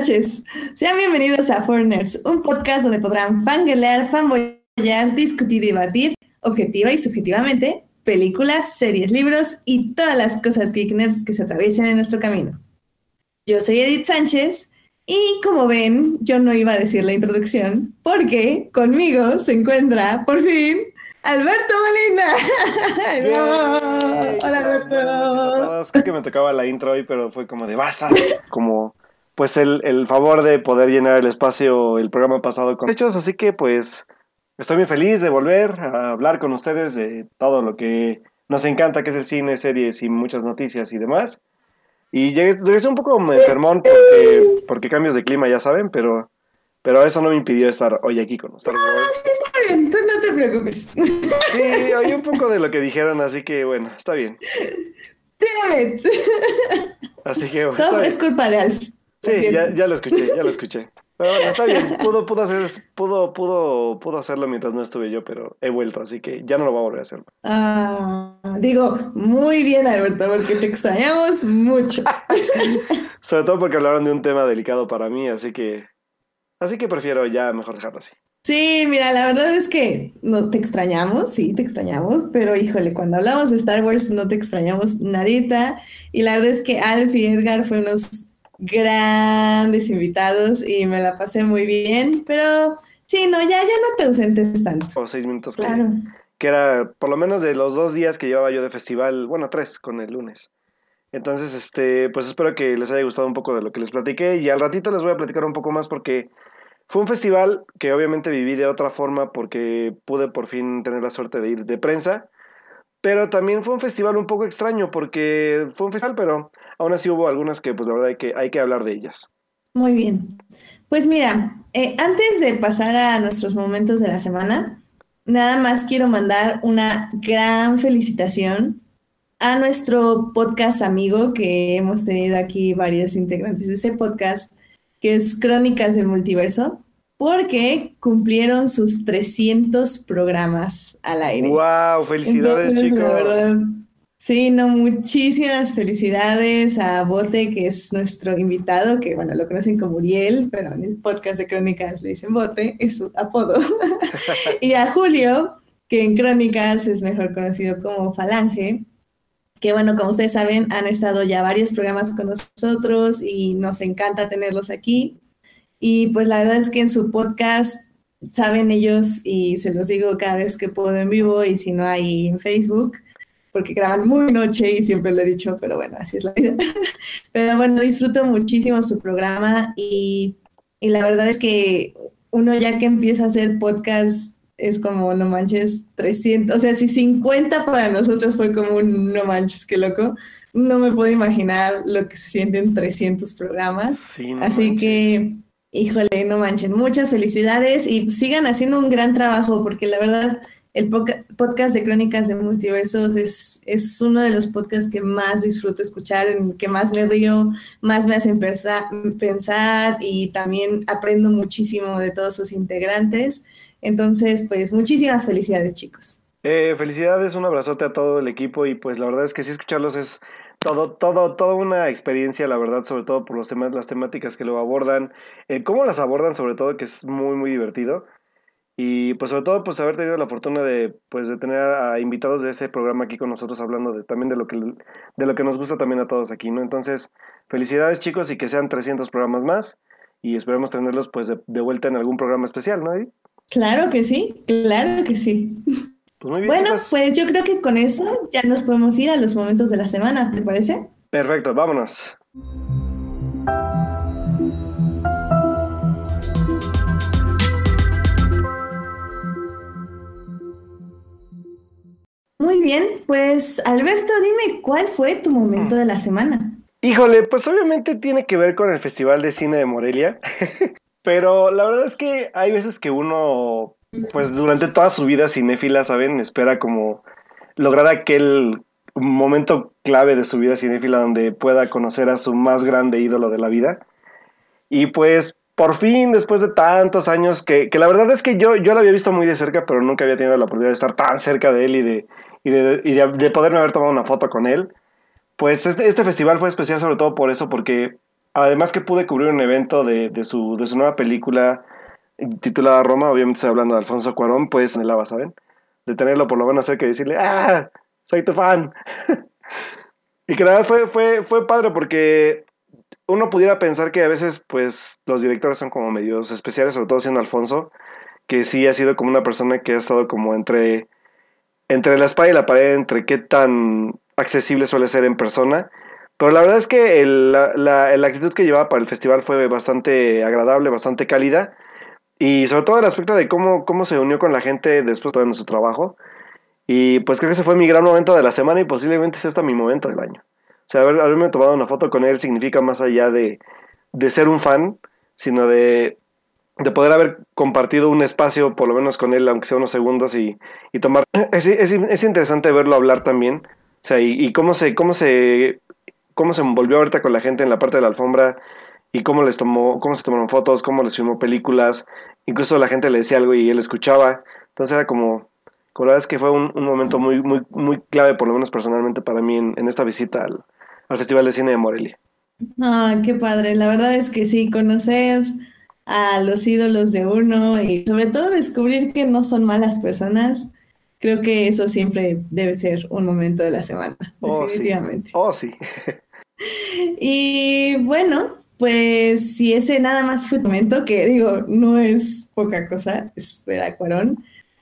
noches. Sean bienvenidos a Foreigners, un podcast donde podrán fangelear, fanboyar, discutir y debatir, objetiva y subjetivamente, películas, series, libros y todas las cosas geek nerds que se atraviesan en nuestro camino. Yo soy Edith Sánchez y como ven, yo no iba a decir la introducción porque conmigo se encuentra, por fin, Alberto Molina. Hola Alberto. Es que me tocaba la intro hoy, pero fue como de vas, como pues el, el, favor de poder llenar el espacio el programa pasado con hechos, así que pues estoy muy feliz de volver a hablar con ustedes de todo lo que nos encanta, que es el cine, series y muchas noticias y demás. Y llegué, un poco enfermón porque, porque cambios de clima, ya saben, pero pero eso no me impidió estar hoy aquí con ustedes. No, sí, está bien, tú no te preocupes. Sí, oí un poco de lo que dijeron, así que bueno, está bien. Damn Así que bueno. Todo es culpa de Alf. Sí, ya, ya, lo escuché, ya lo escuché. Pero bueno, está bien, pudo, pudo, hacer, pudo, pudo, pudo hacerlo mientras no estuve yo, pero he vuelto, así que ya no lo voy a volver a hacer. Ah, digo, muy bien, Alberto, porque te extrañamos mucho. Sobre todo porque hablaron de un tema delicado para mí, así que Así que prefiero ya mejor dejarlo así. Sí, mira, la verdad es que no te extrañamos, sí, te extrañamos, pero híjole, cuando hablamos de Star Wars no te extrañamos nadita. Y la verdad es que Alf y Edgar fueron unos grandes invitados y me la pasé muy bien, pero sí, no, ya, ya no te ausentes tanto. O seis minutos, claro. Que, era por lo menos de los dos días que llevaba yo de festival, bueno, tres con el lunes. Entonces, este, pues espero que les haya gustado un poco de lo que les platiqué y al ratito les voy a platicar un poco más porque fue un festival que obviamente viví de otra forma porque pude por fin tener la suerte de ir de prensa, pero también fue un festival un poco extraño porque fue un festival, pero aún así hubo algunas que pues la verdad hay que, hay que hablar de ellas. Muy bien. Pues mira, eh, antes de pasar a nuestros momentos de la semana, nada más quiero mandar una gran felicitación a nuestro podcast amigo que hemos tenido aquí varios integrantes de ese podcast que es Crónicas del Multiverso, porque cumplieron sus 300 programas al aire. ¡Wow! Felicidades, chicos. Sí, no, muchísimas felicidades a Bote, que es nuestro invitado, que bueno, lo conocen como Uriel, pero en el podcast de Crónicas le dicen Bote, es su apodo. y a Julio, que en Crónicas es mejor conocido como Falange, que bueno, como ustedes saben, han estado ya varios programas con nosotros y nos encanta tenerlos aquí. Y pues la verdad es que en su podcast saben ellos y se los digo cada vez que puedo en vivo y si no hay en Facebook, porque graban muy noche y siempre lo he dicho, pero bueno, así es la vida. pero bueno, disfruto muchísimo su programa y, y la verdad es que uno ya que empieza a hacer podcast es como, no manches, 300, o sea, si 50 para nosotros fue como un no manches, qué loco, no me puedo imaginar lo que se sienten 300 programas. Así que, híjole, no manchen, muchas felicidades y sigan haciendo un gran trabajo porque la verdad, el podcast de Crónicas de Multiversos es, es uno de los podcasts que más disfruto escuchar, en el que más me río, más me hacen pensar y también aprendo muchísimo de todos sus integrantes. Entonces, pues muchísimas felicidades, chicos. Eh, felicidades, un abrazote a todo el equipo y pues la verdad es que sí escucharlos es todo, todo, toda una experiencia, la verdad, sobre todo por los temas, las temáticas que lo abordan, el cómo las abordan sobre todo, que es muy, muy divertido. Y pues sobre todo pues haber tenido la fortuna de pues de tener a invitados de ese programa aquí con nosotros hablando de también de lo que de lo que nos gusta también a todos aquí, ¿no? Entonces, felicidades chicos y que sean 300 programas más y esperemos tenerlos pues de, de vuelta en algún programa especial, ¿no? Claro que sí, claro que sí. Pues bueno, pues yo creo que con eso ya nos podemos ir a los momentos de la semana, ¿te parece? Perfecto, vámonos. Muy bien, pues Alberto, dime cuál fue tu momento de la semana. Híjole, pues obviamente tiene que ver con el Festival de Cine de Morelia. Pero la verdad es que hay veces que uno, pues durante toda su vida cinéfila, ¿saben? Espera como lograr aquel momento clave de su vida cinéfila donde pueda conocer a su más grande ídolo de la vida. Y pues por fin, después de tantos años, que, que la verdad es que yo, yo lo había visto muy de cerca, pero nunca había tenido la oportunidad de estar tan cerca de él y de, y de, y de, poderme haber tomado una foto con él. Pues este, este festival fue especial sobre todo por eso, porque además que pude cubrir un evento de, de su nueva película titulada Roma, obviamente estoy hablando de Alfonso Cuarón, pues en el lava, ¿saben? De tenerlo por lo menos cerca y decirle, ¡ah! Soy tu fan. y que la verdad fue, fue, fue padre porque uno pudiera pensar que a veces, pues, los directores son como medios especiales, sobre todo siendo Alfonso, que sí ha sido como una persona que ha estado como entre, entre la espada y la pared, entre qué tan accesible suele ser en persona. Pero la verdad es que la, la, actitud que llevaba para el festival fue bastante agradable, bastante cálida. Y sobre todo el aspecto de cómo, se unió con la gente después de su trabajo. Y pues creo que ese fue mi gran momento de la semana y posiblemente es hasta mi momento del año. O sea, haber, haberme tomado una foto con él significa más allá de ser un fan, sino de, de, poder haber compartido un espacio, por lo menos con él, aunque sea unos segundos, y, y tomar... Es, es, es, interesante verlo hablar también. O sea, y, cómo se, cómo se, cómo se envolvió ahorita con la gente en la parte de la alfombra y cómo les tomó, cómo se tomaron fotos, cómo les filmó películas, incluso la gente le decía algo y él escuchaba, entonces era como, como la verdad es que fue un, un, momento muy, muy, muy clave, por lo menos personalmente para mí, en, en esta visita al, al, Festival de Cine de Morelia. Ah, qué padre, la verdad es que sí, conocer a los ídolos de uno y sobre todo descubrir que no son malas personas, creo que eso siempre debe ser un momento de la semana, oh, definitivamente. Sí. Oh, sí. y bueno, pues si ese nada más fue tu momento, que digo, no es poca cosa, es ver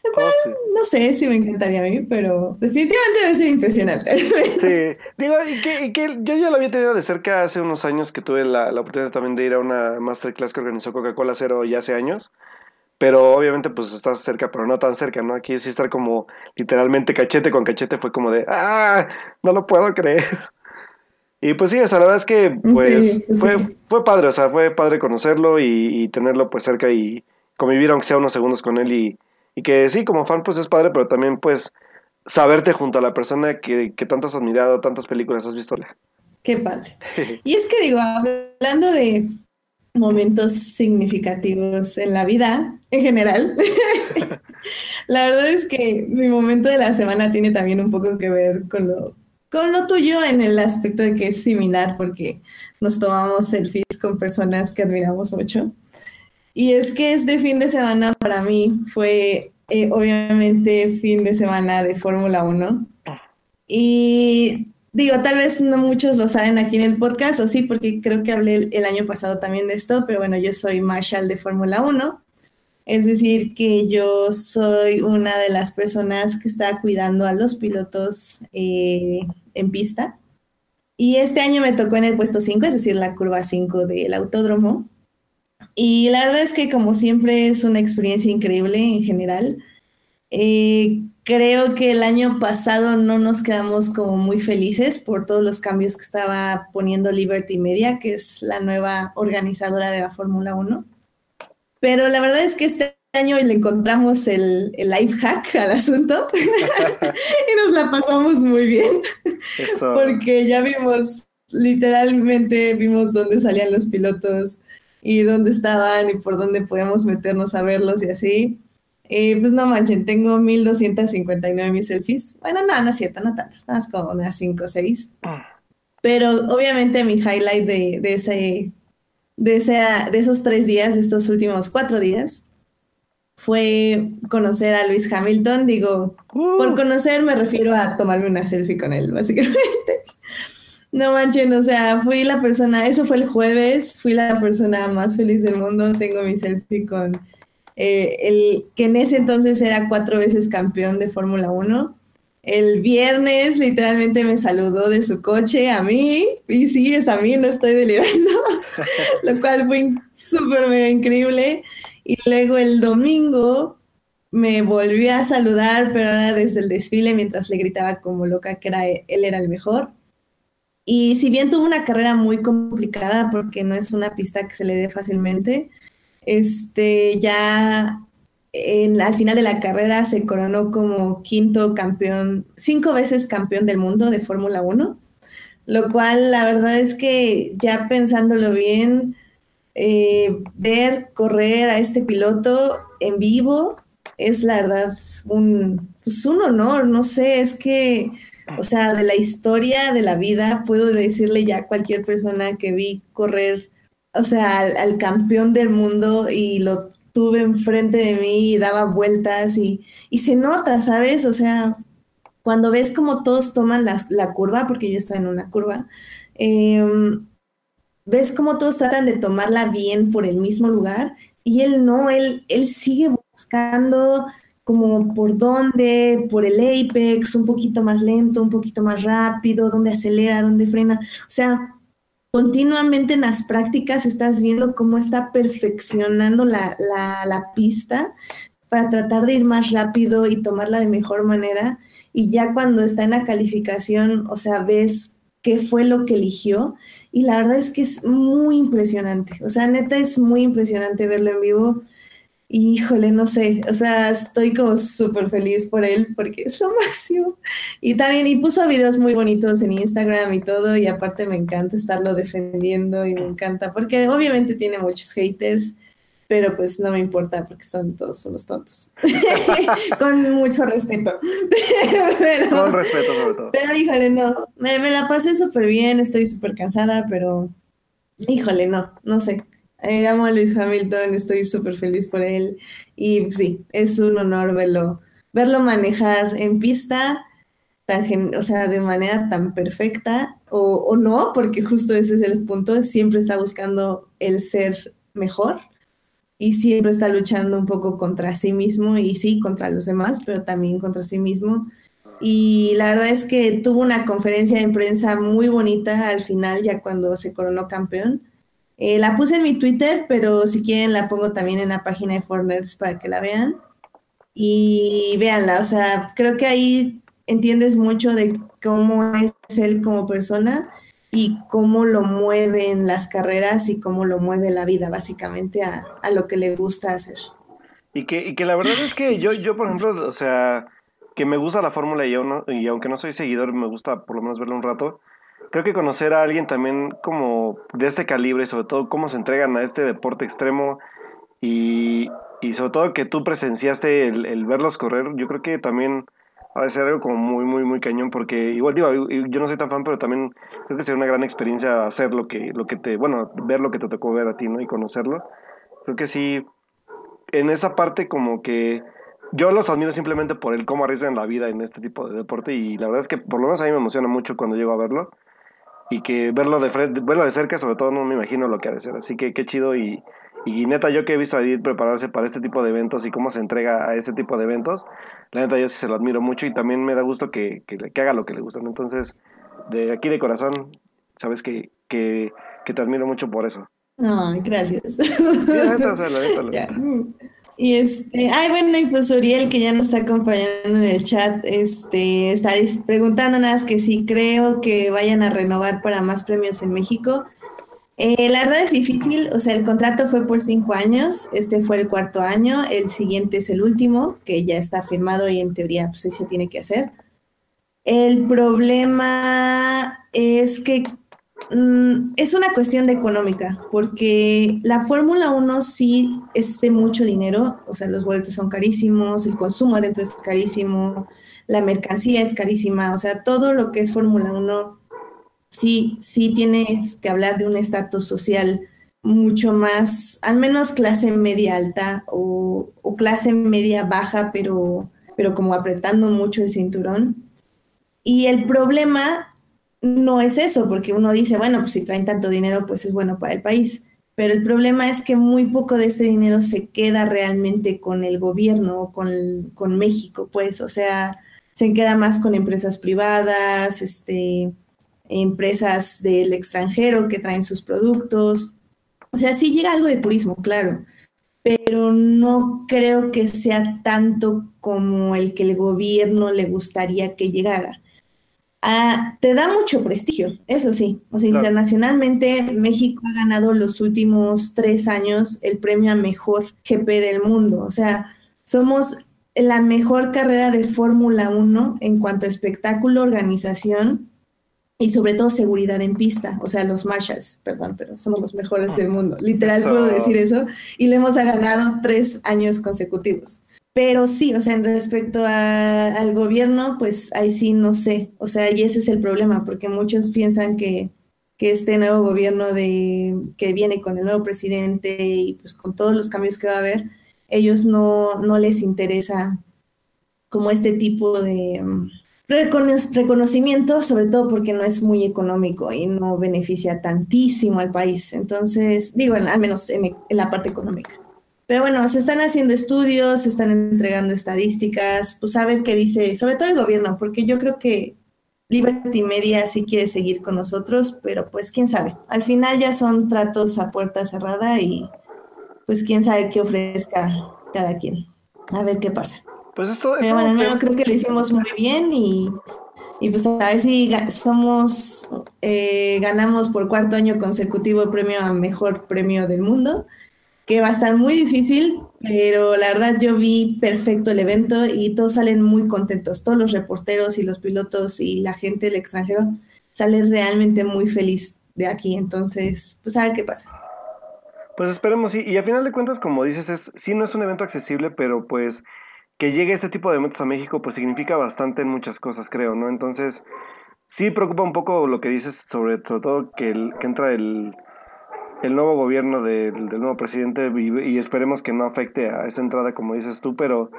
Oh, sí. No sé si me encantaría a mí, pero definitivamente debe ser impresionante. Sí, digo, y que, y que, yo ya lo había tenido de cerca hace unos años que tuve la, la oportunidad también de ir a una masterclass que organizó Coca-Cola Cero ya hace años. Pero obviamente pues estás cerca, pero no tan cerca, ¿no? Aquí sí estar como literalmente cachete con cachete fue como de, ah, no lo puedo creer. Y pues sí, o sea, la verdad es que pues sí, fue, fue padre, o sea, fue padre conocerlo y, y, tenerlo pues cerca y convivir aunque sea unos segundos con él y, y, que sí, como fan pues es padre, pero también pues saberte junto a la persona que, que tanto has admirado, tantas películas has visto. Qué padre. y es que digo, hablando de momentos significativos en la vida en general, la verdad es que mi momento de la semana tiene también un poco que ver con lo con lo tuyo en el aspecto de que es similar porque nos tomamos selfies con personas que admiramos mucho. Y es que este fin de semana para mí fue eh, obviamente fin de semana de Fórmula 1. Y digo, tal vez no muchos lo saben aquí en el podcast, o sí, porque creo que hablé el, el año pasado también de esto, pero bueno, yo soy Marshall de Fórmula 1. Es decir, que yo soy una de las personas que está cuidando a los pilotos eh, en pista. Y este año me tocó en el puesto 5, es decir, la curva 5 del autódromo. Y la verdad es que como siempre es una experiencia increíble en general. Eh, creo que el año pasado no nos quedamos como muy felices por todos los cambios que estaba poniendo Liberty Media, que es la nueva organizadora de la Fórmula 1. Pero la verdad es que este año le encontramos el, el life hack al asunto y nos la pasamos muy bien. Eso. Porque ya vimos, literalmente vimos dónde salían los pilotos y dónde estaban y por dónde podíamos meternos a verlos y así. Eh, pues no manchen, tengo 1259 mil selfies. Bueno, no, no es cierto, no tantas, nada más como unas 5 o 6. Pero obviamente mi highlight de, de ese de, ese, de esos tres días, de estos últimos cuatro días, fue conocer a Luis Hamilton. Digo, uh. por conocer me refiero a tomarme una selfie con él, básicamente. No manchen, o sea, fui la persona, eso fue el jueves, fui la persona más feliz del mundo. Tengo mi selfie con eh, el que en ese entonces era cuatro veces campeón de Fórmula 1 el viernes literalmente me saludó de su coche a mí, y sí, es a mí, no estoy delirando, lo cual fue súper mega increíble. Y luego el domingo me volvió a saludar, pero ahora desde el desfile, mientras le gritaba como loca que era, él era el mejor. Y si bien tuvo una carrera muy complicada, porque no es una pista que se le dé fácilmente, este, ya al final de la carrera se coronó como quinto campeón, cinco veces campeón del mundo de Fórmula 1, lo cual la verdad es que ya pensándolo bien, eh, ver correr a este piloto en vivo es la verdad un, pues un honor, no sé, es que o sea, de la historia de la vida, puedo decirle ya a cualquier persona que vi correr, o sea, al, campeón del mundo y lo tuve enfrente de mí y daba vueltas y, se nota, ¿sabes? O sea, cuando ves como todos toman la, curva, porque yo estaba en una curva, em, ves como todos tratan de tomarla bien por el mismo lugar y él no, él sigue buscando como por dónde, por el apex, un poquito más lento, un poquito más rápido, dónde acelera, dónde frena. O sea, continuamente en las prácticas estás viendo cómo está perfeccionando la, la, pista para tratar de ir más rápido y tomarla de mejor manera. Y ya cuando está en la calificación, o sea, ves qué fue lo que eligió. Y la verdad es que es muy impresionante. O sea, neta es muy impresionante verlo en vivo híjole, no sé, o sea, estoy como súper feliz por él porque es lo máximo. Y también, y puso videos muy bonitos en Instagram y todo, y aparte me encanta estarlo defendiendo y me encanta, porque obviamente tiene muchos haters, pero pues no me importa porque son todos unos tontos. Con mucho respeto. Con respeto sobre todo. Pero híjole, no, me, me la pasé súper bien, estoy súper cansada, pero híjole, no, no sé. Eh, amo a Luis Hamilton, estoy súper feliz por él. Y sí, es un honor verlo, verlo manejar en pista, tan o sea, de manera tan perfecta, o, o, no, porque justo ese es el punto, siempre está buscando el ser mejor y siempre está luchando un poco contra sí mismo y sí, contra los demás, pero también contra sí mismo. Y la verdad es que tuvo una conferencia de prensa muy bonita al final, ya cuando se coronó campeón eh, la puse en mi Twitter, pero si quieren la pongo también en la página de Forners para que la vean. Y véanla, o sea, creo que ahí entiendes mucho de cómo es él como persona y cómo lo mueven las carreras y cómo lo mueve la vida, básicamente, a, a lo que le gusta hacer. Y que, y que la verdad es que yo, yo, por ejemplo, o sea, que me gusta la fórmula y, y aunque no soy seguidor, me gusta por lo menos verlo un rato creo que conocer a alguien también como de este calibre, sobre todo cómo se entregan a este deporte extremo y, y sobre todo que tú presenciaste el, verlos correr, yo creo que también va a ser algo como muy, muy, muy cañón, porque igual digo, yo no soy tan fan, pero también creo que sería una gran experiencia hacer lo que, lo que te, bueno, ver lo que te tocó ver a ti, ¿no? Y conocerlo. Creo que sí, en esa parte como que yo los admiro simplemente por el cómo arriesgan la vida en este tipo de deporte y la verdad es que por lo menos a mí me emociona mucho cuando llego a verlo y que verlo de frente, verlo de cerca, sobre todo no me imagino lo que ha de ser. Así que qué chido y, y neta, yo que he visto a Edith prepararse para este tipo de eventos y cómo se entrega a ese tipo de eventos, la neta yo sí se lo admiro mucho y también me da gusto que, que, que haga lo que le gusta. Entonces, de aquí de corazón, sabes que, que, que te admiro mucho por eso. Ay, gracias. Y este, ay, bueno, y pues Uriel, que ya nos está acompañando en el chat, este, está preguntándonos que si creo que vayan a renovar para más premios en México. Eh, la verdad es difícil, o sea, el contrato fue por cinco años, este fue el cuarto año, el siguiente es el último, que ya está firmado y en teoría pues se tiene que hacer. El problema es que Mm, es una cuestión de económica, porque la Fórmula 1 sí es de mucho dinero, o sea, los boletos son carísimos, el consumo adentro es carísimo, la mercancía es carísima, o sea, todo lo que es Fórmula 1 sí, sí tienes que hablar de un estatus social mucho más, al menos clase media alta o, o clase media baja, pero, pero como apretando mucho el cinturón. Y el problema no es eso, porque uno dice, bueno, pues si traen tanto dinero, pues es bueno para el país. Pero el problema es que muy poco de este dinero se queda realmente con el gobierno o con, con México, pues, o sea, se queda más con empresas privadas, este, empresas del extranjero que traen sus productos. O sea, sí llega algo de turismo, claro, pero no creo que sea tanto como el que el gobierno le gustaría que llegara. Ah, te da mucho prestigio, eso sí. O sea, internacionalmente México ha ganado los últimos tres años el premio a mejor GP del mundo. O sea, somos la mejor carrera de Fórmula 1 en cuanto a espectáculo, organización y sobre todo seguridad en pista. O sea, los marshals, perdón, pero somos los mejores del mundo. Literal puedo decir eso. Y le hemos ganado tres años consecutivos. Pero sí, o sea, en respecto al gobierno, pues ahí sí no sé. O sea, y ese es el problema, porque muchos piensan que, que este nuevo gobierno de, que viene con el nuevo presidente y pues con todos los cambios que va a haber, ellos no, no les interesa como este tipo de mm, reconocimiento, sobre todo porque no es muy económico y no beneficia tantísimo al país. Entonces, digo, al menos en, la parte económica. Pero bueno, se están haciendo estudios, se están entregando estadísticas, pues a ver qué dice, sobre todo el gobierno, porque yo creo que Liberty Media sí quiere seguir con nosotros, pero pues quién sabe. Al final ya son tratos a puerta cerrada y pues quién sabe qué ofrezca cada quien. A ver qué pasa. Pues esto, Pero bueno, yo creo que lo hicimos muy bien y, pues a ver si somos, eh, ganamos por cuarto año consecutivo premio a mejor premio del mundo, que va a estar muy difícil, pero la verdad yo vi perfecto el evento y todos salen muy contentos, todos los reporteros y los pilotos y la gente del extranjero salen realmente muy feliz de aquí, entonces pues a ver qué pasa. Pues esperemos, sí, y a final de cuentas, como dices, es, sí no es un evento accesible, pero pues que llegue este tipo de eventos a México, pues significa bastante en muchas cosas, creo, ¿no? Entonces, sí preocupa un poco lo que dices, sobre, todo que, el, que entra el, el nuevo gobierno del nuevo presidente y, esperemos que no afecte a esa entrada, como dices tú, pero,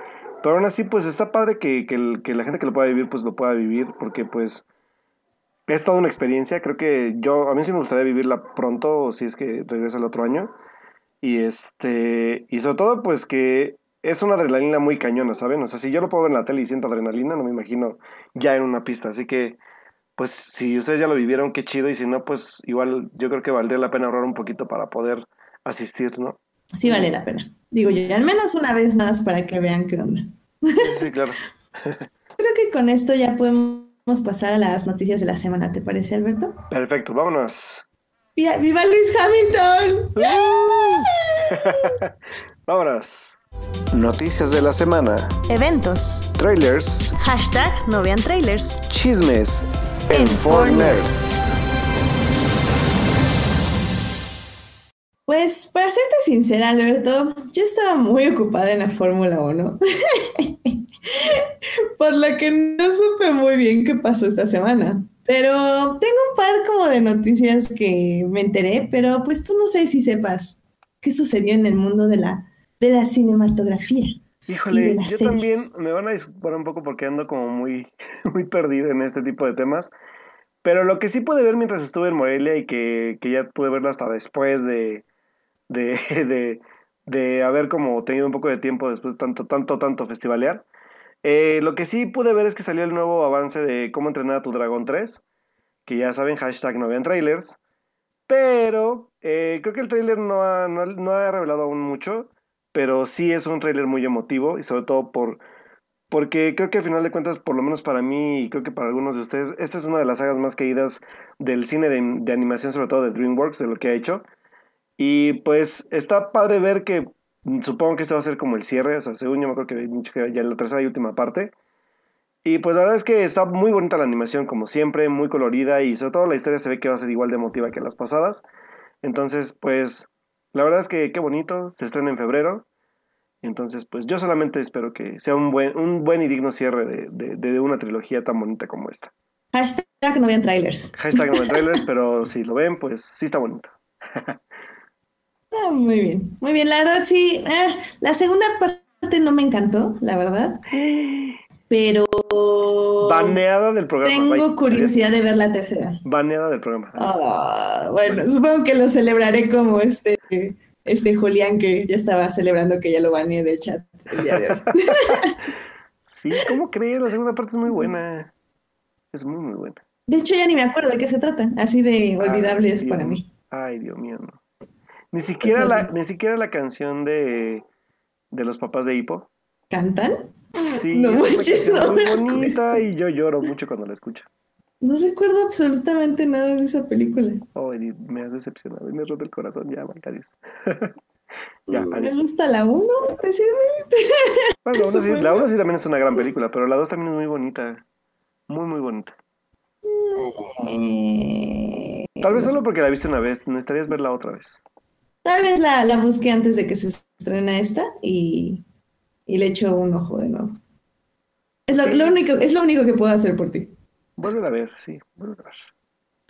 pero aún así, pues está padre que, que, la gente que lo pueda vivir, pues lo pueda vivir, porque pues es toda una experiencia. Creo que yo, a mí sí me gustaría vivirla pronto, si es que regresa el otro año. Y este, y sobre todo, pues que es una adrenalina muy cañona, ¿saben? O sea, si yo lo puedo ver en la tele y siento adrenalina, no me imagino ya en una pista. Así que, pues, si ustedes ya lo vivieron, qué chido. Y si no, pues, igual yo creo que valdría la pena ahorrar un poquito para poder asistir, ¿no? Sí, vale la pena. Digo yo, al menos una vez nada más para que vean qué onda. Sí, claro. creo que con esto ya podemos pasar a las noticias de la semana, ¿te parece, Alberto? Perfecto, vámonos. ¡Viva, viva Luis Hamilton! vámonos. Noticias de la semana. Eventos. Trailers. Hashtag no vean trailers. Chismes. En, Nerds. Pues para serte sincera, Alberto, yo estaba muy ocupada en la Fórmula 1. Por lo que no supe muy bien qué pasó esta semana. Pero tengo un par como de noticias que me enteré, pero pues tú no sé si sepas qué sucedió en el mundo de la de la cinematografía. Híjole, yo también me van a disculpar un poco porque ando como muy, muy perdido en este tipo de temas. Pero lo que sí pude ver mientras estuve en Morelia y que, ya pude verlo hasta después de, de, de, haber como tenido un poco de tiempo después de tanto, tanto, tanto festivalear. Eh, lo que sí pude ver es que salió el nuevo avance de cómo entrenar a tu dragón 3, que ya saben, hashtag no vean trailers. Pero eh, creo que el trailer no ha, no ha revelado aún mucho pero sí es un tráiler muy emotivo y sobre todo por porque creo que al final de cuentas, por lo menos para mí y creo que para algunos de ustedes, esta es una de las sagas más queridas del cine de, animación, sobre todo de DreamWorks, de lo que ha hecho. Y pues está padre ver que supongo que este va a ser como el cierre, o sea, según yo me acuerdo que había dicho que ya la tercera y última parte. Y pues la verdad es que está muy bonita la animación, como siempre, muy colorida y sobre todo la historia se ve que va a ser igual de emotiva que las pasadas. Entonces, pues la verdad es que qué bonito, se estrena en febrero. Entonces, pues yo solamente espero que sea un buen, un buen y digno cierre de, de, una trilogía tan bonita como esta. Hashtag no vean trailers. Hashtag no vean trailers, pero si lo ven, pues sí está bonito. Ah, muy bien, muy bien. La verdad sí, eh, la segunda parte no me encantó, la verdad. Pero. Baneada del programa. Tengo curiosidad de ver la tercera. Baneada del programa. Ah, bueno, supongo que lo celebraré como este, este Julián que ya estaba celebrando que ya lo baneé del chat el día de hoy. sí, ¿cómo crees? La segunda parte es muy buena. Es muy, muy buena. De hecho, ya ni me acuerdo de qué se trata. Así de olvidable es para mí. Ay, Dios mío, no. Ni siquiera, la, ni siquiera la canción de, de los papás de Hipo. ¿Cantan? Sí, no es muy bonita y yo lloro mucho cuando la escucho. No recuerdo absolutamente nada de esa película. Oh, me has decepcionado y me has roto el corazón. Ya, adiós. ya, Me gusta la 1, bueno, la 1 sí, también es una gran película, pero la 2 también es muy bonita. Muy, muy bonita. Eh, Tal vez solo porque la viste una vez, necesitarías verla otra vez. Tal vez la, la busque antes de que se estrene esta y y le echo un ojo de nuevo. Es lo, lo único, es lo único que puedo hacer por ti. Vuelve a ver, sí, vuelve a ver.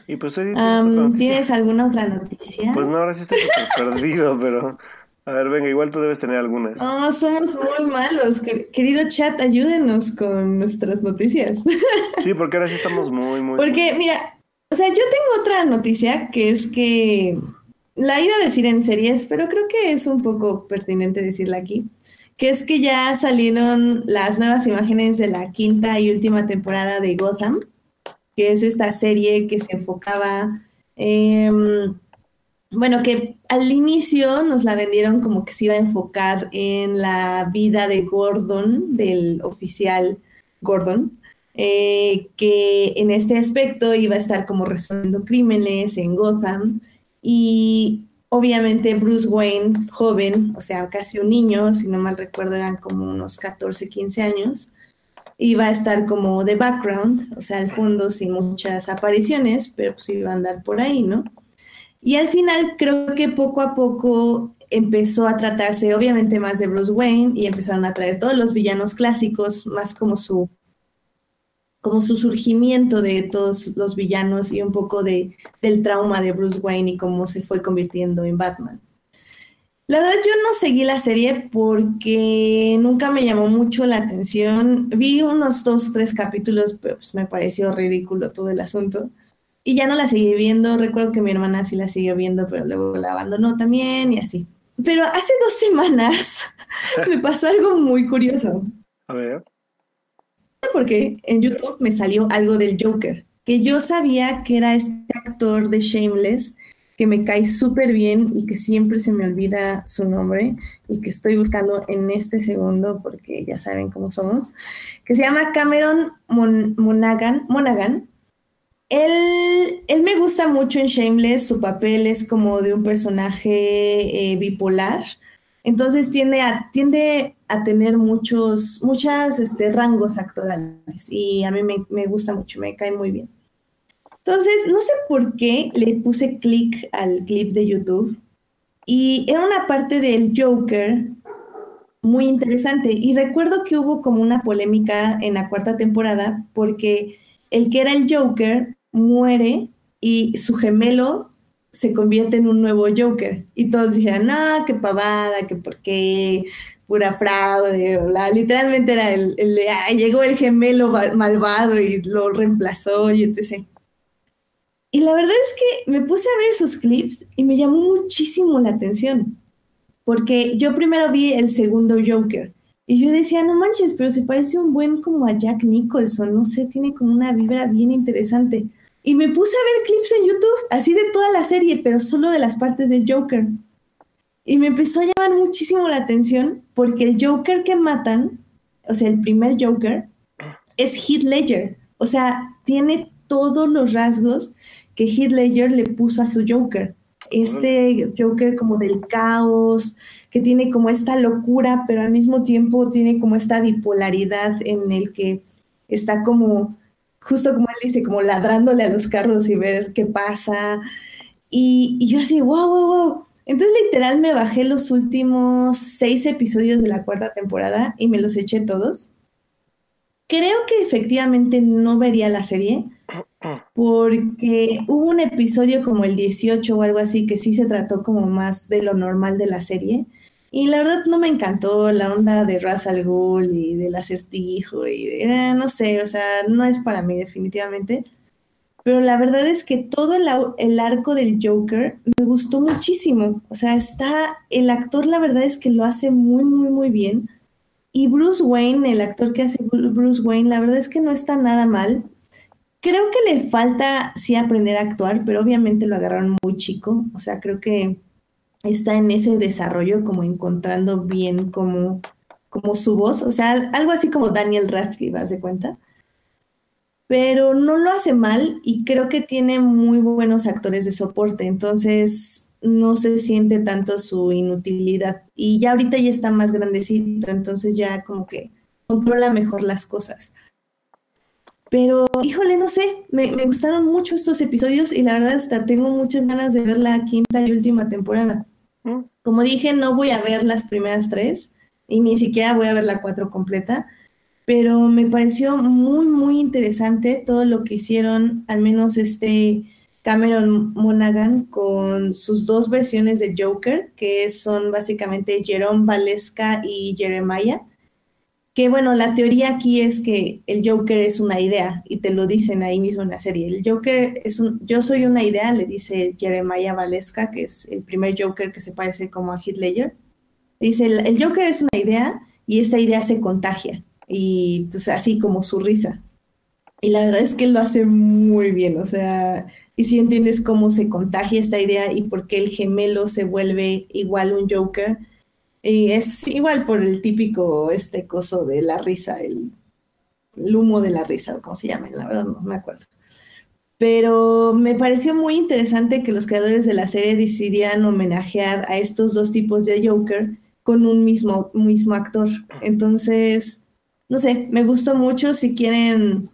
Y pues otra noticia? ¿Tienes alguna otra noticia? Pues no, ahora sí estoy perdido, pero... A ver, venga, igual tú debes tener algunas. No, somos muy malos. Que- Querido chat, ayúdenos con nuestras noticias. Sí, porque ahora sí estamos muy, muy... Porque, mira, o sea, yo tengo otra noticia que es que la iba a decir en series, pero creo que es un poco pertinente decirla aquí, que es que ya salieron las nuevas imágenes de la quinta y última temporada de Gotham, que es esta serie que se enfocaba, em, bueno, que al inicio nos la vendieron como que se iba a enfocar en la vida de Gordon, del oficial Gordon, eh, que en este aspecto iba a estar como resolviendo crímenes en Gotham y obviamente Bruce Wayne, joven, o sea, casi un niño, si no mal recuerdo eran como unos 14, 15 años, iba a estar como de background, o sea, al fondo sin muchas apariciones, pero pues iba a andar por ahí, ¿no? Y al final creo que poco a poco empezó a tratarse obviamente más de Bruce Wayne y empezaron a traer todos los villanos clásicos, más como su como su surgimiento de todos los villanos y un poco de, del trauma de Bruce Wayne y cómo se fue convirtiendo en Batman. La verdad yo no seguí la serie porque nunca me llamó mucho la atención. Vi unos dos, tres capítulos, pero pues me pareció ridículo todo el asunto. Y ya no la seguí viendo. Recuerdo que mi hermana sí la siguió viendo, pero luego la abandonó también y así. Pero hace dos semanas me pasó algo muy curioso A ver. Porque en YouTube me salió algo del Joker, que yo sabía que era este actor de Shameless, que me cae súper bien y que siempre se me olvida su nombre y que estoy buscando en este segundo porque ya saben cómo somos, que se llama Cameron Mon- Monaghan. Monaghan. Él, él me gusta mucho en Shameless, su papel es como de un personaje eh, bipolar, entonces tiende a, tiende a tener muchos, muchas este, rangos actorales y a mí me, me gusta mucho, me cae muy bien. Entonces, no sé por qué le puse clic al clip de YouTube y era una parte del Joker muy interesante y recuerdo que hubo como una polémica en la cuarta temporada porque el que era el Joker muere y su gemelo se convierte en un nuevo Joker. Y todos dijeron, no, qué pavada, que por qué, pura fraude. bla". Literalmente era el, el de, "Ay, llegó el gemelo ma- malvado y lo reemplazó y etc. Y la verdad es que me puse a ver esos clips y me llamó muchísimo la atención. Porque yo primero vi el segundo Joker y yo decía, no manches, pero se parece un buen como a Jack Nicholson, no sé, tiene como una vibra bien interesante. Y me puse a ver clips en YouTube, así de toda la serie, pero solo de las partes del Joker. Y me empezó a llamar muchísimo la atención porque el Joker que matan, o sea, el primer Joker, es Heath Ledger. O sea, tiene todos los rasgos que Heath Ledger le puso a su Joker. Este Joker como del caos, que tiene como esta locura, pero al mismo tiempo tiene como esta bipolaridad en el que está como, justo como él dice, como ladrándole a los carros y ver qué pasa. Y, yo así, wow, wow, wow. Entonces literal me bajé los últimos seis episodios de la cuarta temporada y me los eché todos. Creo que efectivamente no vería la serie porque hubo un episodio como el 18 o algo así que sí se trató como más de lo normal de la serie y la verdad no me encantó la onda de Ra's al Ghul y del acertijo y de, eh, no sé, o sea, no es para mí definitivamente. Pero la verdad es que todo el, el arco del Joker me gustó muchísimo. O sea, está, el actor la verdad es que lo hace muy, muy, muy bien. Y Bruce Wayne, el actor que hace Bru- Bruce Wayne, la verdad es que no está nada mal. Creo que le falta sí aprender a actuar, pero obviamente lo agarraron muy chico. O sea, creo que está en ese desarrollo como encontrando bien como, como su voz. O sea, algo así como Daniel Radcliffe, ¿haz de cuenta? pero no lo hace mal y creo que tiene muy buenos actores de soporte, entonces no se siente tanto su inutilidad. Y ya ahorita ya está más grandecito, entonces ya como que controla mejor las cosas. Pero, híjole, no sé, me, me gustaron mucho estos episodios y la verdad hasta tengo muchas ganas de ver la quinta y última temporada. Como dije, no voy a ver las primeras tres, y ni siquiera voy a ver la 4 completa, pero me pareció muy, muy interesante todo lo que hicieron, al menos este Cameron Monaghan con sus dos versiones de Joker, que son básicamente Jerome Valesca y Jeremiah. Que bueno, la teoría aquí es que el Joker es una idea y te lo dicen ahí mismo en la serie. El Joker es un, yo soy una idea, le dice Jeremiah Valesca, que es el primer Joker que se parece como a Heath Ledger. Dice, el, el Joker es una idea y esta idea se contagia y pues así como su risa. Y la verdad es que lo hace muy bien, o sea, y si entiendes cómo se contagia esta idea y por qué el gemelo se vuelve igual un Joker. Y es igual por el típico este coso de la risa, el, humo de la risa, o como se llama, la verdad no me acuerdo. Pero me pareció muy interesante que los creadores de la serie decidieran homenajear a estos dos tipos de Joker con un mismo, mismo actor. Entonces, no sé, me gustó mucho. Si quieren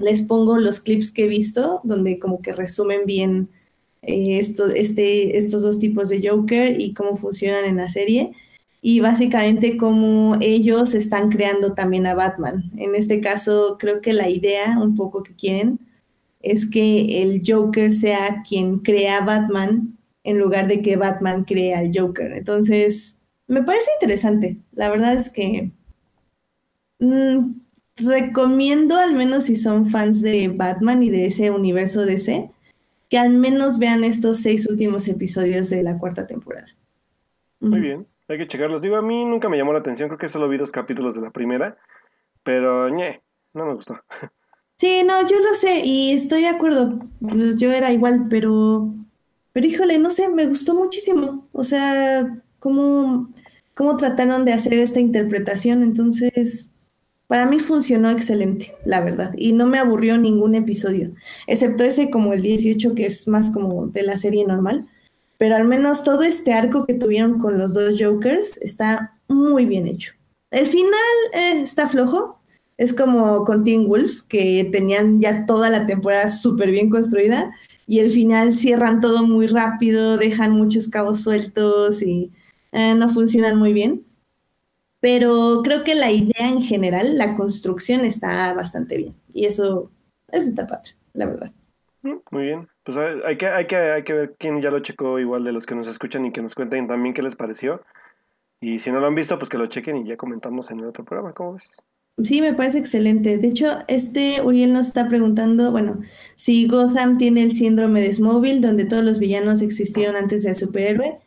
les pongo los clips que he visto, donde como que resumen bien eh, esto, este, estos dos tipos de Joker y cómo funcionan en la serie. Y básicamente cómo ellos están creando también a Batman. En este caso, creo que la idea un poco que quieren es que el Joker sea quien crea a Batman en lugar de que Batman crea al Joker. Entonces, me parece interesante. La verdad es que mm, recomiendo, al menos si son fans de Batman y de ese universo DC, que al menos vean estos seis últimos episodios de la cuarta temporada. Muy bien, hay que checarlos. Digo, a mí nunca me llamó la atención, creo que solo vi dos capítulos de la primera, pero ñe, no me gustó. Sí, no, yo lo sé y estoy de acuerdo. Yo era igual, pero, pero híjole, no sé, me gustó muchísimo. O sea, cómo, cómo trataron de hacer esta interpretación. Entonces, para mí funcionó excelente, la verdad, y no me aburrió ningún episodio, excepto ese como el 18 que es más como de la serie normal, pero al menos todo este arco que tuvieron con los dos Jokers está muy bien hecho. El final eh, está flojo, es como con Teen Wolf, que tenían ya toda la temporada súper bien construida, y el final cierran todo muy rápido, dejan muchos cabos sueltos y eh, no funcionan muy bien pero creo que la idea en general, la construcción está bastante bien y eso, eso está padre, la verdad. Mm, muy bien, pues hay que, hay, que, hay que ver quién ya lo checó igual de los que nos escuchan y que nos cuenten también qué les pareció. Y si no lo han visto, pues que lo chequen y ya comentamos en el otro programa, ¿cómo ves? Sí, me parece excelente. De hecho, este Uriel nos está preguntando, bueno, si Gotham tiene el síndrome de Smallville, donde todos los villanos existieron antes del superhéroe.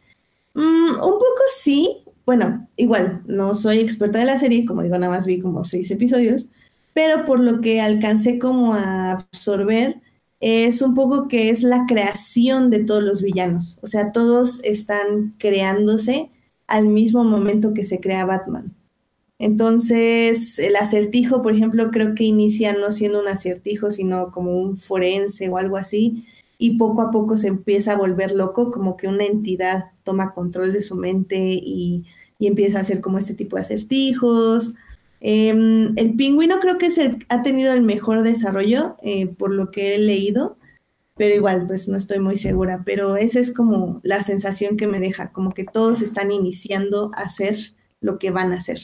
Mm, un poco sí, bueno, igual, no soy experta de la serie, como digo, nada más vi como seis episodios, pero por lo que alcancé como a absorber, es un poco que es la creación de todos los villanos. O sea, todos están creándose al mismo momento que se crea Batman. Entonces, el acertijo, por ejemplo, creo que inicia no siendo un acertijo, sino como un forense o algo así, y poco a poco se empieza a volver loco, como que una entidad toma control de su mente y, empieza a hacer como este tipo de acertijos. Em, el pingüino creo que ha tenido el mejor desarrollo eh, por lo que he leído, pero igual pues no estoy muy segura, pero esa es como la sensación que me deja, como que todos están iniciando a hacer lo que van a hacer.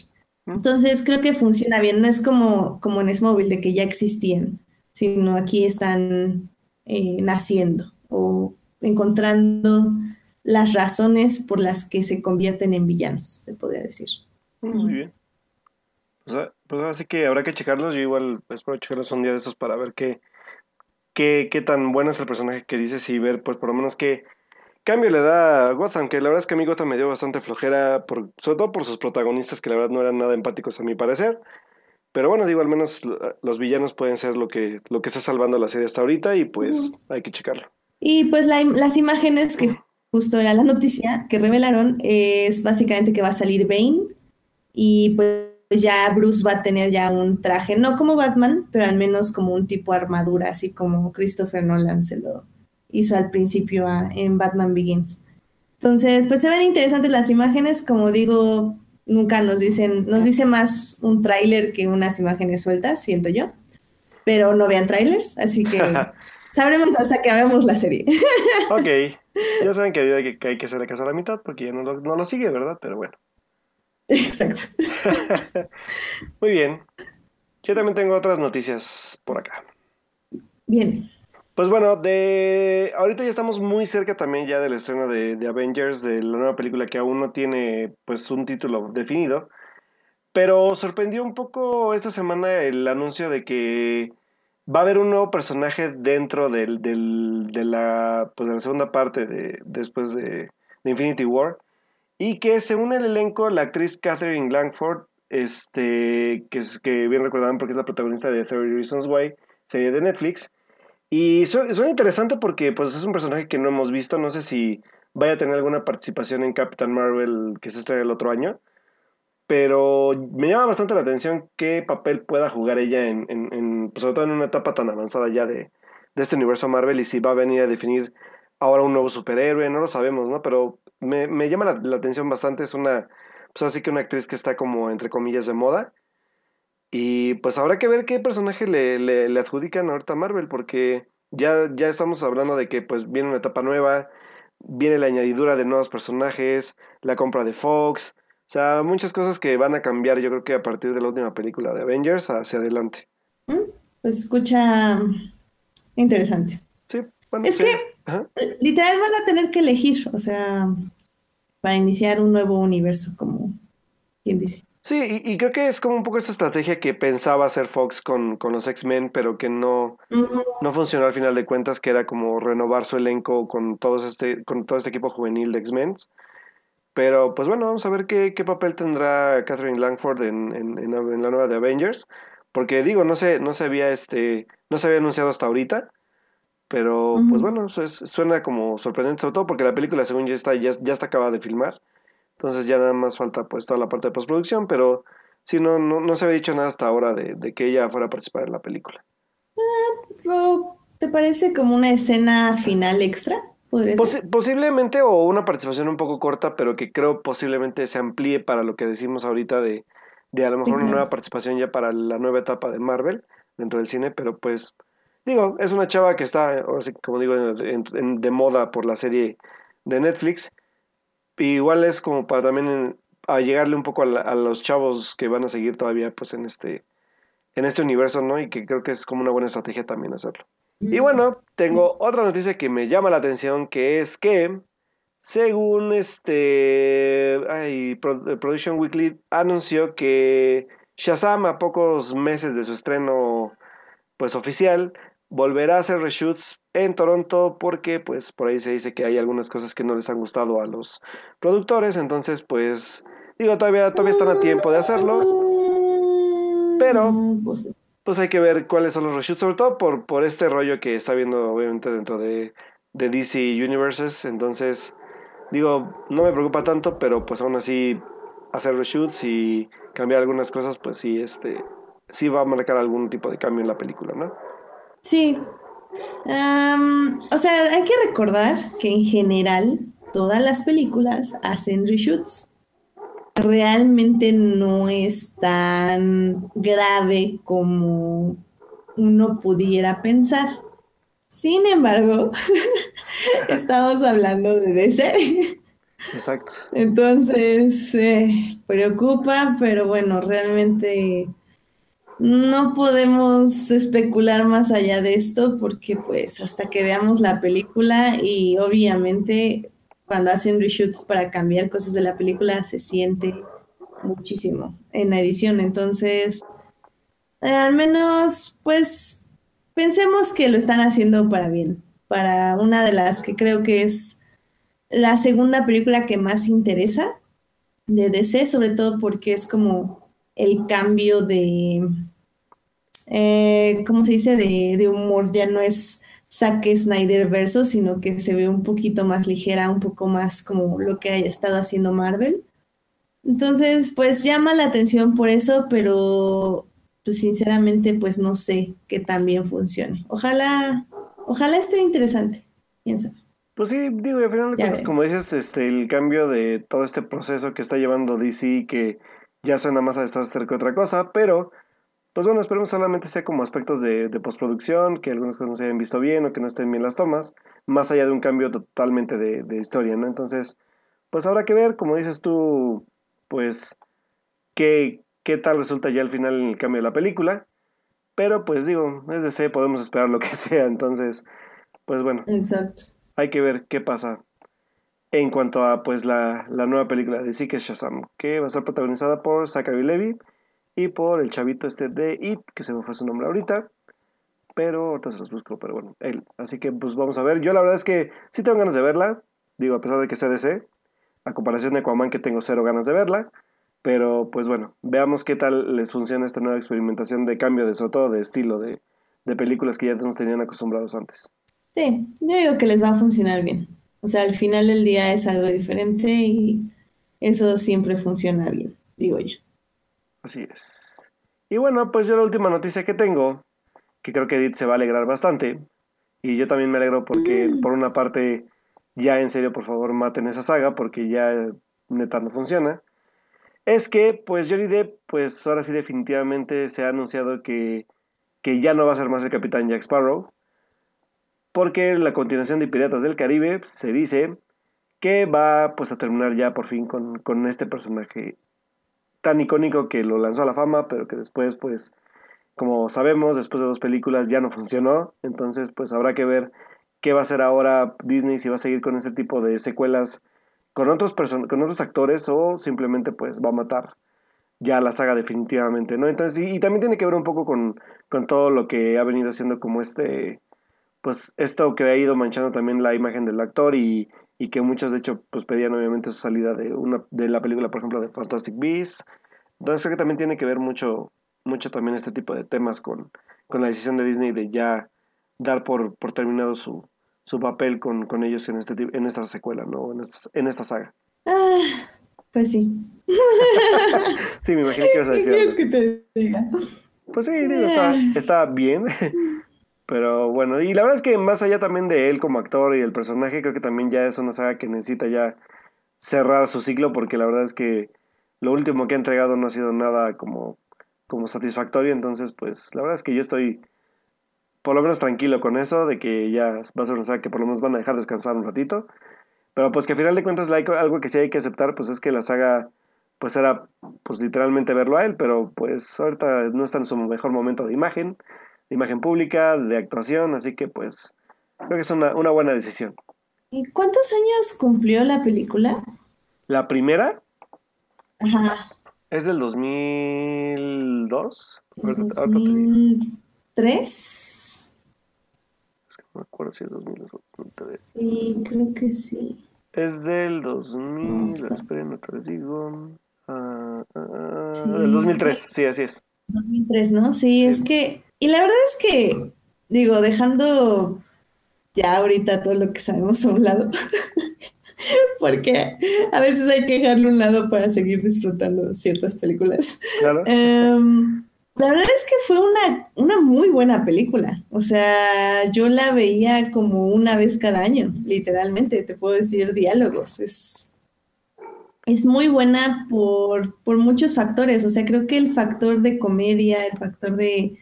Entonces creo que funciona bien, no es como, como en Smallville de que ya existían, sino aquí están eh, naciendo o encontrando las razones por las que se convierten en villanos, se podría decir. Muy bien. Pues, pues así que habrá que checarlos. Yo igual espero checarlos un día de esos para ver qué, qué, qué tan bueno es el personaje que dices y ver, pues por lo menos qué cambio le da a Gotham. Que la verdad es que a mí Gotham me dio bastante flojera, por, sobre todo por sus protagonistas que la verdad no eran nada empáticos a mi parecer. Pero bueno, digo, al menos los villanos pueden ser lo que, lo que está salvando la serie hasta ahorita y pues hay que checarlo. Y pues las imágenes que justo era la noticia que revelaron es básicamente que va a salir Bane y pues ya Bruce va a tener ya un traje, no como Batman, pero al menos como un tipo armadura, así como Christopher Nolan se lo hizo al principio en Batman Begins. Entonces, pues se ven interesantes las imágenes, como digo, nunca nos dicen, nos dice más un tráiler que unas imágenes sueltas, siento yo, pero no vean trailers, así que sabremos hasta que veamos la serie. ok, ya saben que hay que, hay caso a la mitad porque ya no lo, no lo sigue, ¿verdad? Pero bueno. Exacto. Muy bien. Yo también tengo otras noticias por acá. Bien. Pues bueno, de ahorita ya estamos muy cerca también ya del estreno de, de Avengers, de la nueva película que aún no tiene pues un título definido. Pero sorprendió un poco esta semana el anuncio de que va a haber un nuevo personaje dentro del, del- de, la, pues, de la segunda parte de, después de, de Infinity War. Y que según el elenco, la actriz Catherine Langford, este, que, es, que bien recordaban porque es la protagonista de 30 Reasons Why, serie de Netflix. Y su- suena interesante porque pues, es un personaje que no hemos visto. No sé si vaya a tener alguna participación en Captain Marvel que se estrena el otro año. Pero me llama bastante la atención qué papel pueda jugar ella en, en- en, pues, sobre todo en una etapa tan avanzada ya de, de este universo Marvel y si va a venir a definir ahora un nuevo superhéroe, no lo sabemos, ¿no? Pero me, me llama la, la atención bastante, es una, pues así que una actriz que está como entre comillas de moda. Y pues habrá que ver qué personaje le, le, le adjudican ahorita Marvel, porque ya, ya estamos hablando de que pues viene una etapa nueva, viene la añadidura de nuevos personajes, la compra de Fox, o sea, muchas cosas que van a cambiar, yo creo que a partir de la última película de Avengers hacia adelante. Mm, Pues escucha interesante. Bueno, Es sí. que- Ajá. Literal van a tener que elegir, o sea, para iniciar un nuevo universo, como quien dice. Sí, y, y creo que es como un poco esta estrategia que pensaba hacer Fox con, con los X-Men, pero que no, no funcionó al final de cuentas, que era como renovar su elenco con todos este, con todo este equipo juvenil de X-Men. Pero pues bueno, vamos a ver qué, qué papel tendrá Catherine Langford en, en, en la nueva de Avengers. Porque digo, no se, no se había este, no se había anunciado hasta ahorita. Pero Ujú. pues bueno, eso es- suena como sorprendente, sobre todo porque la película según ya está, ya, ya está acabada de filmar. Entonces ya nada más falta pues toda la parte de postproducción, pero sí, no, no, no se había dicho nada hasta ahora de, de que ella fuera a participar en la película. ¿o ¿Te parece como una escena final extra? Posiblemente o una participación un poco corta, pero que creo posiblemente se amplíe para lo que decimos ahorita de, de a lo mejor una claro. nueva participación ya para la nueva etapa de Marvel dentro del cine, pero pues digo, es una chava que está, como digo, en- en- de moda por la serie de Netflix. Y igual es como para también en- a llegarle un poco a, la- a los chavos que van a seguir todavía pues en este en este universo, ¿no? Y que creo que es como una buena estrategia también hacerlo. Mm. Y bueno, tengo otra noticia que me llama la atención, que es que, según este, ay, Pro- Production Weekly anunció que Shazam a pocos meses de su estreno, pues oficial, volverá a hacer reshoots en Toronto porque, pues, por ahí se dice que hay algunas cosas que no les han gustado a los productores, entonces, pues, digo, todavía, todavía están a tiempo de hacerlo. Pero- pues, pues hay que ver cuáles son los reshoots, sobre todo por, por este rollo que está viendo obviamente dentro de, de DC Universes, entonces digo, no me preocupa tanto, pero pues aún así hacer reshoots y cambiar algunas cosas, pues sí, este, sí va a marcar algún tipo de cambio en la película, ¿no? Sí. O sea, hay que recordar que en general todas las películas hacen reshoots. Realmente no es tan grave como uno pudiera pensar. Sin embargo, estamos hablando de DC. Exacto. Entonces, eh, preocupa, pero bueno, realmente no podemos especular más allá de esto porque pues hasta que veamos la película y obviamente cuando hacen reshoots para cambiar cosas de la película se siente muchísimo en la edición. Entonces, eh, al menos pues pensemos que lo están haciendo para bien, para una de las que creo que es la segunda película que más interesa de DC, sobre todo porque es como el cambio de, eh, ¿cómo se dice? De, de humor, ya no es Zack Snyder verso, sino que se ve un poquito más ligera, un poco más como lo que ha estado haciendo Marvel. Entonces, pues llama la atención por eso, pero pues sinceramente, pues no sé que también funcione. Ojalá, ojalá esté interesante. ¿Quién sabe? Pues sí, digo, y al final de cuentas, como dices, este, el cambio de todo este proceso que está llevando DC, que ya suena más a desastre que otra cosa, pero, pues bueno, esperemos solamente sea como aspectos de, de postproducción, que algunas cosas no se hayan visto bien o que no estén bien las tomas, más allá de un cambio totalmente de, de historia, ¿no? Entonces, pues habrá que ver, como dices tú, pues qué, qué tal resulta ya al final en el cambio de la película. Pero pues digo, es DC, podemos esperar lo que sea. Entonces, pues bueno. Exacto. Hay que ver qué pasa en cuanto a pues la, la nueva película de sí que es Shazam, que va a estar protagonizada por Zachary Levy y por el chavito este de It, que se me fue su nombre ahorita, pero ahorita se los busco, pero bueno, él. Así que pues vamos a ver, yo la verdad es que sí tengo ganas de verla, digo, a pesar de que sea DC, a comparación de Aquaman que tengo cero ganas de verla, pero pues bueno, veamos qué tal les funciona esta nueva experimentación de cambio, de sobre todo de estilo de, de películas que ya nos tenían acostumbrados antes. Sí, yo digo que les va a funcionar bien. O sea, al final del día es algo diferente y eso siempre funciona bien, digo yo. Así es. Y bueno, pues yo la última noticia que tengo, que creo que Edith se va a alegrar bastante, y yo también me alegro porque Mm. por una parte, ya en serio, por favor, maten esa saga porque ya neta no funciona. Es que, pues Johnny Depp, pues ahora sí definitivamente se ha anunciado que, que ya no va a ser más el Capitán Jack Sparrow, porque la continuación de Piratas del Caribe se dice que va pues a terminar ya por fin con, con este personaje tan icónico que lo lanzó a la fama, pero que después pues como sabemos, después de dos películas ya no funcionó, entonces pues habrá que ver qué va a hacer ahora Disney, si va a seguir con ese tipo de secuelas con otros, person con otros actores o simplemente pues va a matar ya la saga definitivamente, ¿no? Entonces, y, y también tiene que ver un poco con, con todo lo que ha venido haciendo como este, pues esto que ha ido manchando también la imagen del actor y, y que muchos de hecho pues pedían obviamente su salida de, una, de la película, por ejemplo, de Fantastic Beasts. Entonces creo que también tiene que ver mucho, mucho también este tipo de temas con, con la decisión de Disney de ya dar por, por terminado su, su papel con, con ellos en, este, en esta secuela, ¿no? En esta, en esta saga. Ah, pues sí. Sí, me imaginé que ibas a ¿Qué decir algo quieres que te diga? Pues sí, digo, está, está bien. Pero bueno, y la verdad es que más allá también de él como actor y el personaje, creo que también ya es una saga que necesita ya cerrar su ciclo, porque la verdad es que lo último que ha entregado no ha sido nada como, como satisfactorio. Entonces, pues la verdad es que yo estoy por lo menos tranquilo con eso, de que ya va a ser una saga que por lo menos van a dejar descansar un ratito. Pero pues que al final de cuentas algo que sí hay que aceptar, pues es que la saga pues era pues literalmente verlo a él, pero pues ahorita no está en su mejor momento de imagen, de imagen pública, de actuación, así que pues creo que es una, una buena decisión. ¿Y cuántos años cumplió la película? La primera Ajá. es del 2002. Ahorita, ahorita te digo. ¿2003? Es que no me acuerdo si es 2002 o 2003. Sí, creo que sí. Es del 2000, No, está. esperen, te les digo. Ah, ah, Sí, del 2003, sí, así es. 2003, ¿no? Sí, es que, y la verdad es que, digo, dejando ya ahorita todo lo que sabemos a un lado, porque a veces hay que dejarlo a un lado para seguir disfrutando ciertas películas. Claro. Em, la verdad es que fue una, una muy buena película. O sea, yo la veía como una vez cada año, literalmente, te puedo decir diálogos. Es, es muy buena por, por muchos factores. O sea, creo que el factor de comedia, el factor de,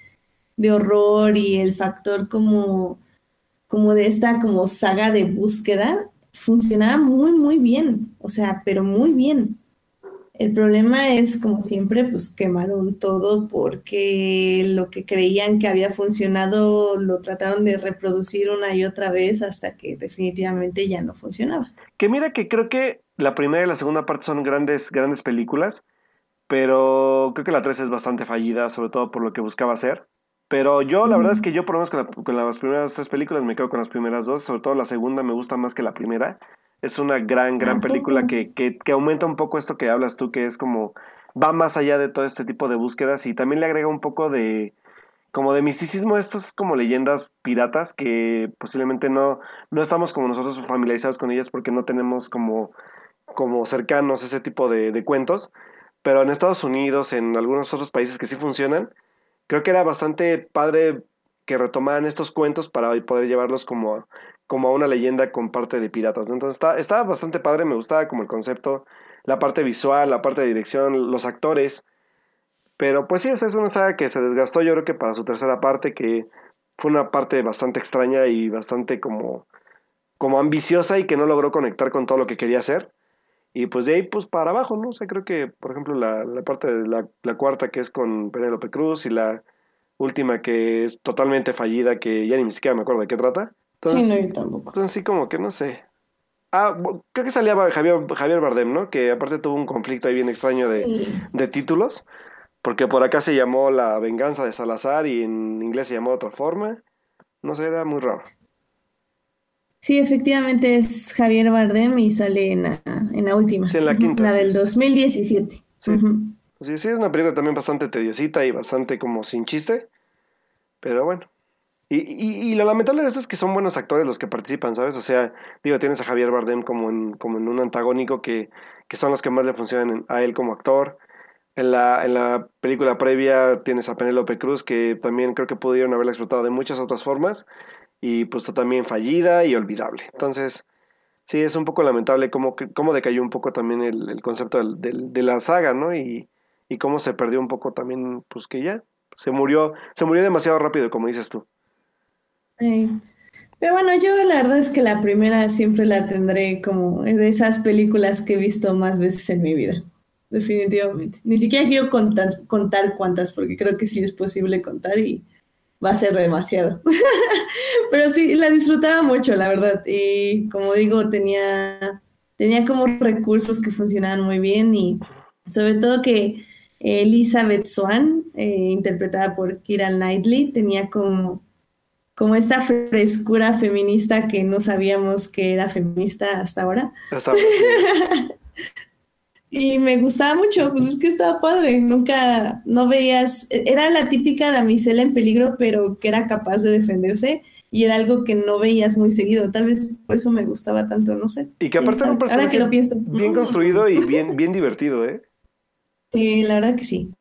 de horror y el factor como, como de esta como saga de búsqueda funcionaba muy, muy bien. O sea, pero muy bien. El problema es, como siempre, pues quemaron todo porque lo que creían que había funcionado lo trataron de reproducir una y otra vez hasta que definitivamente ya no funcionaba. Que mira que creo que la primera y la segunda parte son grandes, grandes películas, pero creo que la 3 es bastante fallida, sobre todo por lo que buscaba hacer. Pero yo, la verdad es que yo, por lo menos con, la- con las primeras tres películas, me quedo con las primeras dos. Sobre todo la segunda me gusta más que la primera. Es una gran, gran ¿A poco? película que, que, que aumenta un poco esto que hablas tú, que es como va más allá de todo este tipo de búsquedas y también le agrega un poco de como de misticismo estas como leyendas piratas que posiblemente no, no estamos como nosotros familiarizados con ellas porque no tenemos como, como cercanos ese tipo de, de cuentos. Pero en Estados Unidos, en algunos otros países que sí funcionan, creo que era bastante padre que retomaran estos cuentos para poder llevarlos como a, como a una leyenda con parte de piratas. Entonces está, estaba bastante padre, me gustaba como el concepto, la parte visual, la parte de dirección, los actores. Pero pues sí, es una saga que se desgastó yo creo que para su tercera parte, que fue una parte bastante extraña y bastante como, como ambiciosa y que no logró conectar con todo lo que quería hacer. Y pues de ahí, pues para abajo, ¿no? O sea, creo que, por ejemplo, la, la parte de la, la cuarta que es con Penélope Cruz y la última que es totalmente fallida, que ya ni siquiera me acuerdo de qué trata. Entonces, sí, no, yo tampoco. entonces sí como que no sé. Ah, creo que salía Javier, Javier Bardem, ¿no? Que aparte tuvo un conflicto ahí bien extraño de, Sí. de títulos, porque por acá se llamó La venganza de Salazar y en inglés se llamó de otra forma. No sé, era muy raro. Sí, efectivamente es Javier Bardem y sale en la, en la última. Sí, en la quinta, La del sí. 2017. Sí. Ujú. Sí, sí, es una película también bastante tediosita y bastante como sin chiste, pero bueno. Y, y, y lo lamentable de eso es que son buenos actores los que participan, ¿sabes? O sea, digo, tienes a Javier Bardem como en, como en un antagónico que, que son los que más le funcionan a él como actor. En la, en la película previa tienes a Penélope Cruz, que también creo que pudieron haberla explotado de muchas otras formas, y pues también fallida y olvidable. Entonces, sí, es un poco lamentable cómo, cómo decayó un poco también el, concepto de la saga, ¿no? Y, y cómo se perdió un poco también, pues que ya se murió, se murió demasiado rápido, como dices tú. Sí. Pero bueno, yo la verdad es que la primera siempre la tendré como de esas películas que he visto más veces en mi vida. Definitivamente. Ni siquiera quiero contar, contar cuántas, porque creo que sí es posible contar y va a ser demasiado. Pero sí, la disfrutaba mucho, la verdad. Y como digo, tenía, tenía como recursos que funcionaban muy bien y sobre todo que Elizabeth Swann, eh, interpretada por Keira Knightley, tenía como como esta frescura feminista que no sabíamos que era feminista hasta ahora. Hasta ahora. Y me gustaba mucho, pues es que estaba padre. Nunca, no veías, era la típica damisela en peligro, pero que era capaz de defenderse y era algo que no veías muy seguido. Tal vez por eso me gustaba tanto, no sé. Y que aparte era un Ahora que personaje lo pienso. bien construido y bien, bien divertido, ¿eh? Sí, la verdad que sí.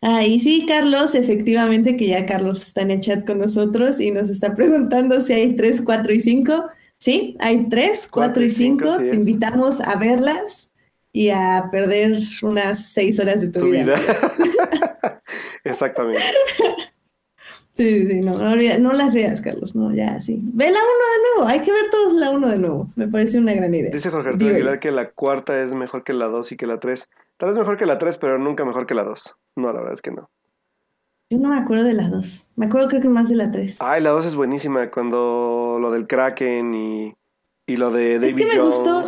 Ah, y sí, Carlos, efectivamente que ya Carlos está en el chat con nosotros y nos está preguntando si hay 3, 4 y 5. Sí, hay 3, 4 y 5. así Te invitamos a verlas y a perder unas 6 horas de tu Tu vida. vida. Exactamente. Sí, sí, sí, no, no, no las veas, Carlos, no, ya, sí. Ve la 1 de nuevo, hay que ver todos la 1 de nuevo. Me parece una gran idea. Dice Jorge Arturo. Aguilar que la cuarta es mejor que la dos y que la tres. Tal vez mejor que la tres, pero nunca mejor que la dos. No, la verdad es que no. Yo no me acuerdo de la 2. Me acuerdo creo que más de la 3. Ay, la dos es buenísima. Cuando lo del Kraken y, y lo de David Es que me Jones. gustó.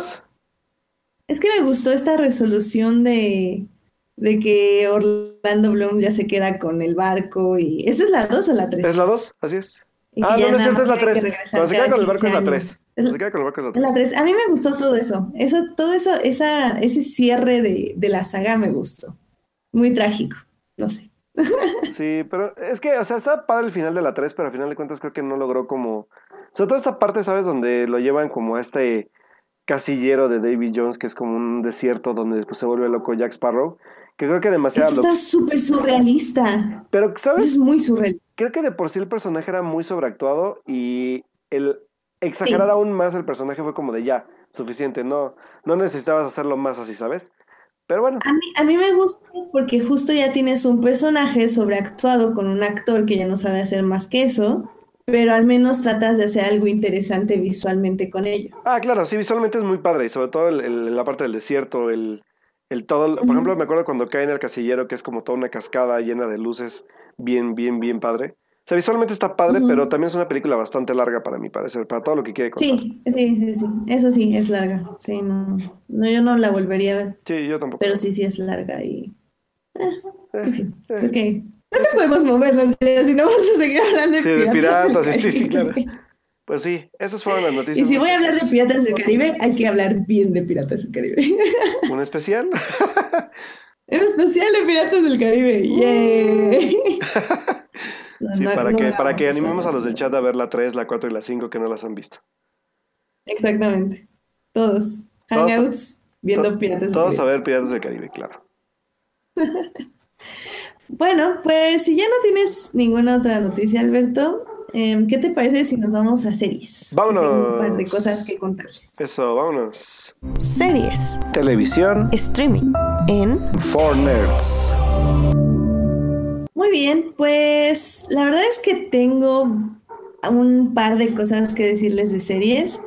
Es que me gustó esta resolución de, de que Orlando Bloom ya se queda con el barco y... ¿Esa es la 2 o la 3? ¿Es la dos? Así es. Y Ah, no, no es cierto, es la tiene que tres. regresar Cuando se queda con el barco es la 15 tres. años. Cuando Es se queda con el barco es la es tres. la 3. A mí me gustó todo eso. Eso, todo eso, esa, ese cierre de, de la saga me gustó. Muy trágico. No sé. Sí, pero es que, o sea, está padre el final de la 3, pero al final de cuentas creo que no logró como... Sobre todo esta parte, ¿sabes? Donde lo llevan como a este casillero de David Jones, que es como un desierto donde después se vuelve loco Jack Sparrow, que creo que demasiado... Eso está súper surrealista. Pero, ¿sabes? es muy surrealista. Creo que de por sí el personaje era muy sobreactuado y el exagerar Sí. aún más el personaje fue como de ya, suficiente, no, no necesitabas hacerlo más así, ¿sabes? Pero bueno, A mí, a mí me gusta porque justo ya tienes un personaje sobreactuado con un actor que ya no sabe hacer más que eso, pero al menos tratas de hacer algo interesante visualmente con ello. Ah, claro, sí, visualmente es muy padre, y sobre todo el- el- la parte del desierto, el, el todo, por ejemplo, me acuerdo cuando cae en el casillero, que es como toda una cascada llena de luces, bien, bien, bien padre. O sea, visualmente está padre, pero también es una película bastante larga para mi parecer, para todo lo que quiere contar. Sí, sí, sí, sí. Eso sí, es larga. Sí, no, no, yo no la volvería a ver, Sí, yo tampoco. pero sí, sí es larga y, Eh, en fin, eh. creo que, creo que podemos movernos si no vamos a seguir hablando de Sí, de Piratas piratas, sí, sí, Caribe. claro. Pues sí, esas fueron las noticias. Y si voy a hablar de. Piratas del Caribe, hay que hablar bien de Piratas del Caribe. ¿Un especial? En especial de Piratas del Caribe. ¡Yay! No, Sí, no- para no que, para que a animemos a los del chat a ver la 3, la 4 y la 5 que no las han visto. Exactamente. Todos. Todos- Hangouts viendo To- Piratas del Todos a Caribe. ver Piratas del Caribe, claro. Bueno, pues si ya no tienes ninguna otra noticia, Alberto, em, ¿qué te parece si nos vamos a series? Vámonos. Tengo un par de cosas que contarles. Eso, vámonos. Series. Televisión Streaming. En for Nerds. Muy bien, pues la verdad es que tengo un par de cosas que decirles de series.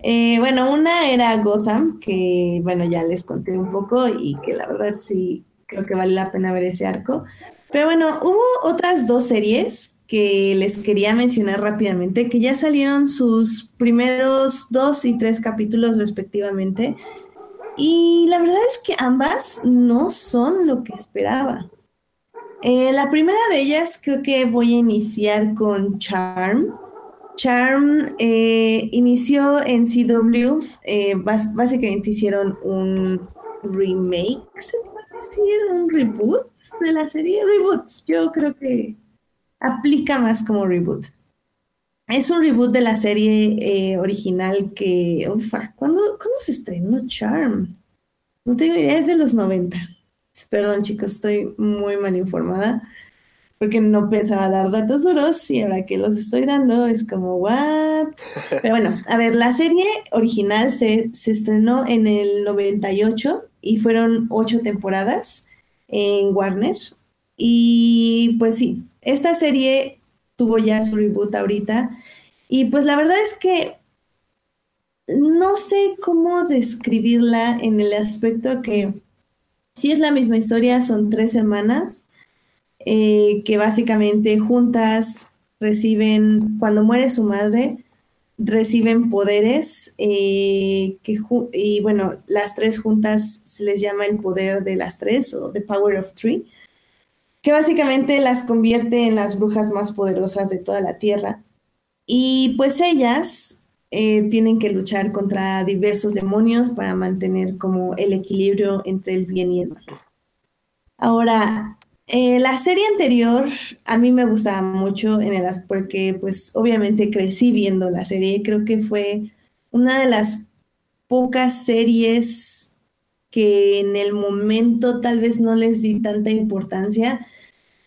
Eh, bueno, una era Gotham, que bueno, ya les conté un poco y que la verdad sí creo que vale la pena ver ese arco. Pero bueno, hubo otras dos series que les quería mencionar rápidamente, que ya salieron sus primeros dos y tres capítulos respectivamente. Y la verdad es que ambas no son lo que esperaba. Eh, la primera de ellas creo que voy a iniciar con Charm. Charm eh, inició en CW, eh, básicamente hicieron un remake, se puede decir, un reboot de la serie. Reboots, yo creo que aplica más como reboot. Es un reboot de la serie original que, ufa, ¿cuándo, ¿cuándo, se estrenó Charm? No tengo idea, es de los 90. Perdón chicos, estoy muy mal informada porque no pensaba dar datos duros y ahora que los estoy dando es como, ¿what? Pero bueno, a ver, la serie original se, se estrenó en el 98 y fueron ocho temporadas en Warner. Y pues sí, esta serie tuvo ya su reboot ahorita y pues la verdad es que no sé cómo describirla en el aspecto que si es la misma historia, son tres hermanas eh, que básicamente juntas reciben, cuando muere su madre, reciben poderes eh, y bueno, las tres juntas se les llama el poder de las tres o the power of three que básicamente las convierte en las brujas más poderosas de toda la Tierra. Y pues ellas eh, tienen que luchar contra diversos demonios para mantener como el equilibrio entre el bien y el mal. Ahora, eh, la serie anterior a mí me gustaba mucho en el porque pues obviamente crecí viendo la serie, creo que fue una de las pocas series que en el momento tal vez no les di tanta importancia,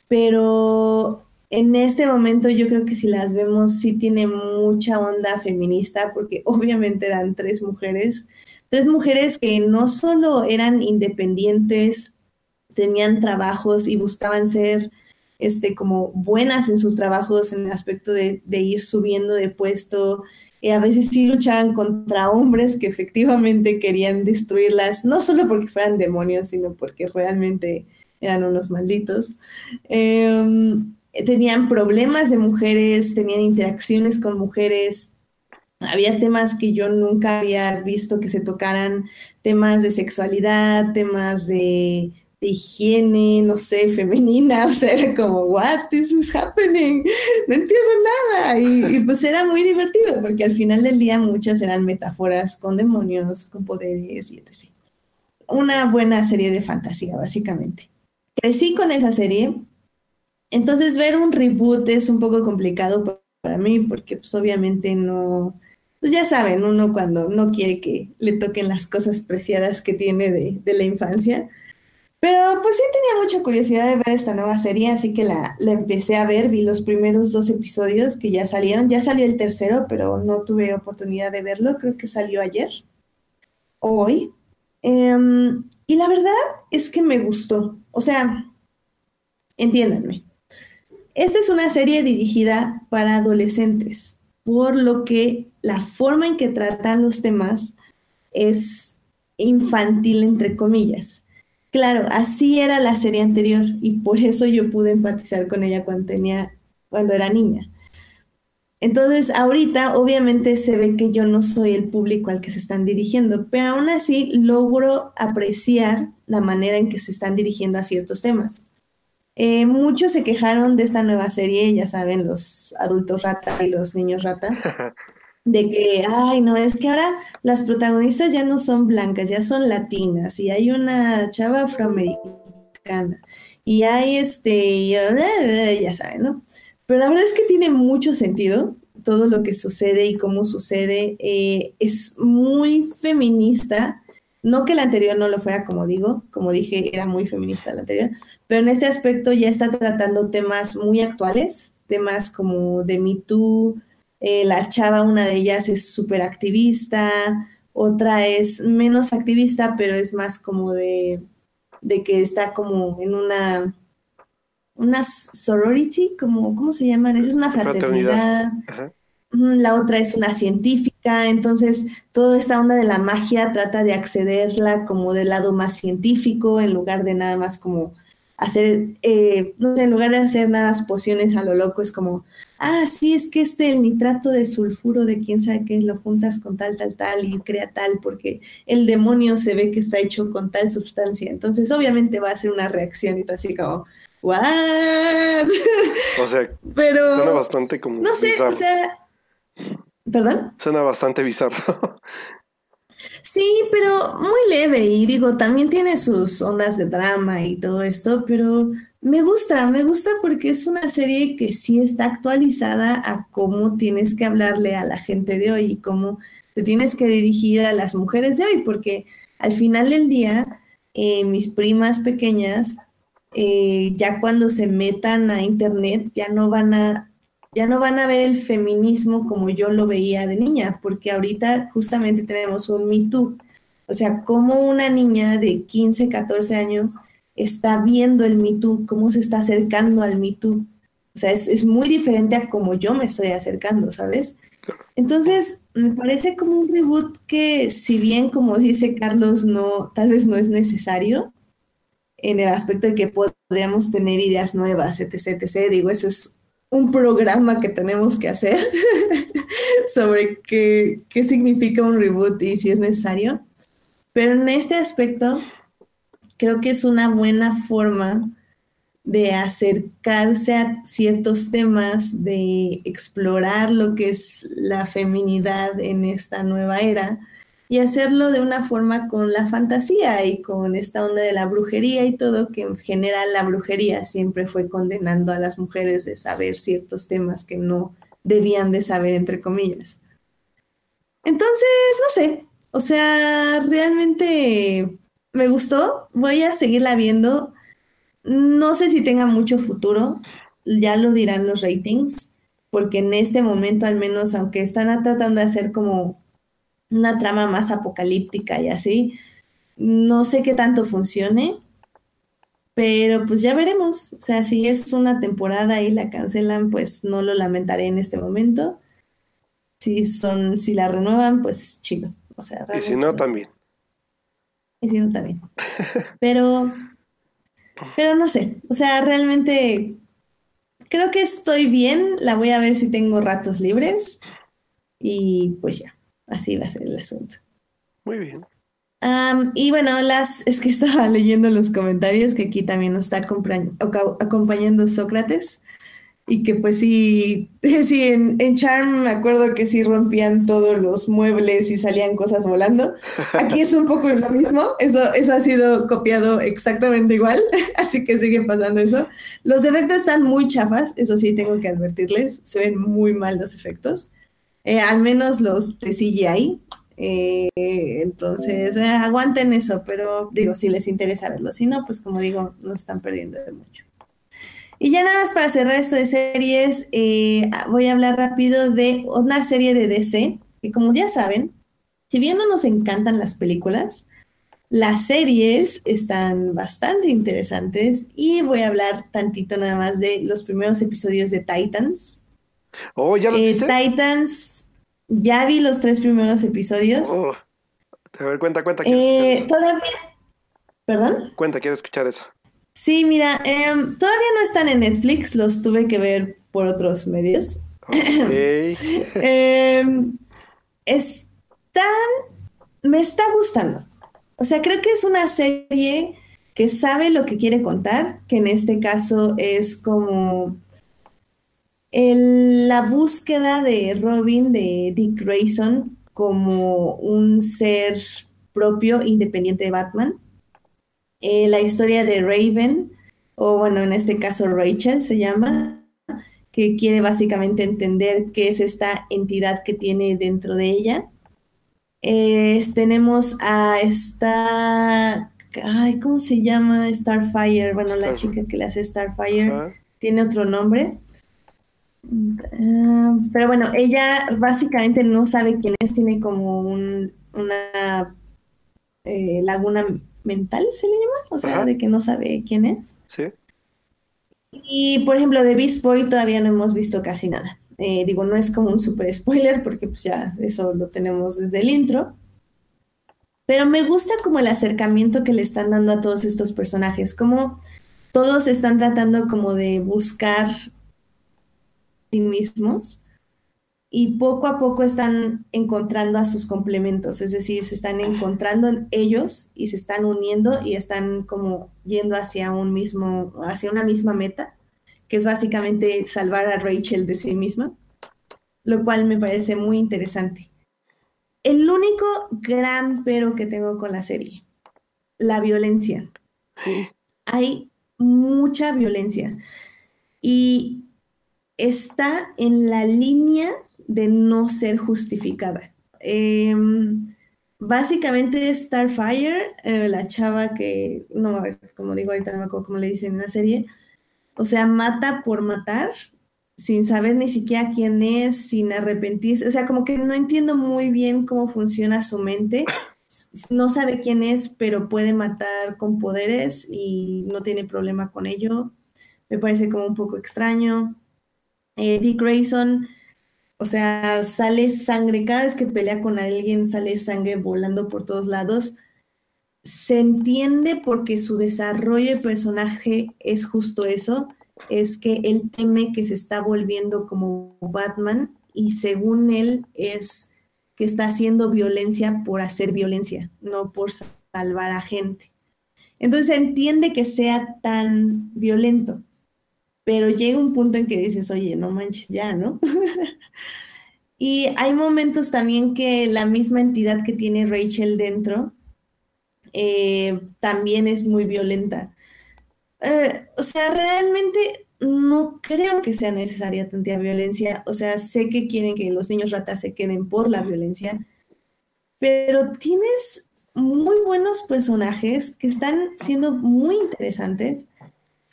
pero en este momento yo creo que si las vemos sí tiene mucha onda feminista, porque obviamente eran tres mujeres, tres mujeres que no solo eran independientes, tenían trabajos y buscaban ser este, como buenas en sus trabajos en el aspecto de, ir subiendo de puesto, y a veces sí luchaban contra hombres que efectivamente querían destruirlas, no solo porque fueran demonios, sino porque realmente eran unos malditos. Em, tenían problemas de mujeres, tenían interacciones con mujeres. Había temas que yo nunca había visto que se tocaran, temas de sexualidad, temas de higiene, no sé, femenina, o sea, era como, what this is happening, no entiendo nada, y, pues era muy divertido, porque al final del día muchas eran metáforas con demonios, con poderes y etc. Una buena serie de fantasía, básicamente. Crecí con esa serie, entonces ver un reboot es un poco complicado para mí, porque pues obviamente no, pues ya saben, uno cuando no quiere que le toquen las cosas preciadas que tiene de, de la infancia, pero pues sí tenía mucha curiosidad de ver esta nueva serie, así que la, empecé a ver, vi los primeros dos episodios que ya salieron, ya salió el tercero, pero no tuve oportunidad de verlo, creo que salió ayer o hoy. Em, y la verdad es que me gustó, o sea, entiéndanme, esta es una serie dirigida para adolescentes, por lo que la forma en que tratan los temas es infantil, entre comillas Claro, así era la serie anterior y por eso yo pude empatizar con ella cuando tenía, cuando era niña. Entonces, ahorita obviamente se ve que yo no soy el público al que se están dirigiendo, pero aún así logro apreciar la manera en que se están dirigiendo a ciertos temas. Eh, muchos se quejaron de esta nueva serie, ya saben, los adultos rata y los niños rata, de que, ay, no, es que ahora las protagonistas ya no son blancas, ya son latinas y hay una chava afroamericana y hay este, ya saben, ¿no? Pero la verdad es que tiene mucho sentido todo lo que sucede y cómo sucede. Eh, es muy feminista. No que la anterior no lo fuera, como digo, como dije, era muy feminista la anterior, pero en este aspecto ya está tratando temas muy actuales, temas como de Me Too, eh, la chava, una de ellas es súper activista, otra es menos activista, pero es más como de, de que está como en una, una sorority, como, ¿cómo se llaman? Esa es una fraternidad. La otra es una científica, entonces toda esta onda de la magia trata de accederla como del lado más científico en lugar de nada más como hacer, eh, no sé, en lugar de hacer nada más pociones a lo loco, es como, ah, sí, es que este, el nitrato de sulfuro de quién sabe qué, lo juntas con tal, tal, tal y crea tal, porque el demonio se ve que está hecho con tal sustancia. Entonces, obviamente va a ser una reacción y todo así como, ¿what? O sea, Pero, suena bastante como no sé, bizarro. o sea, ¿perdón? Suena bastante bizarro. Sí, pero muy leve y digo, también tiene sus ondas de drama y todo esto, pero me gusta, me gusta porque es una serie que sí está actualizada a cómo tienes que hablarle a la gente de hoy y cómo te tienes que dirigir a las mujeres de hoy, porque al final del día, eh, mis primas pequeñas, eh, ya cuando se metan a internet, ya no van a ya no van a ver el feminismo como yo lo veía de niña, porque ahorita justamente tenemos un Me Too. O sea, cómo una niña de 15, 14 años está viendo el Me Too, cómo se está acercando al Me Too. O sea, es, es muy diferente a cómo yo me estoy acercando, ¿sabes? Entonces, me parece como un reboot que, si bien, como dice Carlos, no, tal vez no es necesario, en el aspecto de que podríamos tener ideas nuevas, etc, etc. Digo, eso es un programa que tenemos que hacer sobre qué, qué significa un reboot y si es necesario. Pero en este aspecto, creo que es una buena forma de acercarse a ciertos temas, de explorar lo que es la feminidad en esta nueva era y hacerlo de una forma con la fantasía y con esta onda de la brujería y todo, que en general la brujería siempre fue condenando a las mujeres de saber ciertos temas que no debían de saber, entre comillas. Entonces, no sé, o sea, realmente me gustó, voy a seguirla viendo, no sé si tenga mucho futuro, ya lo dirán los ratings, porque en este momento al menos, aunque están tratando de hacer como una trama más apocalíptica y así. No sé qué tanto funcione, pero pues ya veremos. O sea, si es una temporada y la cancelan, pues no lo lamentaré en este momento. Si son, si la renuevan, pues chido. O sea, y si no, también. Y si no, también. Pero, pero no sé. O sea, realmente creo que estoy bien. La voy a ver si tengo ratos libres. Y pues ya. Así va a ser el asunto. Muy bien. Um, y bueno, las es que estaba leyendo los comentarios que aquí también nos está acompañando Sócrates y que pues sí, sí en, en, Charm me acuerdo que sí rompían todos los muebles y salían cosas volando. Aquí es un poco lo mismo, eso, eso ha sido copiado exactamente igual, así que sigue pasando eso. Los efectos están muy chafas, eso sí tengo que advertirles, se ven muy mal los efectos. Eh, al menos los de CGI. Eh, entonces, eh, aguanten eso, pero digo, si les interesa verlo. Si no, pues como digo, no están perdiendo de mucho. Y ya nada más para cerrar esto de series, voy a hablar rápido de una serie de DC, que como ya saben, si bien no nos encantan las películas, las series están bastante interesantes y voy a hablar tantito nada más de los primeros episodios de Titans, Oh, ¿ya lo eh, viste? Titans, ya vi los tres primeros episodios. Oh. A ver, cuenta, cuenta. Eh, todavía, perdón. Cuenta, quiero escuchar eso. Sí, mira, em, todavía no están en Netflix, los tuve que ver por otros medios. Em, están, me está gustando. O sea, creo que es una serie que sabe lo que quiere contar, que en este caso es como el- la búsqueda de Robin, de Dick Grayson, como un ser propio, independiente de Batman. Eh, la historia de Raven, o bueno, en este caso Rachel se llama, que quiere básicamente entender qué es esta entidad que tiene dentro de ella. Eh, tenemos a esta, ay, ¿cómo se llama? Starfire, bueno, la chica que le hace Starfire tiene otro nombre. Ah, pero bueno, ella básicamente no sabe quién es, tiene como un- una eh, laguna mental, se le llama, o sea, Ajá. de que no sabe quién es. Sí. Y por ejemplo, de Beast Boy todavía no hemos visto casi nada. Eh, digo, no es como un super spoiler porque pues ya eso lo tenemos desde el intro. Pero me gusta como el acercamiento que le están dando a todos estos personajes, como todos están tratando como de buscar sí mismos y poco a poco están encontrando a sus complementos, es decir, se están encontrando en ellos y se están uniendo y están como yendo hacia un mismo, hacia una misma meta, que es básicamente salvar a Rachel de sí misma, lo cual me parece muy interesante. El único gran pero que tengo con la serie, la violencia. Hay mucha violencia y está en la línea de no ser justificada. Em, básicamente Starfire, eh, la chava que, no, como digo ahorita no me acuerdo cómo le dicen en la serie, o sea, mata por matar, sin saber ni siquiera quién es, sin arrepentirse, o sea, como que no entiendo muy bien cómo funciona su mente, no sabe quién es, pero puede matar con poderes y no tiene problema con ello, me parece como un poco extraño. Eh, Dick Grayson, o sea, sale sangre, cada vez que pelea con alguien sale sangre volando por todos lados. Se entiende porque su desarrollo de personaje es justo eso, es que él teme que se está volviendo como Batman y según él es que está haciendo violencia por hacer violencia, no por salvar a gente. Entonces entiende que sea tan violento pero llega un punto en que dices, oye, no manches ya, ¿no? y hay momentos también que la misma entidad que tiene Rachel dentro eh, también es muy violenta. Eh, o sea, realmente no creo que sea necesaria tanta violencia. O sea, sé que quieren que los niños ratas se queden por la violencia, pero tienes muy buenos personajes que están siendo muy interesantes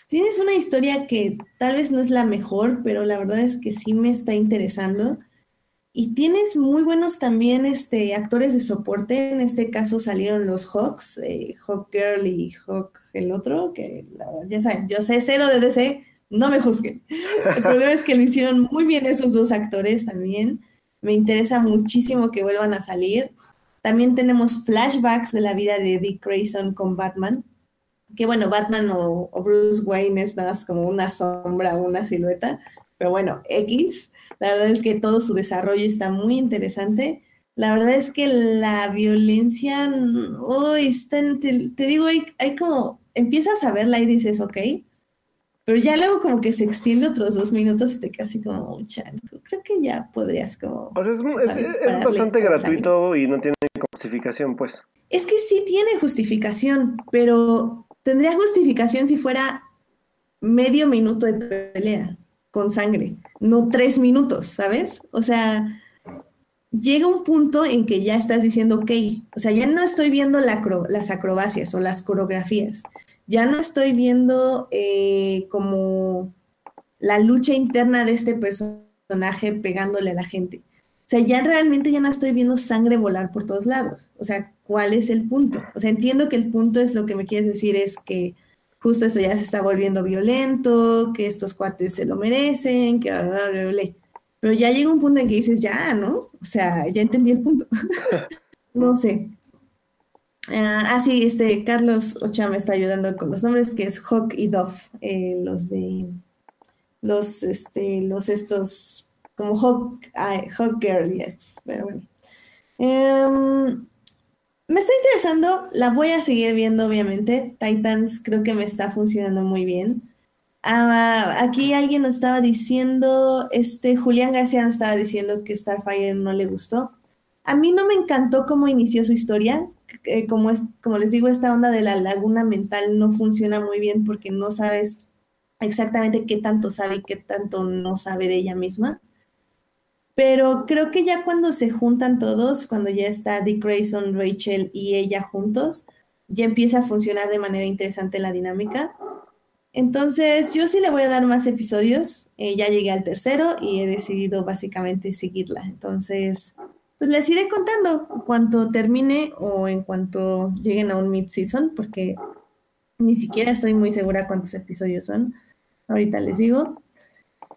Tienes una historia que tal vez no es la mejor, pero la verdad es que sí me está interesando. Y tienes muy buenos también este, actores de soporte. En este caso salieron los Hawks, eh, Hawk Girl y Hawk el otro, que ya saben, yo sé cero de DC, no me juzguen. El problema es que lo hicieron muy bien esos dos actores también. Me interesa muchísimo que vuelvan a salir. También tenemos flashbacks de la vida de Dick Grayson con Batman que bueno, Batman o, Bruce Wayne es nada más como una sombra, una silueta, pero bueno, X, la verdad es que todo su desarrollo está muy interesante. La verdad es que la violencia, hoy está te, digo, hay, como, empiezas a verla y dices, ok, pero ya luego como que se extiende otros dos minutos y te casi como, creo que ya podrías como... O sea, es, es bastante gratuito y no tiene justificación, pues. Es que sí tiene justificación, pero tendría justificación si fuera medio minuto de pelea con sangre, no tres minutos, ¿sabes? O sea, llega un punto en que ya estás diciendo, ok, o sea, ya no estoy viendo las acrobacias o las coreografías, ya no estoy viendo eh, como la lucha interna de este personaje pegándole a la gente. O sea, ya realmente ya no estoy viendo sangre volar por todos lados. O sea, ¿cuál es el punto? O sea, entiendo que el punto es lo que me quieres decir es que justo esto ya se está volviendo violento, que estos cuates se lo merecen, que bla, bla, bla, Pero ya llega un punto en que dices, ya, ¿no? O sea, ya entendí el punto. no sé. ah, ah sí, este, Carlos Ocha me está ayudando con los nombres, que es Hawk y Dove, eh, los de los, este, los estos como Hawk, Girl y pero bueno. Em, me está interesando, la voy a seguir viendo obviamente. Titans creo que me está funcionando muy bien. Ah, aquí alguien nos estaba diciendo, este Julián García nos estaba diciendo que Starfire no le gustó. A mí no me encantó cómo inició su historia. Eh, como, es, como les digo, esta onda de la laguna mental no funciona muy bien porque no sabes exactamente qué tanto sabe y qué tanto no sabe de ella misma. Pero creo que ya cuando se juntan todos, cuando ya está Dick Grayson, Rachel y ella juntos, ya empieza a funcionar de manera interesante la dinámica. Entonces, yo sí le voy a dar más episodios. Eh, ya llegué al tercero y he decidido básicamente seguirla. Entonces, pues les iré contando cuanto termine o en cuanto lleguen a un mid-season, porque ni siquiera estoy muy segura cuántos episodios son. Ahorita les digo.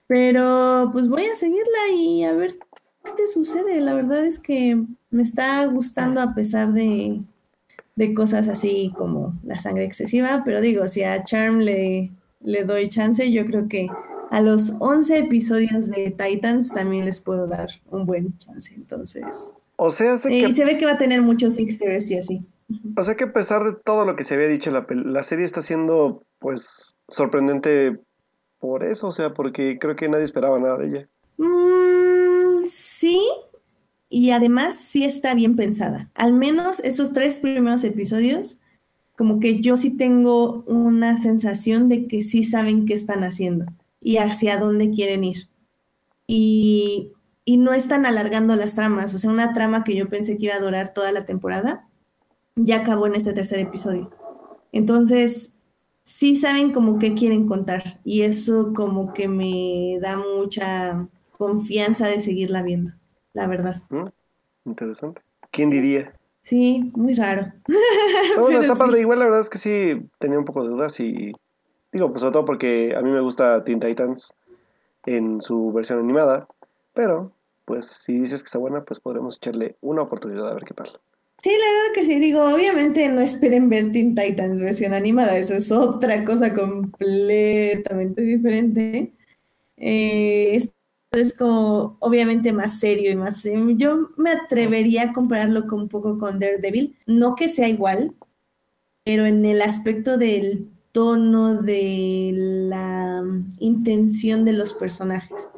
Pero pues voy a seguirla y a ver qué sucede. La verdad es que me está gustando a pesar de, de cosas así como la sangre excesiva, pero digo, si a Charm le, le doy chance, yo creo que a los 11 episodios de Titans también les puedo dar un buen chance. Entonces, O sea, sé y que, se ve que va a tener muchos Easter y así. o sea que a pesar de todo lo que se había dicho, la, la serie está siendo pues sorprendente por eso, o sea, porque creo que nadie esperaba nada de ella. Mm, sí, y además sí está bien pensada. Al menos esos tres primeros episodios, como que yo sí tengo una sensación de que sí saben qué están haciendo y hacia dónde quieren ir. Y, y no están alargando las tramas. O sea, una trama que yo pensé que iba a durar toda la temporada, ya acabó en este tercer episodio. Entonces, sí saben como qué quieren contar y eso como que me da mucha confianza de seguirla viendo, la verdad. ¿Mm? Interesante. ¿Quién diría? Sí, muy raro. Pero bueno, está sí. padre. Igual la verdad es que sí tenía un poco de dudas y digo, pues sobre todo porque a mí me gusta Teen Titans en su versión animada, pero pues si dices que está buena, pues podremos echarle una oportunidad a ver qué tal. Sí, la verdad que sí, digo, obviamente no esperen ver Teen Titans versión animada, eso es otra cosa completamente diferente. Eh, esto es como obviamente más serio y más... eh, Yo me atrevería a compararlo con, un poco con Daredevil, no que sea igual, pero en el aspecto del tono, de la mm, intención de los personajes.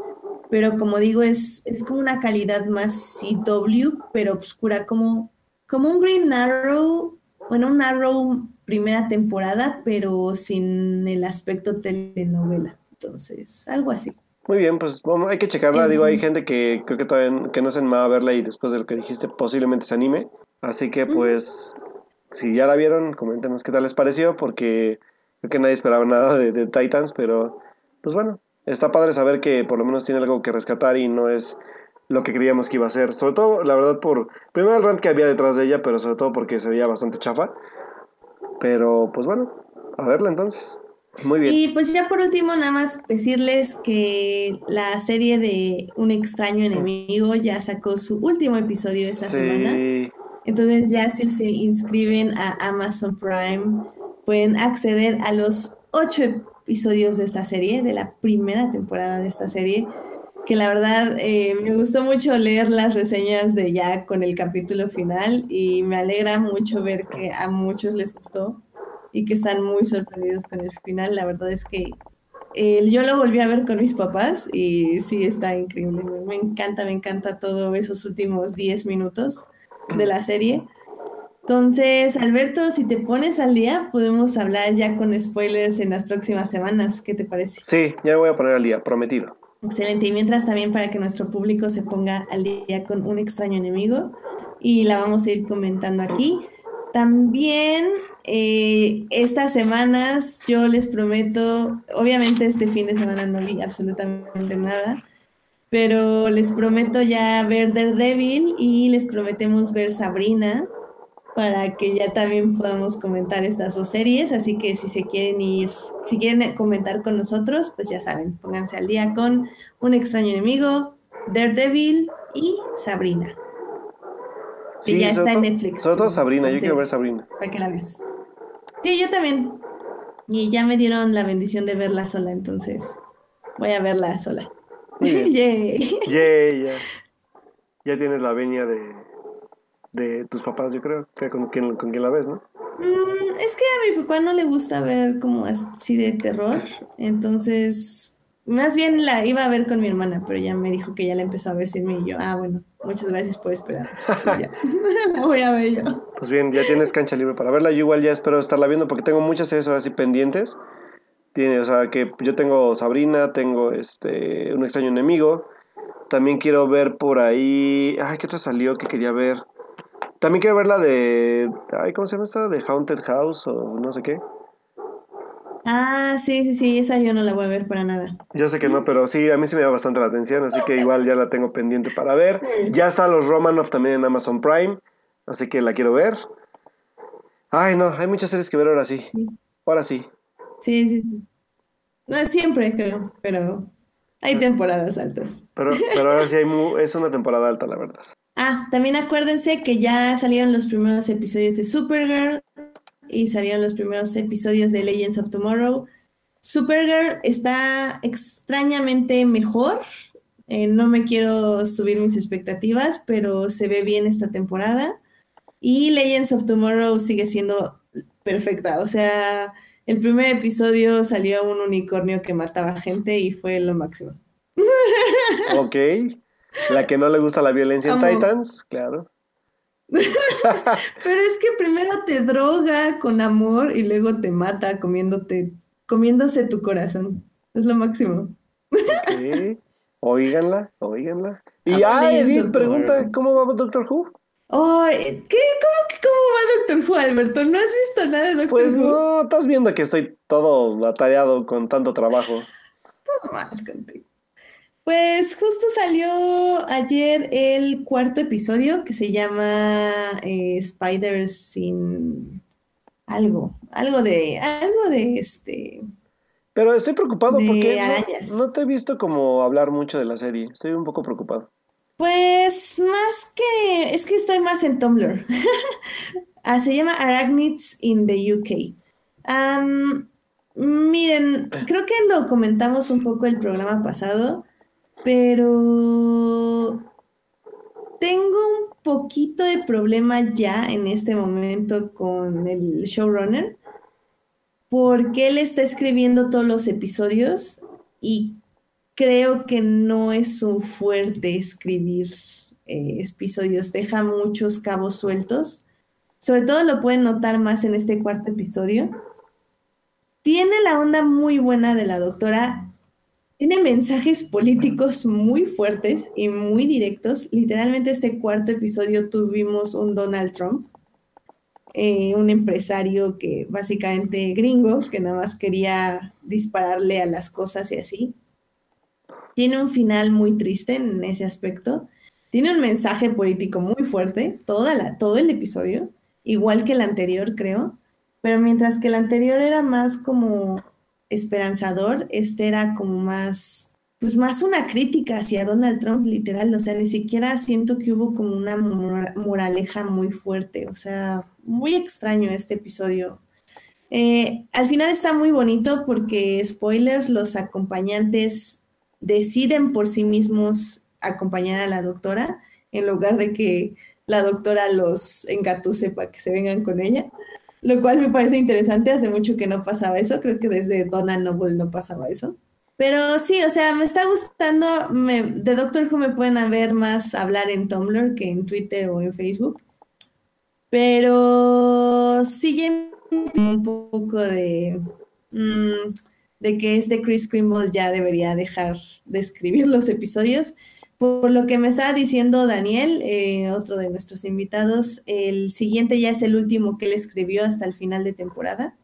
Pero como digo, es, es como una calidad más CW, pero oscura, como, como un Green Arrow, bueno, un Arrow primera temporada, pero sin el aspecto telenovela. Entonces, algo así. Muy bien, pues vamos, hay que checarla. Digo, hay gente que creo que todavía que no se animaba a verla y después de lo que dijiste posiblemente se anime. Así que pues, si ya la vieron, coméntenos qué tal les pareció, porque creo que nadie esperaba nada de, de Titans, pero pues bueno, está padre saber que por lo menos tiene algo que rescatar y no es lo que creíamos que iba a ser. Sobre todo, la verdad, por primero el rant que había detrás de ella, pero sobre todo porque se veía bastante chafa. Pero pues bueno, a verla entonces. Muy bien. Y pues ya por último, nada más decirles que la serie de Un extraño enemigo ya sacó su último episodio esta semana. Sí. Entonces ya si se inscriben a Amazon Prime, pueden acceder a los ocho episodios de esta serie, de la primera temporada de esta serie, que la verdad eh, me gustó mucho leer las reseñas de ya con el capítulo final y me alegra mucho ver que a muchos les gustó y que están muy sorprendidos con el final. La verdad es que eh, yo lo volví a ver con mis papás y sí está increíble. Me, encanta, me encanta todo esos últimos 10 minutos de la serie. Entonces, Alberto, si te pones al día, podemos hablar ya con spoilers en las próximas semanas. ¿Qué te parece? Sí, ya me voy a poner al día, prometido. Excelente. Y mientras también para que nuestro público se ponga al día con un extraño enemigo y la vamos a ir comentando aquí. También eh, estas semanas yo les prometo, obviamente este fin de semana no vi absolutamente nada, pero les prometo ya ver Daredevil y les prometemos ver Sabrina para que ya también podamos comentar estas dos series. Así que si se quieren ir, si quieren comentar con nosotros, pues ya saben, pónganse al día con Un extraño enemigo, Daredevil y Sabrina. Sí, ya está en Netflix. Sobre todo Sabrina, yo quiero ver Sabrina. Para que la veas. Sí, yo también. Y ya me dieron la bendición de verla sola, entonces voy a verla sola. Muy bien. Yay. Yay, ya. Ya tienes la venia de, de tus papás, yo creo, que con quien, con quien la ves, ¿no? Mm, es que a mi papá no le gusta ver como así de terror, entonces más bien la iba a ver con mi hermana, pero ya me dijo que ya la empezó a ver sin mí y yo, ah, bueno, muchas gracias por esperar. La voy a ver yo. Pues bien, ya tienes cancha libre para verla. Yo igual ya espero estarla viendo porque tengo muchas series ahora sí pendientes. Tiene, o sea, que yo tengo Sabrina, tengo este Un extraño enemigo. También quiero ver por ahí. Ay, ¿qué otra salió que quería ver? También quiero ver la de. Ay, ¿cómo se llama esta? De Haunted House o no sé qué. Ah, sí, sí, sí, esa yo no la voy a ver para nada. Yo sé que no, pero sí, a mí sí me da bastante la atención, así que igual ya la tengo pendiente para ver. Ya está los Romanoff también en Amazon Prime, así que la quiero ver. Ay, no, hay muchas series que ver ahora sí. Sí, Ahora sí. sí, sí. sí. No siempre creo, pero Hay temporadas altas. Pero, pero ahora sí hay mu- es una temporada alta, la verdad. Ah, también acuérdense que ya salieron los primeros episodios de Supergirl y salieron los primeros episodios de Legends of Tomorrow. Supergirl está extrañamente mejor. Eh, no me quiero subir mis expectativas, pero se ve bien esta temporada. Y Legends of Tomorrow sigue siendo perfecta. O sea, el primer episodio salió un unicornio que mataba gente y fue lo máximo. Ok. La que no le gusta la violencia en Amo. Titans, claro. Pero es que primero te droga con amor y luego te mata comiéndote, comiéndose tu corazón. Es lo máximo. Ok. Óiganla, óiganla. Y Ah, Edith pregunta. ¿cómo va Doctor Who? Ay, ¿qué? ¿Cómo, cómo va Doctor Who, Alberto? ¿No has visto nada de Doctor Pues Who? no, estás viendo que estoy todo atareado con tanto trabajo. No mal contigo. Pues justo salió ayer el cuarto episodio que se llama eh, Spiders sin algo, algo de, algo de este. Pero estoy preocupado porque no- te he visto como hablar mucho de la serie. Estoy un poco preocupado. Pues más que, es que estoy más en Tumblr. Ah, se llama Arachnids in the UK. Am, miren, creo que lo comentamos un poco el programa pasado, pero tengo un poquito de problema ya en este momento con el showrunner, porque él está escribiendo todos los episodios y creo que no es su fuerte escribir eh, episodios, deja muchos cabos sueltos. Sobre todo lo pueden notar más en este cuarto episodio. Tiene la onda muy buena de la doctora. Tiene mensajes políticos muy fuertes y muy directos. Literalmente este cuarto episodio tuvimos un Donald Trump, eh, un empresario que básicamente gringo, que nada más quería dispararle a las cosas y así. Tiene un final muy triste en ese aspecto. Tiene un mensaje político muy fuerte, toda todo el episodio, igual que el anterior, creo. Pero mientras que el anterior era más como esperanzador, este era como más, pues más una crítica hacia Donald Trump, literal. O sea, ni siquiera siento que hubo como una mora- moraleja muy fuerte. O sea, muy extraño este episodio. Eh, al final está muy bonito porque, spoilers, los acompañantes deciden por sí mismos acompañar a la doctora en lugar de que la doctora los engatuse para que se vengan con ella, lo cual me parece interesante, hace mucho que no pasaba eso, creo que desde Donna Noble no pasaba eso. Pero sí, o sea, me está gustando, me- de Doctor Who me pueden ver más hablar en Tumblr que en Twitter o en Facebook, pero sigue un poco de, mm, de que este Chris Krimble ya debería dejar de escribir los episodios. Por lo que me estaba diciendo Daniel, eh, otro de nuestros invitados, el siguiente ya es el último que él escribió hasta el final de temporada.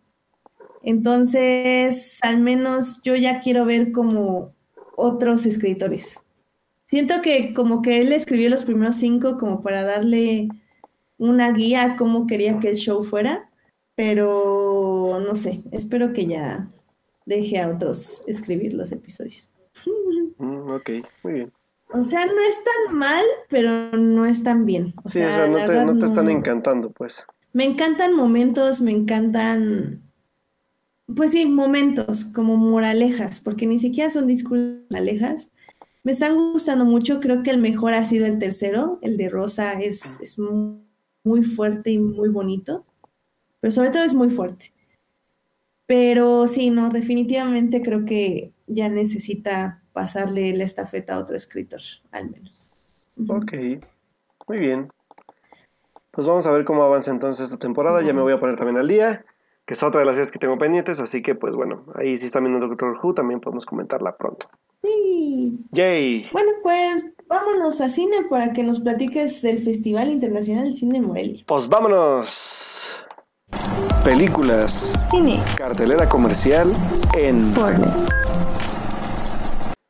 Entonces, al menos yo ya quiero ver como otros escritores. Siento que como que él escribió los primeros cinco como para darle una guía a cómo quería que el show fuera, pero no sé, espero que ya deje a otros escribir los episodios. Mm, ok, muy bien. O sea, no es tan mal, pero no es tan bien. O Sí, o sea, sea, no te, verdad no te están no- encantando, pues. Me encantan momentos, me encantan, pues sí, momentos como moralejas, porque ni siquiera son discursos moralejas. Me están gustando mucho, creo que el mejor ha sido el tercero, el de Rosa es, es mu- muy fuerte y muy bonito, pero sobre todo es muy fuerte. Pero sí, no, definitivamente creo que ya necesita pasarle la estafeta a otro escritor, al menos. Ok, muy bien. Pues vamos a ver cómo avanza entonces esta temporada. Ya me voy a poner también al día, que es otra de las series que tengo pendientes. Así que, pues bueno, ahí si están viendo Doctor Who, también podemos comentarla pronto. Sí. ¡Yay! Bueno, pues vámonos a cine para que nos platiques del Festival Internacional de Cine de Morelia. Pues vámonos. Películas, Cine. cartelera comercial en Fornex.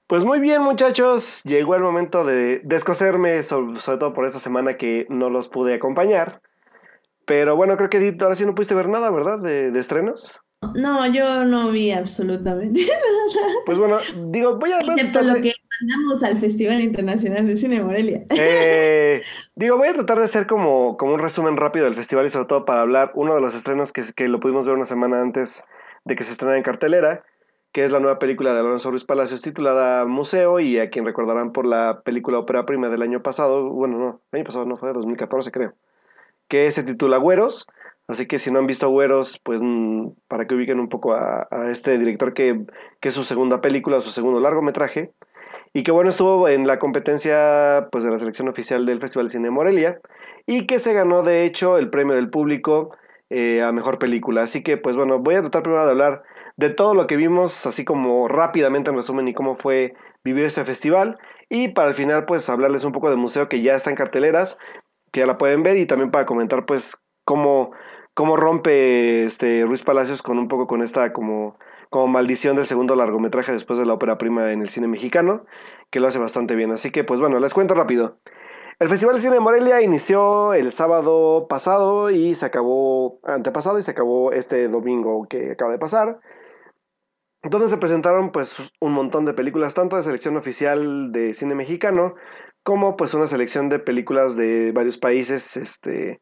Pues muy bien muchachos, llegó el momento de descoserme, sobre, sobre todo por esta semana que no los pude acompañar. Pero bueno, creo que Edith, ahora sí no pudiste ver nada, ¿verdad? De, de estrenos. no, yo no vi absolutamente nada. Pues bueno, digo, voy a... Excepto lo que mandamos al Festival Internacional de Cine Morelia. Eh, digo, voy a tratar de hacer como, como un resumen rápido del festival y sobre todo para hablar uno de los estrenos que, que lo pudimos ver una semana antes de que se estrenara en cartelera, que es la nueva película de Alonso Ruiz Palacios titulada Museo y a quien recordarán por la película ópera prima del año pasado, bueno, no, el año pasado no fue de 2014 creo, que se titula Güeros, así que si no han visto Güeros, pues mm, para que ubiquen un poco a, este director que, que es su segunda película, su segundo largometraje, y que bueno, estuvo en la competencia pues, de la selección oficial del Festival de Cine de Morelia y que se ganó de hecho el premio del público eh, a mejor película. Así que pues bueno, voy a tratar primero de hablar de todo lo que vimos, así como rápidamente en resumen y cómo fue vivir este festival. Y para el final pues hablarles un poco del museo que ya está en carteleras, que ya la pueden ver y también para comentar pues cómo, cómo rompe este Ruiz Palacios con un poco con esta como como maldición del segundo largometraje después de la ópera prima en el cine mexicano, que lo hace bastante bien. Así que, pues bueno, les cuento rápido. El Festival de Cine de Morelia inició el sábado pasado y se acabó, antepasado y se acabó este domingo que acaba de pasar. Entonces se presentaron pues un montón de películas, tanto de selección oficial de cine mexicano, como pues una selección de películas de varios países, este,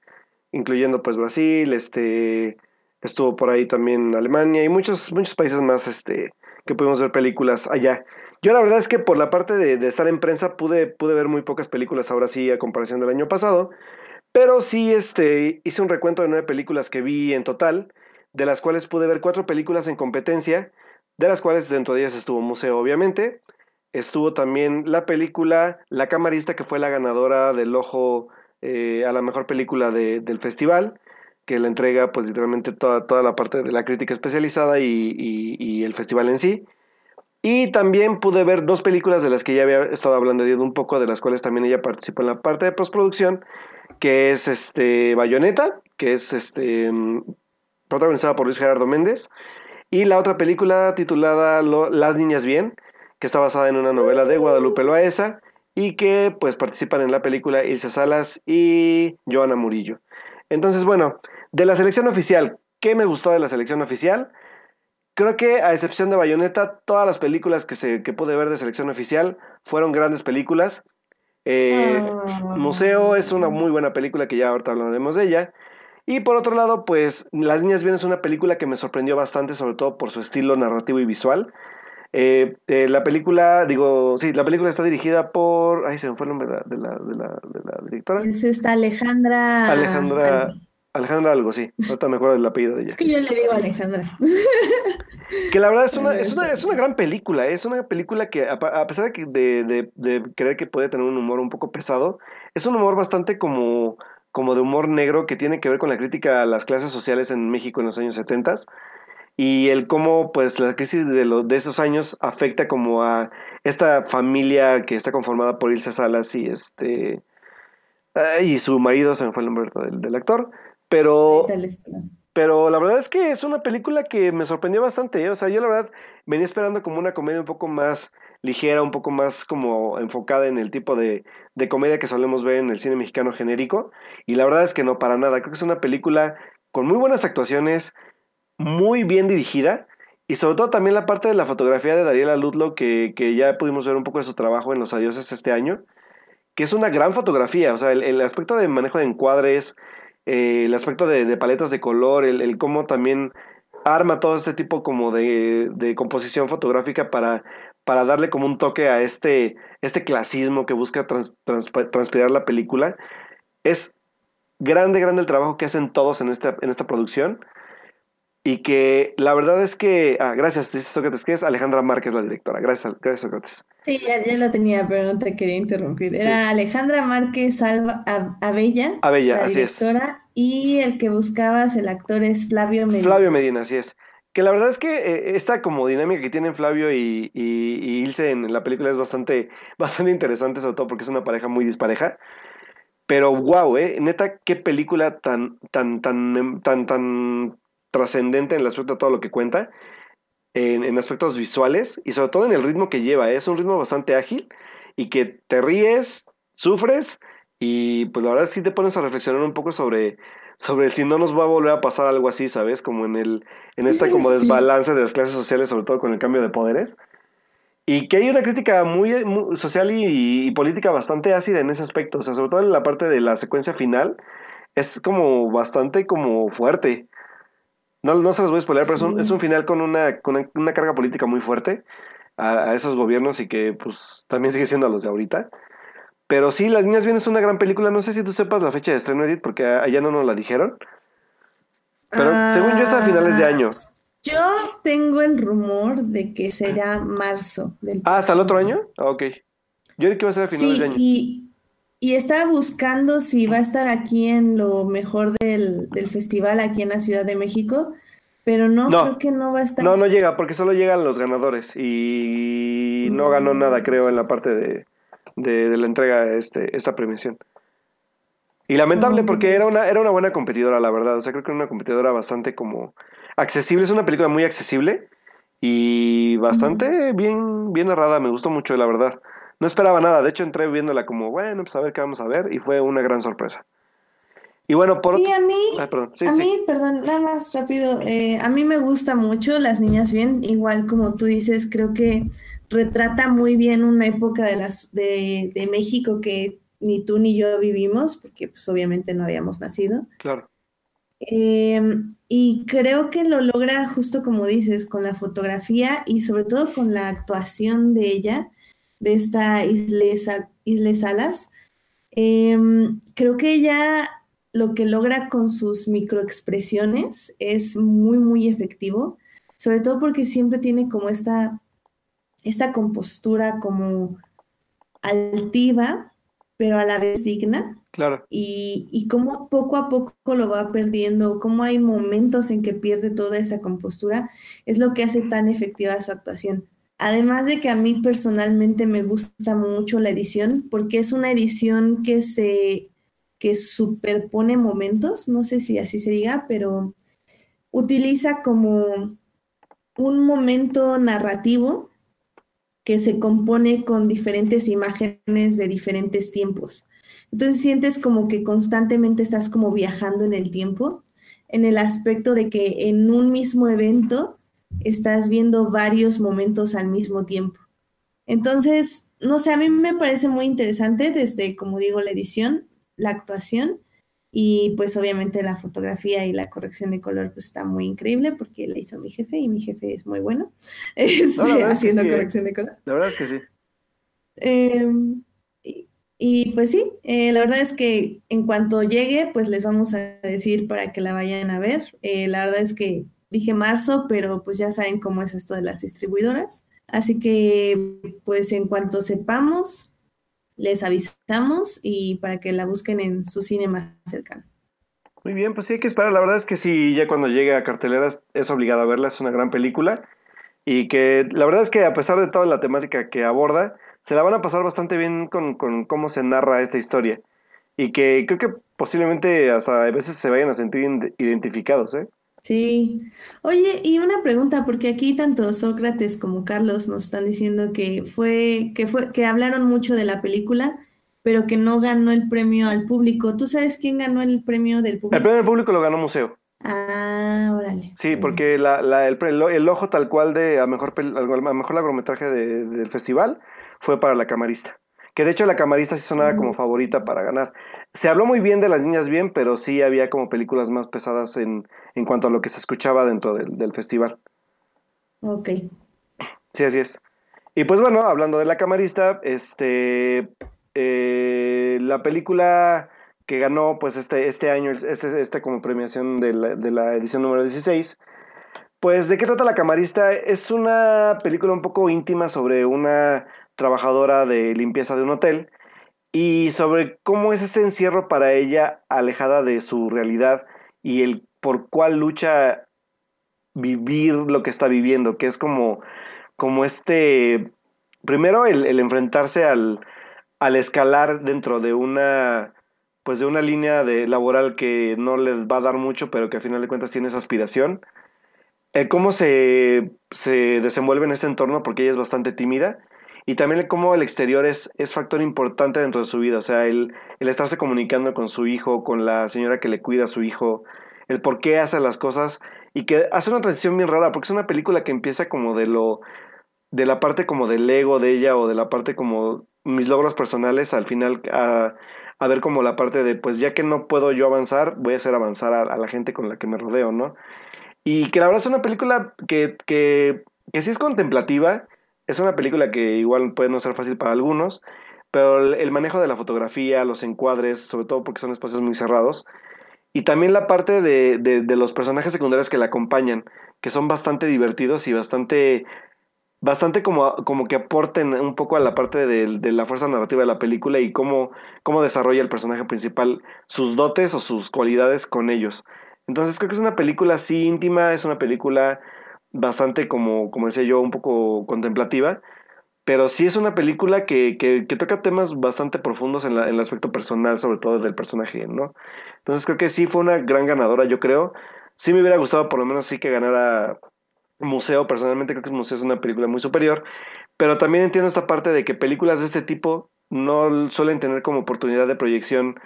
incluyendo pues Brasil, este, estuvo por ahí también Alemania y muchos, muchos países más este, que pudimos ver películas allá. Yo la verdad es que por la parte de, estar en prensa pude, pude ver muy pocas películas ahora sí a comparación del año pasado, pero sí este, hice un recuento de nueve películas que vi en total, de las cuales pude ver cuatro películas en competencia, de las cuales dentro de ellas estuvo Museo obviamente, estuvo también la película La Camarista que fue la ganadora del ojo eh, a la mejor película de- del festival, que la entrega pues literalmente toda, toda la parte de la crítica especializada y, y- y el festival en sí. Y también pude ver dos películas de las que ya había estado hablando de un poco, de las cuales también ella participó en la parte de postproducción, que es este Bayonetta, que es este mm, protagonizada por Luis Gerardo Méndez, y la otra película titulada Las Niñas Bien, que está basada en una novela de Guadalupe Loaesa y que pues participan en la película Ilse Salas y Joana Murillo. Entonces, bueno, de la selección oficial, ¿qué me gustó de la selección oficial? Creo que a excepción de Bayonetta, todas las películas que, se, que pude ver de selección oficial fueron grandes películas. Eh, Ah. Museo es una muy buena película que ya ahorita hablaremos de ella. Y por otro lado, pues Las Niñas Bien es una película que me sorprendió bastante, sobre todo por su estilo narrativo y visual. Eh, eh, la película, digo, sí, la película está dirigida por. Ay, se me fue el nombre de la, de la, de la, de la directora. Es esta Alejandra. Alejandra. algo. Alejandra Algo, sí. Ahorita me acuerdo del apellido de ella. Es que yo le digo Alejandra. Que la verdad es una, es una, es una gran película, ¿eh? es una película que a, pesar de, que de, de- de creer que puede tener un humor un poco pesado, es un humor bastante como, como de humor negro que tiene que ver con la crítica a las clases sociales en México en los años 70 y el cómo pues la crisis de, lo- de esos años afecta como a esta familia que está conformada por Ilse Salas y este y su marido, se me fue el nombre del, del actor, pero pero la verdad es que es una película que me sorprendió bastante. ¿eh? O sea, yo la verdad venía esperando como una comedia un poco más ligera, un poco más como enfocada en el tipo de, de comedia que solemos ver en el cine mexicano genérico. Y la verdad es que no, para nada. Creo que es una película con muy buenas actuaciones, muy bien dirigida. Y sobre todo también la parte de la fotografía de Dariela Ludlow, que, que ya pudimos ver un poco de su trabajo en Los Adioses este año, que es una gran fotografía. O sea, el, el aspecto de manejo de encuadres, eh, el aspecto de, paletas de color, el, el cómo también arma todo este tipo como de, de composición fotográfica para, para darle como un toque a este, este clasismo que busca trans- transpirar la película. Es grande, grande el trabajo que hacen todos en esta, en esta producción. Y que la verdad es que. Ah, gracias, dice Sócrates, que es Alejandra Márquez la directora. Gracias, gracias Sócrates. Sí, ya, ya lo tenía, pero no te quería interrumpir. Sí. Era Alejandra Márquez Alba, Ab- Abella, Abella, la así es. directora, y el que buscabas, el actor, es Flavio Medina. Flavio Medina, así es. Que la verdad es que eh, esta como dinámica que tienen Flavio y, y, Ilse en la película es bastante, bastante interesante, sobre todo porque es una pareja muy dispareja. Pero wow, eh, neta, qué película tan, tan, tan, em, tan, tan trascendente en el aspecto de todo lo que cuenta, en, en aspectos visuales y sobre todo en el ritmo que lleva. eh. Es un ritmo bastante ágil y que te ríes, sufres Y pues la verdad sí te pones a reflexionar un poco sobre, sobre si no nos va a volver a pasar algo así, ¿sabes? Como en el, en esta como desbalance de las clases sociales, sobre todo con el cambio de poderes. Y que hay una crítica muy, muy social y, y política bastante ácida en ese aspecto. O sea, sobre todo en la parte de la secuencia final, es como bastante como fuerte. No, no se los voy a spoiler, pero es un, es un final con una, con una, una carga política muy fuerte a, a esos gobiernos y que pues también sigue siendo a los de ahorita. Pero sí, Las Niñas Bien es una gran película. No sé si tú sepas la fecha de estreno, Edith, porque allá no nos la dijeron. Pero según yo es a finales de año. Ah, Yo tengo el rumor de que será marzo del Ah, ¿hasta el otro año? Ah, ok. Yo creo que iba a ser a finales Sí, de año. y, y estaba buscando si va a estar aquí en lo mejor del, del festival, aquí en la Ciudad de México, pero no, No. creo que no va a estar. No, no llega, porque solo llegan los ganadores. Y no ganó nada, creo, en la parte de, de, de la entrega este, esta premiación. Y lamentable, porque era una, era una buena competidora, la verdad. O sea, creo que era una competidora bastante como accesible. Es una película muy accesible y bastante bien, bien narrada. Me gustó mucho, la verdad. No esperaba nada. De hecho, entré viéndola como, bueno, pues a ver qué vamos a ver. Y fue una gran sorpresa. Y bueno, por Sí, otro... a mí, Ay, perdón. Sí, a sí. mí, perdón, nada más rápido, eh, a mí me gusta mucho Las Niñas Bien, igual como tú dices, creo que retrata muy bien una época de, las, de, de México que ni tú ni yo vivimos, porque pues obviamente no habíamos nacido. Claro. Eh, y creo que lo logra justo como dices, con la fotografía y sobre todo con la actuación de ella, de esta Isle, Sa- Isle Salas. Eh, creo que ella lo que logra con sus microexpresiones es muy, muy efectivo, sobre todo porque siempre tiene como esta, esta compostura como altiva, pero a la vez digna Claro. y, y cómo poco a poco lo va perdiendo, cómo hay momentos en que pierde toda esa compostura, es lo que hace tan efectiva su actuación. Además de que a mí personalmente me gusta mucho la edición, porque es una edición que se que superpone momentos, no sé si así se diga, pero utiliza como un momento narrativo que se compone con diferentes imágenes de diferentes tiempos. Entonces sientes como que constantemente estás como viajando en el tiempo, en el aspecto de que en un mismo evento estás viendo varios momentos al mismo tiempo. Entonces, no sé, a mí me parece muy interesante desde, como digo, la edición, la actuación y pues obviamente la fotografía y la corrección de color pues está muy increíble porque la hizo mi jefe y mi jefe es muy bueno este, No, la verdad es que haciendo sí, ¿eh? corrección de color. La verdad es que sí. Eh, y, y, pues sí, eh, la verdad es que en cuanto llegue, pues les vamos a decir para que la vayan a ver. Eh, la verdad es que dije marzo, pero pues ya saben cómo es esto de las distribuidoras. Así que pues en cuanto sepamos, les avisamos y para que la busquen en su cine más cercano. Muy bien, pues sí hay que esperar. La verdad es que sí, ya cuando llegue a carteleras es obligado a verla, es una gran película. Y que la verdad es que a pesar de toda la temática que aborda, se la van a pasar bastante bien con, con cómo se narra esta historia. Y que creo que posiblemente hasta a veces se vayan a sentir ide- identificados, ¿eh? Sí. Oye, y una pregunta, porque aquí tanto Sócrates como Carlos nos están diciendo que fue, que fue, que hablaron mucho de la película, pero que no ganó el premio al público. ¿Tú sabes quién ganó el premio del El público? premio del público lo ganó Museo. Ah, órale. Sí, porque la, la- el, el, el ojo tal cual de a mejor, a mejor largometraje de- del festival fue para la camarista. Que de hecho la camarista sí sonaba como favorita para ganar. Se habló muy bien de las niñas bien, pero sí había como películas más pesadas en, en cuanto a lo que se escuchaba dentro del, del festival. Ok. Sí, así es. Y pues bueno, hablando de la camarista, este eh, la película que ganó pues este, este año, este, esta como premiación de la, de la edición número 16, pues ¿de qué trata la camarista? Es una película un poco íntima sobre una trabajadora de limpieza de un hotel y sobre cómo es este encierro para ella alejada de su realidad y el por cuál lucha vivir lo que está viviendo, que es como, como este, primero el, enfrentarse al, al escalar dentro de una, pues de una línea de laboral que no les va a dar mucho, pero que al final de cuentas tiene esa aspiración. El cómo se, se desenvuelve en ese entorno, porque ella es bastante tímida. Y también cómo el exterior es, es factor importante dentro de su vida, o sea, el, el estarse comunicando con su hijo, con la señora que le cuida a su hijo, el por qué hace las cosas y que hace una transición bien rara, porque es una película que empieza como de lo de la parte como del ego de ella o de la parte como mis logros personales al final a, a ver como la parte de pues ya que no puedo yo avanzar, voy a hacer avanzar a, a la gente con la que me rodeo, ¿no? Y que la verdad es una película que, que, que sí es contemplativa, es una película que igual puede no ser fácil para algunos, pero el, manejo de la fotografía, los encuadres, sobre todo porque son espacios muy cerrados, y también la parte de, de, de, los personajes secundarios que la acompañan, que son bastante divertidos y bastante, bastante como, como que aporten un poco a la parte de, de, la fuerza narrativa de la película y cómo, cómo desarrolla el personaje principal sus dotes o sus cualidades con ellos. Entonces creo que es una película así íntima, es una película bastante, como, como decía yo, un poco contemplativa, pero sí es una película que, que, toca temas bastante profundos en, la, en, el aspecto personal, sobre todo del personaje, ¿no? Entonces creo que sí fue una gran ganadora, yo creo. Sí me hubiera gustado por lo menos sí que ganara Museo, personalmente creo que Museo es una película muy superior, pero también entiendo esta parte de que películas de este tipo no suelen tener como oportunidad de proyección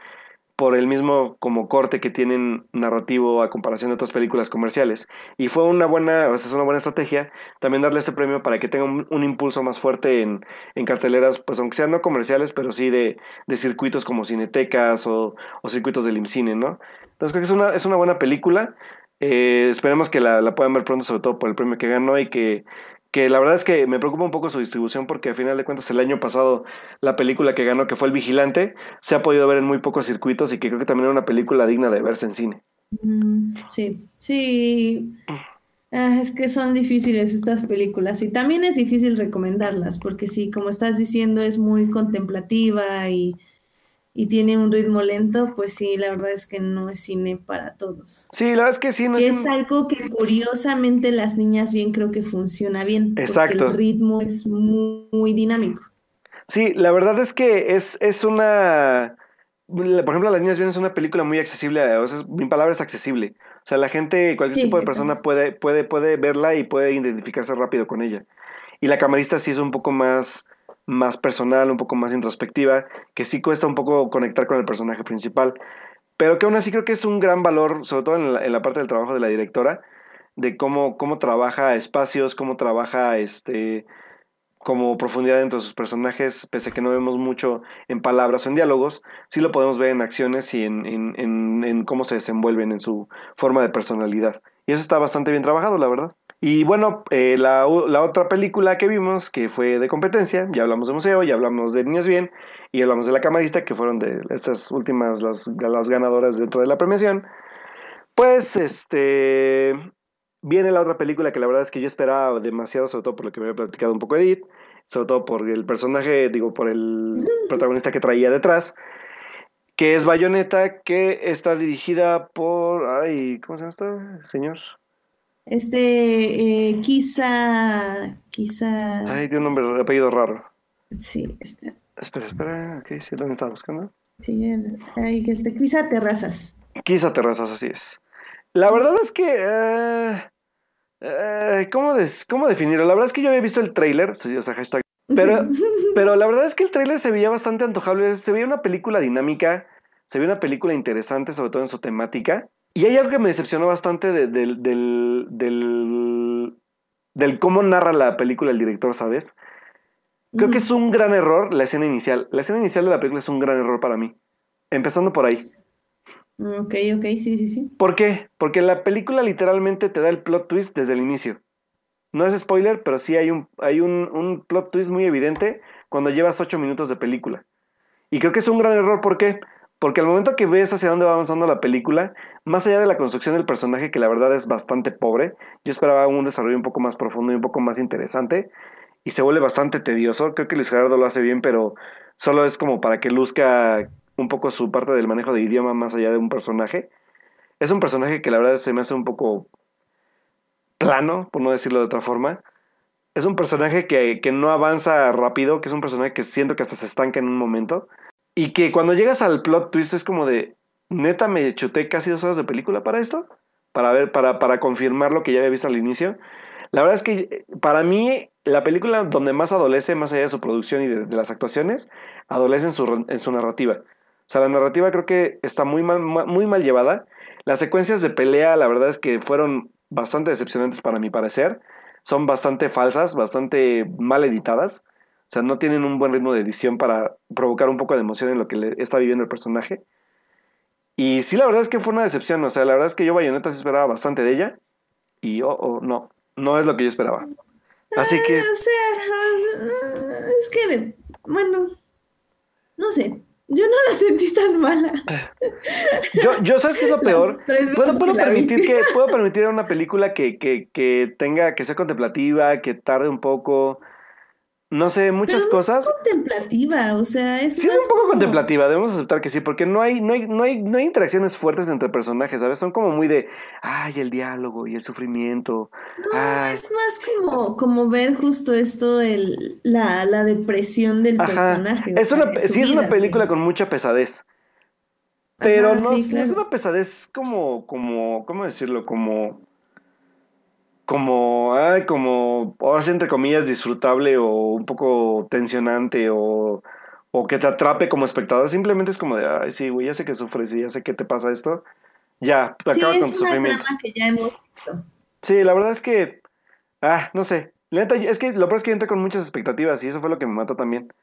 por el mismo como corte que tienen narrativo a comparación de otras películas comerciales. Y fue una buena, o sea, es una buena estrategia también darle este premio para que tenga un, impulso más fuerte en, en, carteleras, pues aunque sean no comerciales, pero sí de, de circuitos como cinetecas o, o, circuitos del IMCINE, ¿no? Entonces creo que es una, es una buena película. Eh, esperemos que la, la puedan ver pronto, sobre todo por el premio que ganó y que, que la verdad es que me preocupa un poco su distribución porque a final de cuentas el año pasado la película que ganó, que fue El Vigilante, se ha podido ver en muy pocos circuitos y que creo que también era una película digna de verse en cine. Mm, sí, sí. Ah, es que son difíciles estas películas y también es difícil recomendarlas porque sí, como estás diciendo, es muy contemplativa y y tiene un ritmo lento, pues sí, la verdad es que no es cine para todos. Sí, la verdad es que sí. No es, es algo que curiosamente las niñas bien creo que funciona bien. Exacto. el ritmo es muy, muy, dinámico. Sí, la verdad es que es, es una... Por ejemplo, Las Niñas Bien es una película muy accesible, o sea, mi palabra es accesible. O sea, la gente, cualquier sí, tipo de persona puede, puede, puede verla y puede identificarse rápido con ella. Y la camarista sí es un poco más más personal, un poco más introspectiva, que sí cuesta un poco conectar con el personaje principal, pero que aún así creo que es un gran valor, sobre todo en la, parte del trabajo de la directora, de cómo, cómo trabaja espacios, cómo trabaja este como profundidad dentro de sus personajes, pese a que no vemos mucho en palabras o en diálogos, sí lo podemos ver en acciones y en cómo se desenvuelven en su forma de personalidad. Y eso está bastante bien trabajado, la verdad. Y bueno, eh, la, la, otra película que vimos, que fue de competencia, ya hablamos de museo, ya hablamos de Niñas Bien, y hablamos de La Camarista, que fueron de estas últimas las, las ganadoras dentro de la premiación. Pues, este, viene la otra película que la verdad es que yo esperaba demasiado, sobre todo por lo que me había platicado un poco Edith, sobre todo por el personaje, digo, por el protagonista que traía detrás, que es Bayonetta, que está dirigida por, ay, ¿cómo se llama este señor? Este, eh, quizá, quizá. Ay, tiene un nombre, un apellido raro. Sí, espera. Espera, espera, ¿qué dice? ¿Dónde estaba buscando? Sí, ay, este, quizá Terrazas. Quizá Terrazas, así es. La verdad es que. Uh, ¿cómo, des, ¿Cómo definirlo? La verdad es que yo había visto el trailer, o sea, hashtag. Pero, sí. pero la verdad es que el trailer se veía bastante antojable. Se veía una película dinámica, se veía una película interesante, sobre todo en su temática. Y hay algo que me decepcionó bastante de, de, del, del, del cómo narra la película el director, ¿sabes? Creo mm. que es un gran error la escena inicial. La escena inicial de la película es un gran error para mí. Empezando por ahí. Ok, ok, sí, sí, sí. ¿Por qué? Porque la película literalmente te da el plot twist desde el inicio. No es spoiler, pero sí hay un, hay un, un plot twist muy evidente cuando llevas ocho minutos de película. Y creo que es un gran error, ¿por qué? Porque al momento que ves hacia dónde va avanzando la película, más allá de la construcción del personaje, que la verdad es bastante pobre, yo esperaba un desarrollo un poco más profundo y un poco más interesante, y se vuelve bastante tedioso. Creo que Luis Gerardo lo hace bien, pero solo es como para que luzca un poco su parte del manejo de idioma más allá de un personaje. Es un personaje que la verdad se me hace un poco plano, por no decirlo de otra forma. Es un personaje que, que no avanza rápido, que es un personaje que siento que hasta se estanca en un momento. Y que cuando llegas al plot twist es como de, neta, me chuté casi dos horas de película para esto, para ver, para, para confirmar lo que ya había visto al inicio. La verdad es que para mí la película donde más adolece, más allá de su producción y de, de las actuaciones, adolece en su, en su narrativa. O sea, la narrativa creo que está muy mal, muy mal llevada. Las secuencias de pelea, la verdad es que fueron bastante decepcionantes para mi parecer. Son bastante falsas, bastante mal editadas. O sea, no tienen un buen ritmo de edición para provocar un poco de emoción en lo que le está viviendo el personaje. Y sí, la verdad es que fue una decepción. O sea, la verdad es que yo Bayonetta sí esperaba bastante de ella. Y oh, oh, no, no es lo que yo esperaba. Así que... Ah, o sea, es que, bueno, no sé. Yo no la sentí tan mala. Yo, yo ¿sabes qué es lo peor? Puedo, puedo permitir que, puedo permitir una película que, que, que tenga, que sea contemplativa, que tarde un poco, no sé, muchas Pero cosas. Es contemplativa, o sea, es. Sí, es un poco como... contemplativa, debemos aceptar que sí, porque no hay, no hay, no hay, no hay interacciones fuertes entre personajes, ¿sabes? Son como muy de ay, el diálogo y el sufrimiento. No, ay. es más como, como ver justo esto, el, la, la depresión del Ajá. personaje. Es sea, una, su sí, es una película con mucha pesadez. Pero Ajá, no, sí, es- no es claro. una pesadez como, como, ¿cómo decirlo? Como, como, ay, como, ahora sí, entre comillas, disfrutable o un poco tensionante o, o que te atrape como espectador. Simplemente es como de, ay, sí, güey, ya sé que sufres y ya sé que te pasa esto. Ya, Sí, acaba con tu sufrimiento. que ya hemos visto. Sí, la verdad es que, ah, no sé. La neta, es que lo peor es que yo entré con muchas expectativas y eso fue lo que me mató también.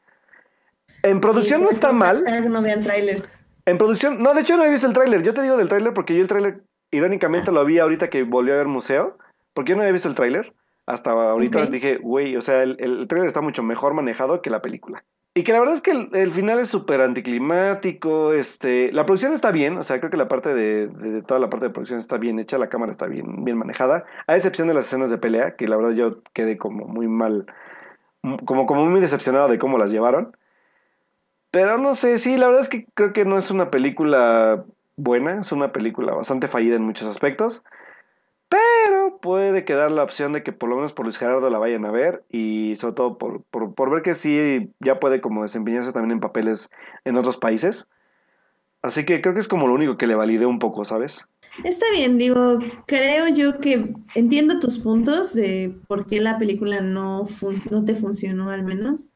En producción Sí, no está mal. No vean trailers. En producción, no, de hecho no he visto el tráiler. Yo te digo del tráiler porque yo el tráiler, irónicamente, lo vi ahorita que volvió a ver museo. Porque yo no había visto el tráiler. Hasta ahorita dije, güey, o sea, el, el tráiler está mucho mejor manejado que la película. Y que la verdad es que el, el final es súper anticlimático. Este, la producción está bien, o sea, creo que la parte de, de- de toda la parte de producción está bien hecha, la cámara está bien, bien manejada. A excepción de las escenas de pelea, que la verdad yo quedé como muy mal, como, como muy decepcionado de cómo las llevaron. Pero no sé, sí, la verdad es que creo que no es una película buena, es una película bastante fallida en muchos aspectos. Pero puede quedar la opción de que por lo menos por Luis Gerardo la vayan a ver y sobre todo por, por, ver que sí ya puede como desempeñarse también en papeles en otros países. Así que creo que es como lo único que le validé un poco, ¿sabes? Está bien, digo, creo yo que entiendo tus puntos de por qué la película no, no te funcionó al menos.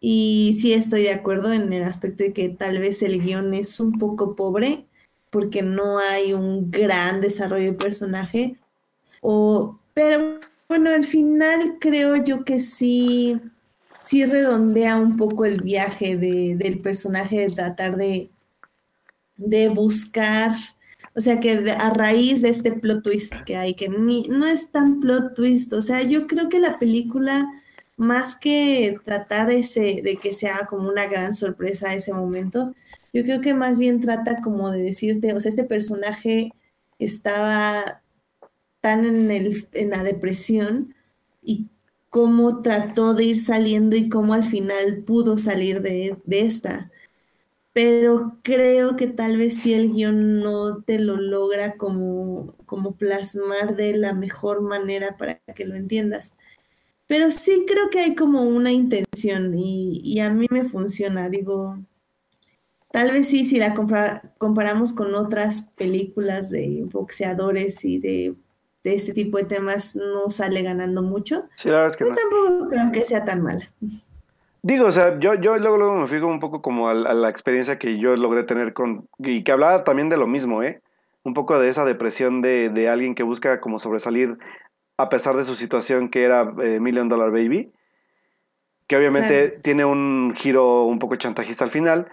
Y sí estoy de acuerdo en el aspecto de que tal vez el guion es un poco pobre porque no hay un gran desarrollo de personaje. Pero bueno, al final creo yo que sí, sí redondea un poco el viaje de- del personaje de tratar de, de buscar. O sea que a raíz de este plot twist que hay, que no es tan plot twist, o sea, yo creo que la película, más que tratar ese, de que sea como una gran sorpresa ese momento, yo creo que más bien trata como de decirte, o sea, este personaje estaba tan en la depresión y cómo trató de ir saliendo y cómo al final pudo salir de, de esta pero creo que tal vez si el guion no te lo logra como, como plasmar de la mejor manera para que lo entiendas. Pero sí creo que hay como una intención y, y a mí me funciona. Digo, tal vez sí, si la compara- comparamos con otras películas de boxeadores y de, de este tipo de temas, no sale ganando mucho. Sí, la verdad es que Pero no. tampoco creo que sea tan mala. Digo, o sea, yo, yo luego, luego me fijo un poco como a, a la experiencia que yo logré tener con... Y que hablaba también de lo mismo, ¿eh? Un poco de esa depresión de, de alguien que busca como sobresalir a pesar de su situación que era eh, Million Dollar Baby. Que obviamente Claro. tiene un giro un poco chantajista al final.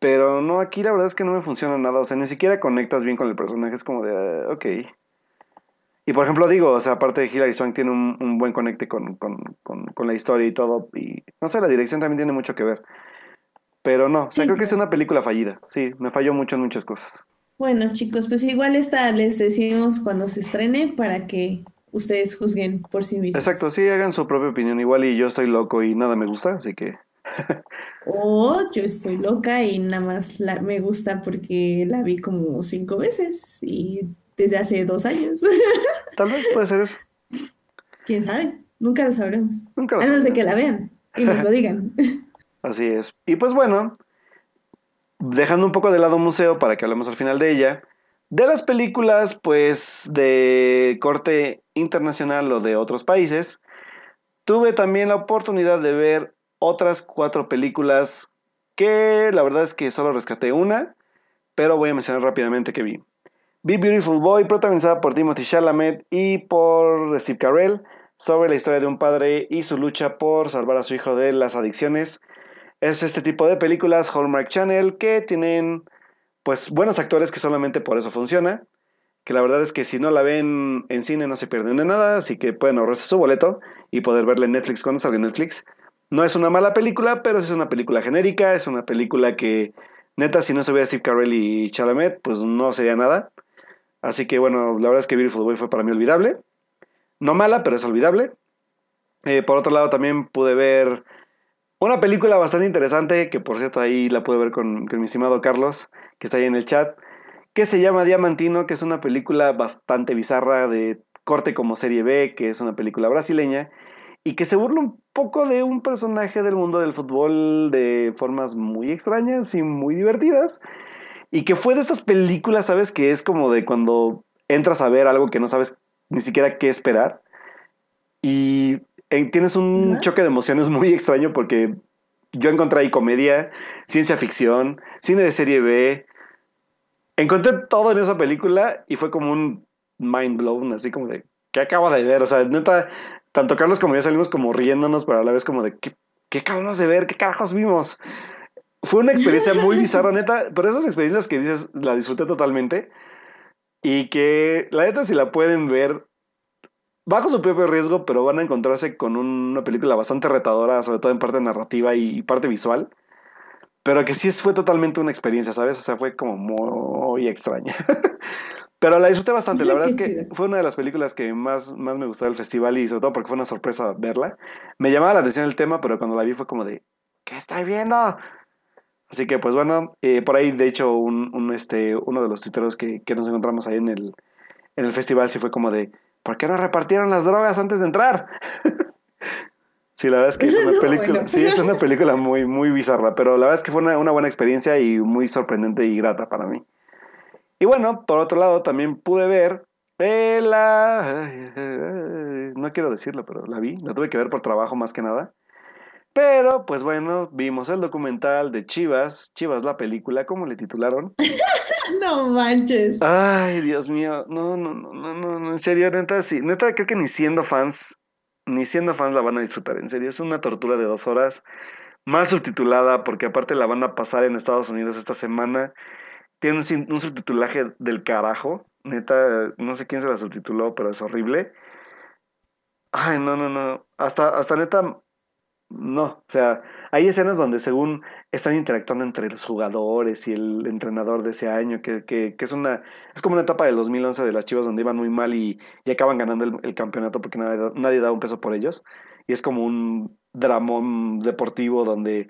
Pero no, aquí la verdad es que no me funciona nada. O sea, ni siquiera conectas bien con el personaje. Es como de, ah, ok. Y por ejemplo, digo, o sea, aparte de Hilary Swank tiene un, un buen conecte con, con, con, con la historia y todo. Y no sé, la dirección también tiene mucho que ver. Pero no, o sea, Sí, creo que es una película fallida. Sí, me falló mucho en muchas cosas. Bueno, chicos, pues igual esta les decimos cuando se estrene para que ustedes juzguen por sí mismos. Exacto, sí, hagan su propia opinión. Igual y yo estoy loco y nada me gusta, así que... O yo estoy loca y nada más la, me gusta porque la vi como cinco veces y desde hace dos años. Tal vez puede ser eso. ¿Quién sabe? Nunca lo sabremos. Nunca lo A menos de que la vean y nos lo digan. Así es. Y pues bueno, dejando un poco de lado museo para que hablemos al final de ella, De las películas, pues, de corte internacional o de otros países, tuve también la oportunidad de ver otras cuatro películas que la verdad es que solo rescaté una, pero voy a mencionar rápidamente que vi. Vi Beautiful Boy, protagonizada por Timothy Chalamet y por Steve Carell, sobre la historia de un padre y su lucha por salvar a su hijo de las adicciones. Es este tipo de películas Hallmark Channel que tienen pues buenos actores que solamente por eso funciona. Que la verdad es que si no la ven en cine no se pierden de nada, así que pueden ahorrarse su boleto y poder verla en Netflix cuando salga en Netflix. No es una mala película, pero es una película genérica, es una película que neta si no se hubiera Steve Carell y Chalamet, pues no sería nada. Así que bueno, la verdad es que Beautiful Boy fue para mí olvidable. No mala, pero es olvidable. Eh, por otro lado también pude ver una película bastante interesante, que por cierto ahí la pude ver con, con mi estimado Carlos, que está ahí en el chat, que se llama Diamantino, que es una película bastante bizarra de corte como serie B, que es una película brasileña, y que se burla un poco de un personaje del mundo del fútbol de formas muy extrañas y muy divertidas. Y que fue de estas películas, ¿sabes? Que es como de cuando entras a ver algo que no sabes ni siquiera qué esperar. Y eh, tienes un choque de emociones muy extraño porque yo encontré ahí comedia, ciencia ficción, cine de serie B. Encontré todo en esa película y fue como un mind blown, así como de, ¿qué acabo de ver? O sea, neta, tanto Carlos como yo salimos como riéndonos, pero a la vez como de, ¿qué, qué acabamos de ver? ¿Qué carajos vimos? Fue una experiencia muy bizarra, neta, pero esas experiencias que dices, la disfruté totalmente. Y que la neta, si la pueden ver, bajo su propio riesgo, pero van a encontrarse con una película bastante retadora, sobre todo en parte narrativa y parte visual. Pero que sí fue totalmente una experiencia, ¿sabes? O sea, fue como muy extraña. pero la disfruté bastante. La verdad es que fue una de las películas que más, más me gustó del festival y sobre todo porque fue una sorpresa verla. Me llamaba la atención el tema, pero cuando la vi fue como de, ¿qué estoy viendo? Así que, pues bueno, eh, por ahí, de hecho, un, un, este, uno de los tuiteros que, que, nos encontramos ahí en el, en el festival sí fue como de, ¿por qué no repartieron las drogas antes de entrar? sí, la verdad es que es una película, bueno. sí, es una película muy, muy bizarra, pero la verdad es que fue una, una buena experiencia y muy sorprendente y grata para mí. Y bueno, por otro lado, también pude ver eh, la... No quiero decirlo, pero la vi, la tuve que ver por trabajo más que nada. Pero, pues bueno, vimos el documental de Chivas, Chivas la película, ¿cómo le titularon? no manches. Ay, Dios mío, no, no, no, no, no, en serio, neta, sí, neta, creo que ni siendo fans, ni siendo fans la van a disfrutar, en serio, es una tortura de dos horas, mal subtitulada, porque aparte la van a pasar en Estados Unidos esta semana, tiene un, un subtitulaje del carajo, neta, no sé quién se la subtituló, pero es horrible. Ay, no, no, no, hasta, hasta neta no, o sea, hay escenas donde según están interactuando entre los jugadores y el entrenador de ese año, que, que, es una es como una etapa del 2011 de las Chivas donde iban muy mal y, y acaban ganando el, campeonato porque nadie, nadie da un peso por ellos. Y es como un dramón deportivo donde,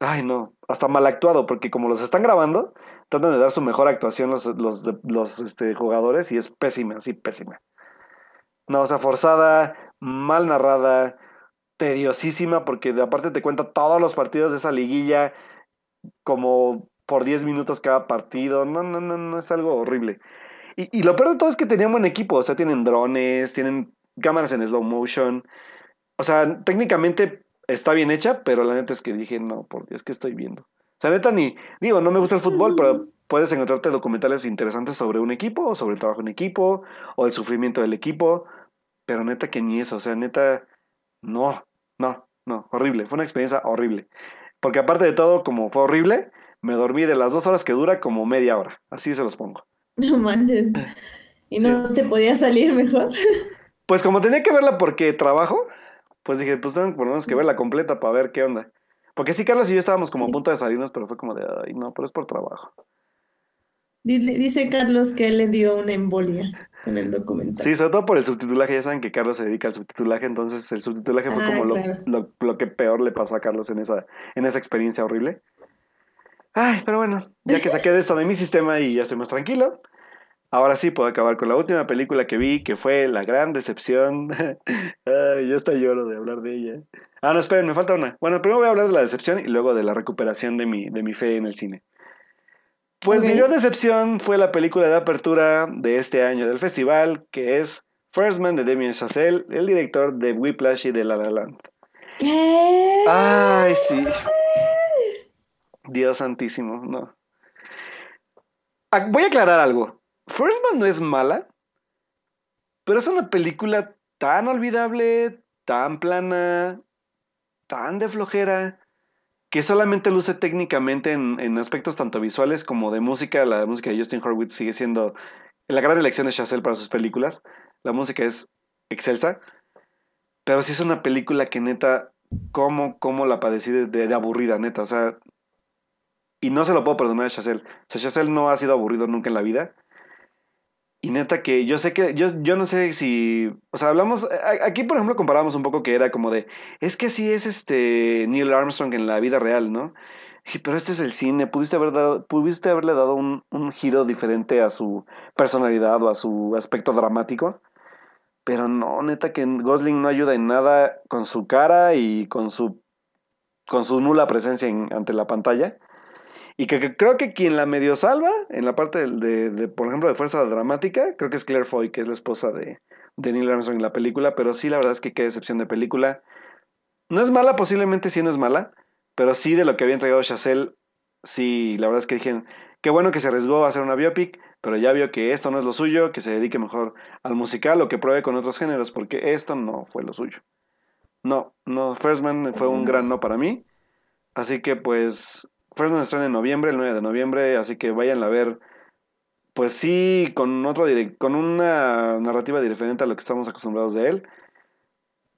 ay no, hasta mal actuado, porque como los están grabando, tratan de dar su mejor actuación los, los, los este, jugadores y es pésima, así pésima. No, o sea, forzada, mal narrada, tediosísima porque aparte te cuenta todos los partidos de esa liguilla como por 10 minutos cada partido. No, no, no, no es algo horrible. Y, y, lo peor de todo es que tenían buen equipo. O sea, tienen drones, tienen cámaras en slow motion. O sea, técnicamente está bien hecha, pero la neta es que dije, no, por Dios, que estoy viendo? O sea, neta ni, digo, no me gusta el fútbol, pero puedes encontrarte documentales interesantes sobre un equipo, o sobre el trabajo en equipo, o el sufrimiento del equipo. Pero neta que ni eso, o sea, neta, no, no, no, horrible. Fue una experiencia horrible. Porque aparte de todo, como fue horrible, me dormí de las dos horas que dura como media hora. Así se los pongo. No manches. ¿Y no sí. te podía salir mejor? Pues como tenía que verla porque trabajo, pues dije, pues tengo por lo menos que verla completa para ver qué onda. Porque sí, Carlos y yo estábamos como sí. a punto de salirnos, pero fue como de, ay, no, pero es por trabajo. Dice Carlos que él le dio una embolia en el documental. Sí, sobre todo por el subtitulaje. Ya saben que Carlos se dedica al subtitulaje, entonces el subtitulaje fue ah, como lo, lo, lo, que peor le pasó a Carlos en esa, en esa experiencia horrible. Ay, pero bueno, ya que saqué de esto de mi sistema y ya estoy más tranquilo, ahora sí puedo acabar con la última película que vi, que fue La Gran Decepción. Ay, yo hasta lloro de hablar de ella. Ah, no, esperen, me falta una. Bueno, primero voy a hablar de la decepción y luego de la recuperación de mi, de mi fe en el cine. Pues mi gran decepción fue la película de apertura de este año del festival, que es First Man de Damien Chazelle, el director de Whiplash y de La La Land. ¿Qué? Ay, sí. Dios santísimo, no. Ah, Voy a aclarar algo. First Man no es mala, pero es una película tan olvidable, tan plana, tan de flojera, que solamente luce técnicamente en, en aspectos tanto visuales como de música. La música de Justin Horwitz sigue siendo la gran elección de Chazelle para sus películas. La música es excelsa, pero sí es una película que neta, cómo, cómo la padecí de, aburrida, neta. O sea, y no se lo puedo perdonar a Chazelle. O sea, Chazelle no ha sido aburrido nunca en la vida. Y neta que yo sé que, yo, yo no sé si, o sea, hablamos, aquí por ejemplo comparamos un poco que era como de, es que sí es este Neil Armstrong en la vida real, ¿no? Pero este es el cine, pudiste, haber dado, pudiste haberle dado un, un giro diferente a su personalidad o a su aspecto dramático. Pero no, neta que Gosling no ayuda en nada con su cara y con su, con su nula presencia en- ante la pantalla. Y que, que creo que quien la medio salva en la parte del- de, de, por ejemplo, de fuerza dramática, creo que es Claire Foy, que es la esposa de, de Neil Armstrong en la película, pero sí, la verdad es que qué decepción de película. No es mala, posiblemente sí no es mala, pero sí de lo que había entregado Chazelle, sí, la verdad es que dije, qué bueno que se arriesgó a hacer una biopic, pero ya vio que esto no es lo suyo, que se dedique mejor al musical o que pruebe con otros géneros, porque esto no fue lo suyo. No, no, First Man fue un gran no para mí. Así que pues First Man estrena en noviembre, el 9 de noviembre, así que vayan a ver. Pues sí, con otro con una narrativa diferente a lo que estamos acostumbrados de él.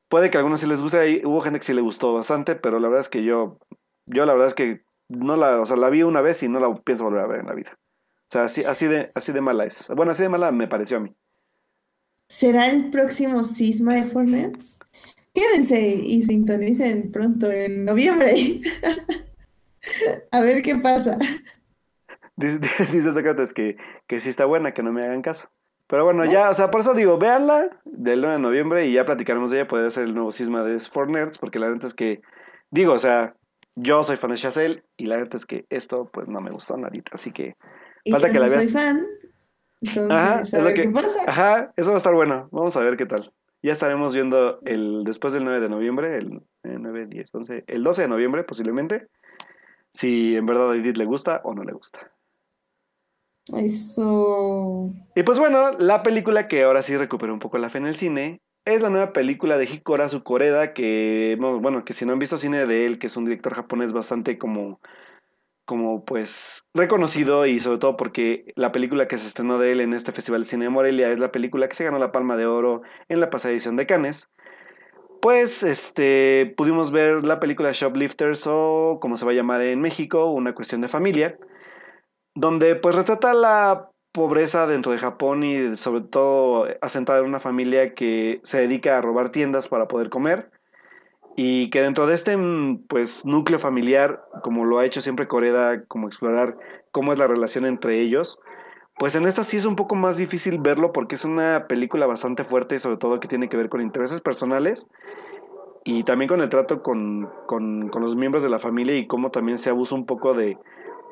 Puede que a algunos sí les guste, hubo gente que sí le gustó bastante, pero la verdad es que yo, yo la verdad es que no la, o sea, la vi una vez y no la pienso volver a ver en la vida. O sea, así, así de, así de mala es. Bueno, así de mala me pareció a mí. ¿Será el próximo cisma de Fortnite? Quédense y sintonicen pronto en noviembre. A ver qué pasa. Dice, dice Sócrates que, que sí está buena, que no me hagan caso. Pero bueno, ya, o sea, por eso digo, véanla del 9 de noviembre y ya platicaremos de ella. Puede ser el nuevo cisma de For Nerds, porque la neta es que, digo, o sea, yo soy fan de Chazelle y la neta es que esto, pues no me gustó nadita. Así que, Y Falta que la no soy veas. fan. Entonces, Ajá, a ver que- qué pasa. ajá, eso va a estar bueno. Vamos a ver qué tal. Ya estaremos viendo el después del 9 de noviembre, el, el 9, 10, 11, el 12 de noviembre posiblemente, si en verdad a Edith le gusta o no le gusta. Eso. Y pues bueno, la película que ahora sí recuperó un poco la fe en el cine es la nueva película de Hikora Koreda, que, bueno, que si no han visto cine de él, que es un director japonés bastante como, como pues reconocido y sobre todo porque la película que se estrenó de él en este Festival de Cine de Morelia es la película que se ganó la Palma de Oro en la pasada edición de Cannes. Pues este pudimos ver la película Shoplifters o como se va a llamar en México, una cuestión de familia donde pues retrata la pobreza dentro de Japón y sobre todo asentada en una familia que se dedica a robar tiendas para poder comer y que dentro de este pues núcleo familiar como lo ha hecho siempre Coreda como explorar cómo es la relación entre ellos pues en esta sí es un poco más difícil verlo porque es una película bastante fuerte sobre todo que tiene que ver con intereses personales y también con el trato con, con, los miembros de la familia y cómo también se abusa un poco de,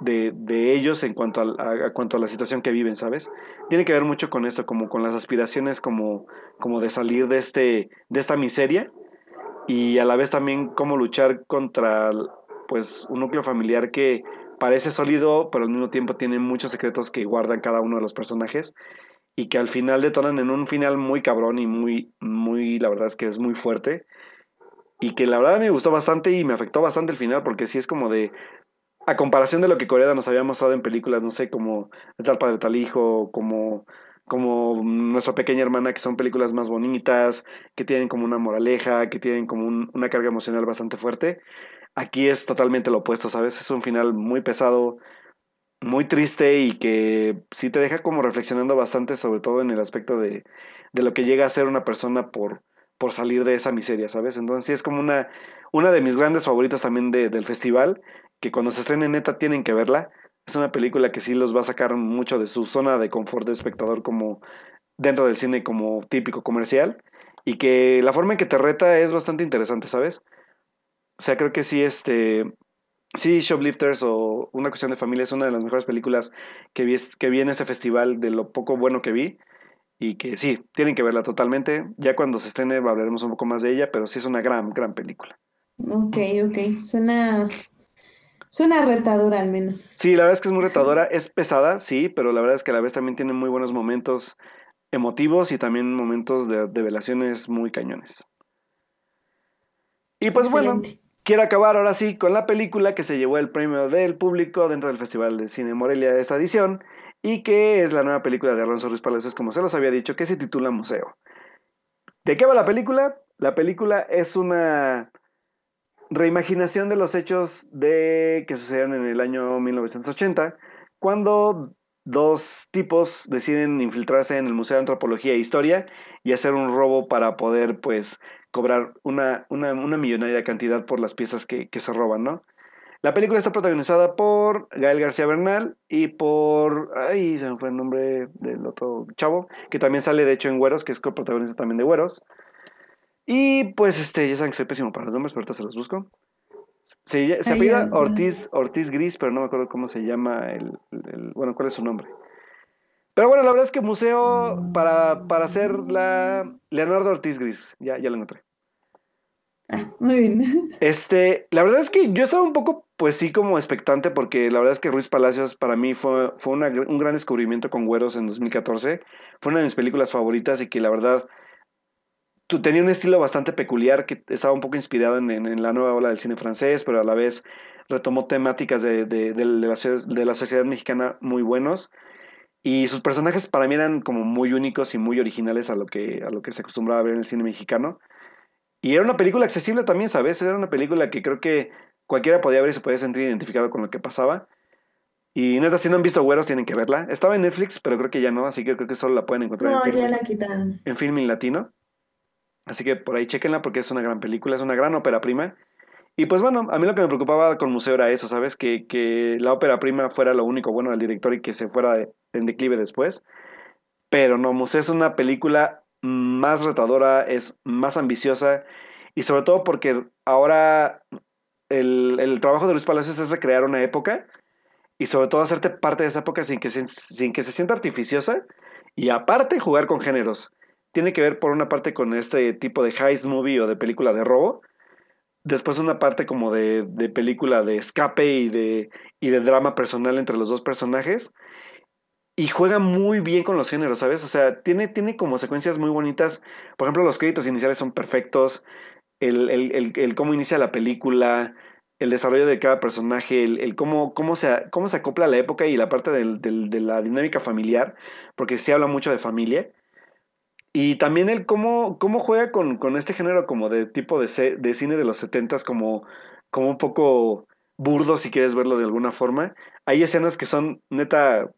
de, ellos en cuanto a cuanto a la situación que viven, ¿sabes? Tiene que ver mucho con eso, como con las aspiraciones como, como de salir de, este, de esta miseria y a la vez también cómo luchar contra pues un núcleo familiar que parece sólido, pero al mismo tiempo tiene muchos secretos que guardan cada uno de los personajes y que al final detonan en un final muy cabrón y muy, muy, la verdad es que es muy fuerte y que la verdad me gustó bastante y me afectó bastante el final porque sí es como de a comparación de lo que Corea nos había mostrado en películas, no sé, como de tal padre tal hijo, como como nuestra pequeña hermana, que son películas más bonitas, que tienen como una moraleja, que tienen como un, una carga emocional bastante fuerte. Aquí es totalmente lo opuesto, ¿sabes? Es un final muy pesado, muy triste y que sí te deja como reflexionando bastante, sobre todo en el aspecto de, de lo que llega a ser una persona por, por salir de esa miseria, ¿sabes? Entonces sí es como una, una de mis grandes favoritas también de, del festival, que cuando se estrene neta tienen que verla. Es una película que sí los va a sacar mucho de su zona de confort de espectador como dentro del cine como típico comercial y que la forma en que te reta es bastante interesante, ¿sabes? O sea, creo que sí, este, Sí, Shoplifters o Una cuestión de familia es una de las mejores películas que vi, que vi en este festival, de lo poco bueno que vi. Y que sí, tienen que verla totalmente. Ya cuando se estrene hablaremos un poco más de ella, pero sí es una gran, gran película. Ok, ok. Suena, suena retadora al menos. Sí, la verdad es que es muy retadora. Es pesada, sí, pero la verdad es que a la vez también tiene muy buenos momentos emotivos y también momentos de, de velaciones muy cañones. Y pues bueno, quiero acabar ahora sí con la película que se llevó el premio del público dentro del Festival de Cine Morelia de esta edición y que es la nueva película de Alonso Ruiz Palacios, como se los había dicho, que se titula Museo. ¿De qué va la película? La película es una reimaginación de los hechos de que sucedieron en el año 1980, cuando dos tipos deciden infiltrarse en el Museo de Antropología e Historia y hacer un robo para poder, pues, cobrar una, una, una millonaria cantidad por las piezas que, que se roban, ¿no? La película está protagonizada por Gael García Bernal y por. Ay, se me fue el nombre del otro chavo, que también sale de hecho en Güeros, que es coprotagonista también de Güeros. Y pues, este, ya saben que soy pésimo para los nombres, pero ahorita se los busco. Se, se apellida Ortiz, Ortiz Gris, pero no me acuerdo cómo se llama el, el- Bueno, cuál es su nombre. Pero bueno, la verdad es que museo para, para hacer la. Leonardo Ortiz Gris, ya, ya lo encontré. Ah, muy bien. Este, la verdad es que yo estaba un poco, pues sí, como expectante, porque la verdad es que Ruiz Palacios para mí fue, fue una un gran descubrimiento con Güeros en 2014. Fue una de mis películas favoritas y que la verdad tenía un estilo bastante peculiar que estaba un poco inspirado en, en- en la nueva ola del cine francés, pero a la vez retomó temáticas de, de- de la, so- de la sociedad mexicana muy buenos. Y sus personajes para mí eran como muy únicos y muy originales a lo que, a lo que se acostumbraba a ver en el cine mexicano. Y era una película accesible también, ¿sabes? Era una película que creo que cualquiera podía ver y se podía sentir identificado con lo que pasaba. Y neta, si no han visto Güeros, tienen que verla. Estaba en Netflix, pero creo que ya no, así que creo que solo la pueden encontrar No, en, ya la quitaron. en Filmin Latino. Así que por ahí chequenla porque es una gran película, es una gran ópera prima. Y pues bueno, a mí lo que me preocupaba con Museo era eso, ¿sabes? Que, que la ópera prima fuera lo único bueno del director y que se fuera en declive después. Pero no, Museo es una película más retadora, es más ambiciosa y sobre todo porque ahora el, el trabajo de Luis Palacios es recrear una época y sobre todo hacerte parte de esa época sin que sin que se sienta artificiosa y aparte jugar con géneros. Tiene que ver por una parte con este tipo de heist movie o de película de robo, después una parte como de, de película de escape y de, y de drama personal entre los dos personajes. Y juega muy bien con los géneros, ¿sabes? O sea, tiene, tiene como secuencias muy bonitas. Por ejemplo, los créditos iniciales son perfectos. El, el, el, el cómo inicia la película, el desarrollo de cada personaje, el, cómo, cómo, se, cómo se acopla la época y la parte del, del, de la dinámica familiar, porque sí habla mucho de familia. Y también el cómo, cómo juega con, con este género como de tipo de, de cine de los setentas, como, como un poco burdo si quieres verlo de alguna forma. Hay escenas que son neta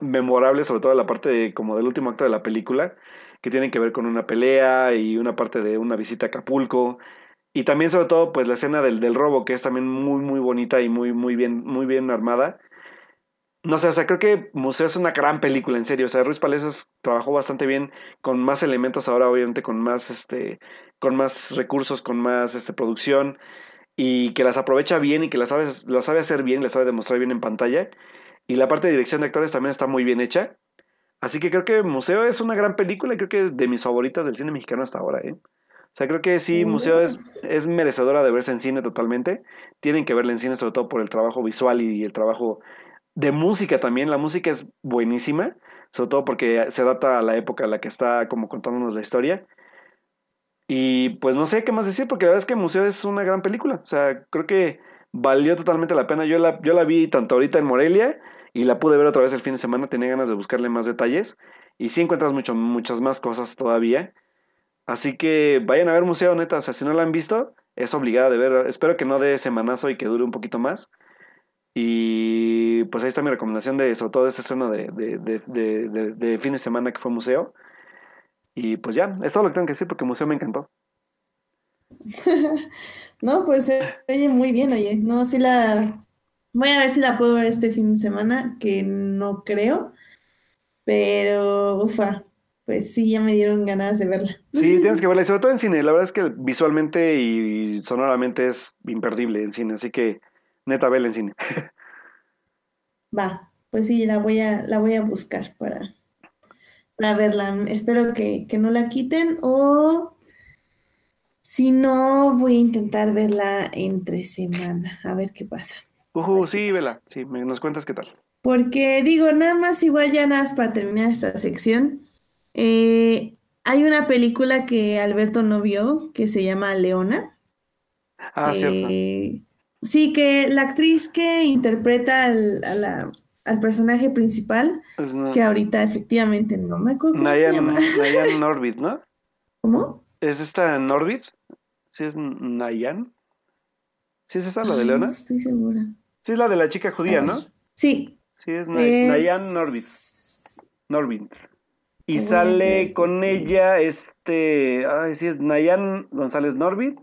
memorables, sobre todo la parte de, como del último acto de la película, que tienen que ver con una pelea y una parte de una visita a Acapulco. Y también sobre todo pues la escena del, del robo, que es también muy muy bonita y muy, muy, bien, muy bien armada. No sé, o sea, creo que Museo es una gran película, en serio. O sea, Ruiz Palacios trabajó bastante bien con más elementos ahora, obviamente, con más, este, con más recursos, con más este, producción, y que las aprovecha bien y que las sabe, las sabe hacer bien, las sabe demostrar bien en pantalla. Y la parte de dirección de actores también está muy bien hecha. Así que creo que Museo es una gran película y creo que de mis favoritas del cine mexicano hasta ahora, ¿eh? O sea, creo que sí, Museo es, es merecedora de verse en cine totalmente. Tienen que verla en cine sobre todo por el trabajo visual y el trabajo de música también. La música es buenísima, sobre todo porque se adapta a la época en la que está como contándonos la historia. Y pues no sé qué más decir, porque la verdad es que Museo es una gran película. O sea, creo que valió totalmente la pena. Yo la, yo la vi tanto ahorita en Morelia y la pude ver otra vez el fin de semana. Tenía ganas de buscarle más detalles. Y sí encuentras mucho, muchas más cosas todavía. Así que vayan a ver Museo, neta. O sea, si no la han visto, es obligada de ver. Espero que no dé semanazo y que dure un poquito más. Y pues ahí está mi recomendación de, sobre todo, de ese estreno de, de, de, de, fin de semana que fue Museo. Y pues ya, es todo lo que tengo que decir porque Museo me encantó. No, pues oye muy bien, oye. No, sí la. Voy a ver si la puedo ver este fin de semana, que no creo. Pero, ufa, pues sí, ya me dieron ganas de verla. Sí, tienes que verla, y sobre todo en cine. La verdad es que visualmente y sonoramente es imperdible en cine. Así que Neta, vela en cine. Va, pues sí, la voy a, la voy a buscar para, para verla. Espero que, que no la quiten o si no, voy a intentar verla entre semana, a ver qué pasa. Uh, sí, vela, sí, me, nos cuentas qué tal. Porque digo, nada más igual ya nada más para terminar esta sección. eh, hay una película que Alberto no vio que se llama Leona. Ah, cierto. Sí, que la actriz que interpreta al, a la- al personaje principal, que ahorita efectivamente no me acuerdo cómo se Nayan, llama. Nayan Norbit, ¿no? ¿Cómo? ¿Es esta Norbit? ¿Sí es Nayan? ¿Sí es esa la de Leona? No estoy segura. Sí es la de la chica judía, ¿no? Sí. Sí, es, es- Nayan Norbit. Norbit. Y sale con ella este, ay, sí es Nayan González Norbit.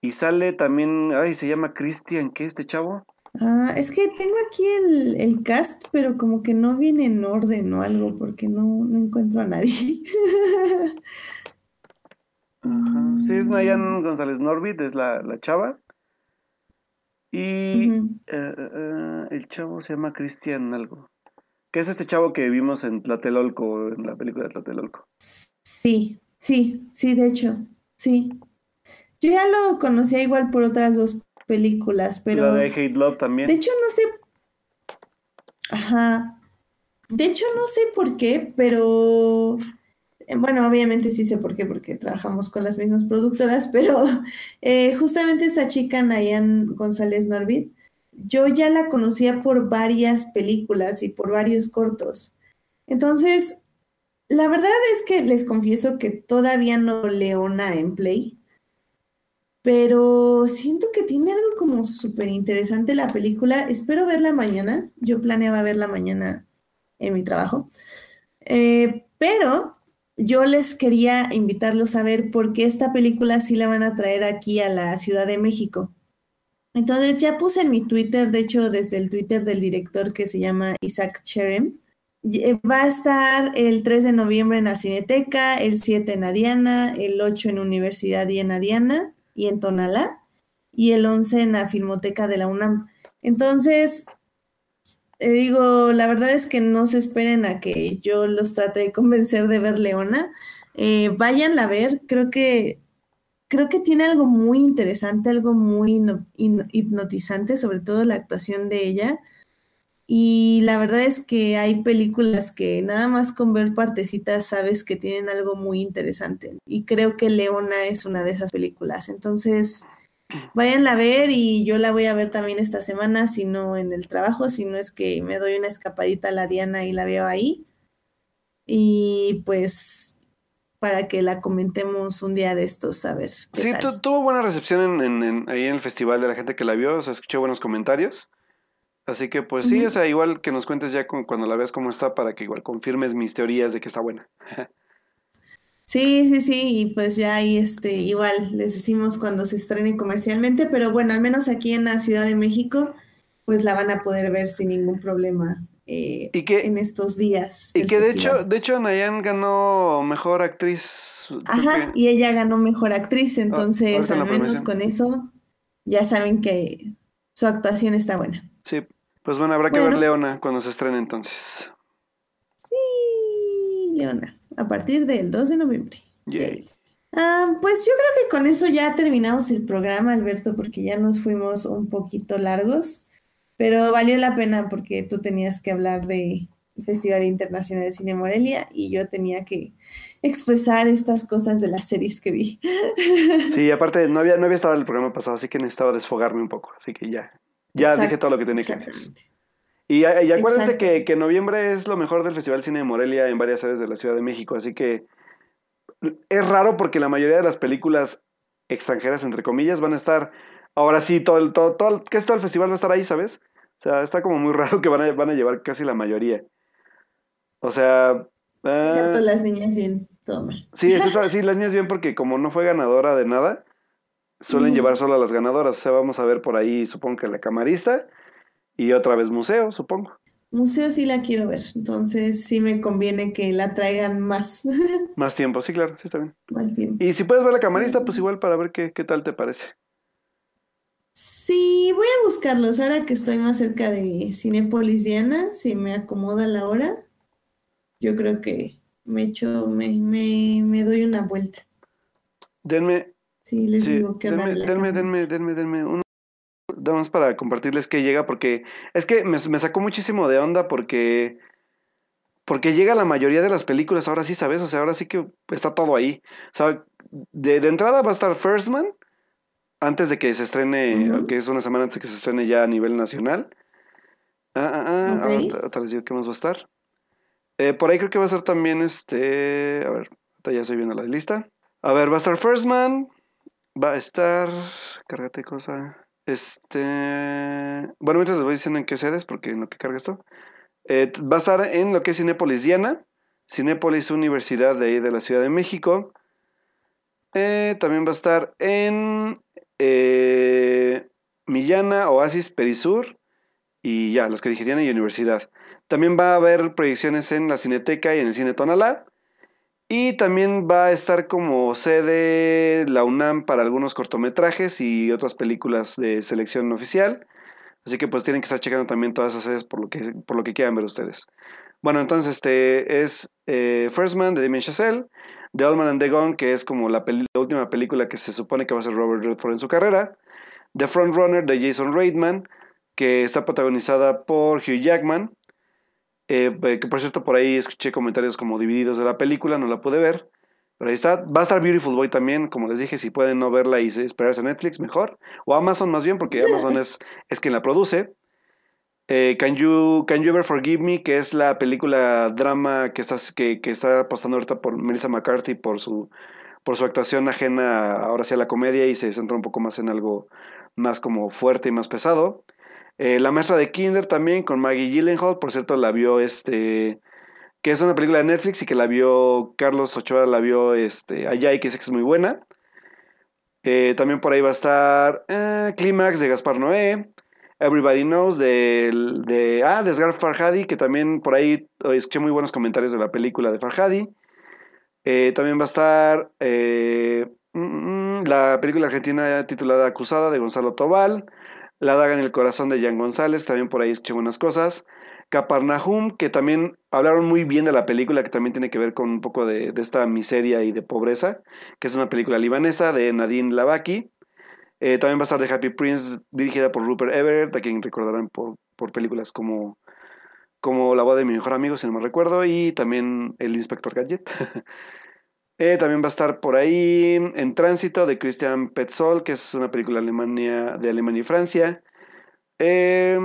Y sale también, ay, se llama Cristian, ¿qué este chavo? Ah, es que tengo aquí el, el cast, pero como que no viene en orden o algo, porque no, no encuentro a nadie. Ajá. Sí, es Nayan González Norbit, es la, la chava. Y eh, eh, eh, el chavo se llama Cristian algo. Que es este chavo que vimos en Tlatelolco, en la película de Tlatelolco. Sí, sí, sí, de hecho, sí. Yo ya lo conocía igual por otras dos películas, pero La de Hate Love también. de hecho no sé. Ajá. De hecho no sé por qué, pero eh, bueno, obviamente sí sé por qué, porque trabajamos con las mismas productoras, pero eh, justamente esta chica, Nayan González Norbit, yo ya la conocía por varias películas y por varios cortos. Entonces, la verdad es que les confieso que todavía no Leona en Play, pero siento que tiene algo como súper interesante la película. Espero verla mañana. Yo planeaba verla mañana en mi trabajo. Eh, pero yo les quería invitarlos a ver por qué esta película sí la van a traer aquí a la Ciudad de México. Entonces ya puse en mi Twitter, de hecho desde el Twitter del director que se llama Isaac Cherem, eh, va a estar el 3 de noviembre en la Cineteca, el 7 en Adiana, el 8 en Universidad y en Adiana y en Tonalá, y el 11 en la Filmoteca de la UNAM. Entonces, digo, la verdad es que no se esperen a que yo los trate de convencer de ver Leona. Eh, váyanla a ver, creo que creo que tiene algo muy interesante, algo muy hipno- hipno- hipnotizante, sobre todo la actuación de ella. Y la verdad es que hay películas que nada más con ver partecitas sabes que tienen algo muy interesante. Y creo que Leona es una de esas películas. Entonces, váyanla a ver y yo la voy a ver también esta semana, si no en el trabajo, si no es que me doy una escapadita a la Diana y la veo ahí. Y pues para que la comentemos un día de estos, a ver Sí, tal. tuvo buena recepción en, en- en- ahí en el festival de la gente que la vio, o sea, escuché buenos comentarios. Así que pues sí, o sea, igual que nos cuentes ya cu- cuando la veas cómo está para que igual confirmes mis teorías de que está buena. Sí, sí, sí, y pues ya ahí este, igual les decimos cuando se estrene comercialmente, pero bueno, al menos aquí en la Ciudad de México, pues la van a poder ver sin ningún problema eh, Y que, en estos días y que de hecho, de hecho Nayan ganó mejor actriz. Ajá, que- y ella ganó mejor actriz, entonces ahorita en al menos con eso ya saben que su actuación está buena. Sí, pues bueno, habrá que ver. Leona cuando se estrene entonces. Sí, Leona, a partir del 2 de noviembre. Yay. Ah, pues yo creo que con eso ya terminamos el programa, Alberto, porque ya nos fuimos un poquito largos, pero valió la pena porque tú tenías que hablar de Festival Internacional de Cine Morelia y yo tenía que expresar estas cosas de las series que vi. Sí, aparte no había, no había estado en el programa pasado, así que necesitaba desfogarme un poco, así que ya. Ya dije todo lo que tenía que decir. Y, y acuérdense que, que noviembre es lo mejor del Festival Cine de Morelia en varias sedes de la Ciudad de México, así que es raro porque la mayoría de las películas extranjeras, entre comillas, van a estar, ahora sí, todo el, todo, todo, casi todo el festival va a estar ahí, ¿sabes? O sea, está como muy raro que van a, van a llevar casi la mayoría. O sea... ah, Excepto las niñas bien, todo mal. Sí, excepto- sí, las niñas bien porque como no fue ganadora de nada, suelen llevar solo a las ganadoras. O sea, vamos a ver por ahí, supongo que la camarista y otra vez museo, supongo. Museo sí la quiero ver, entonces sí me conviene que la traigan más, Más tiempo, sí, claro, sí está bien. más tiempo. Y si puedes ver la camarista, Sí. pues igual para ver qué, qué tal te parece. Sí, voy a buscarlos ahora que estoy más cerca de Cinépolis Diana, si me acomoda la hora. Yo creo que me echo, me, me, me doy una vuelta. Denme, Sí, les sí, digo que denme, denme, denme, denme, denme un... Nada más para compartirles que llega, porque es que me, me sacó muchísimo de onda porque... Porque llega la mayoría de las películas, ahora sí, ¿sabes? O sea, ahora sí que está todo ahí. O sea, de, de entrada va a estar First Man, antes de que se estrene, Ujú. que es una semana antes de que se estrene ya a nivel nacional. Ah, ah, ah, Ok. ahorita, ahorita les digo qué más va a estar. Eh, por ahí creo que va a estar también este. A ver, ya estoy viendo la lista. A ver, va a estar First Man. Va a estar. Cárgate cosa. Este. Bueno, mientras les voy diciendo en qué sedes, porque en lo que carga esto. Eh, va a estar en lo que es Cinépolis Diana. Cinépolis Universidad de ahí de la Ciudad de México. Eh, también va a estar en eh, Millana, Oasis, Perisur y ya, los que dije, Diana y Universidad. También va a haber proyecciones en la Cineteca y en el Cine Tonalá. Y también va a estar como sede la UNAM para algunos cortometrajes y otras películas de selección oficial. Así que pues tienen que estar checando también todas esas sedes por lo que, por lo que quieran ver ustedes. Bueno, entonces este es eh, First Man de Damien Chazelle, The Old Man and the Gone, que es como la, última película que se supone que va a ser Robert Redford en su carrera, The Frontrunner de Jason Reitman, que está protagonizada por Hugh Jackman, eh, que por cierto por ahí escuché comentarios como divididos de la película, no la pude ver, pero ahí está. Va a estar Beautiful Boy también, como les dije, si pueden no verla y esperarse a Netflix, mejor, o Amazon más bien, porque Amazon es, es quien la produce. Eh, Can, you, Can You Ever Forgive Me, que es la película drama que está, que, está apostando ahorita por Melissa McCarthy por su, por su actuación ajena ahora sí a la comedia y se centra un poco más en algo más como fuerte y más pesado. Eh, la maestra de Kinder también con Maggie Gyllenhaal, por cierto la vio este que es una película de Netflix y que la vio Carlos Ochoa la vio este allá y que es muy buena. Eh, también por ahí va a estar eh, Clímax de Gaspar Noé, Everybody Knows de, ah, de Asghar Farhadi, que también por ahí eh, escuché muy buenos comentarios de la película de Farhadi. También va a estar eh, mm, la película argentina titulada Acusada de Gonzalo Tobal, La daga en el corazón de Jan González, también por ahí escuché buenas cosas. Capernaum, que también hablaron muy bien de la película, que también tiene que ver con un poco de, esta miseria y de pobreza, que es una película libanesa de Nadine Lavaki. Eh, también va a estar The Happy Prince, dirigida por Rupert Everett, a quien recordarán por, por películas como, como La boda de mi mejor amigo, si no me recuerdo, y también El Inspector Gadget. Eh, también va a estar por ahí En Tránsito de Christian Petzold, que es una película Alemania, de Alemania y Francia. Eh,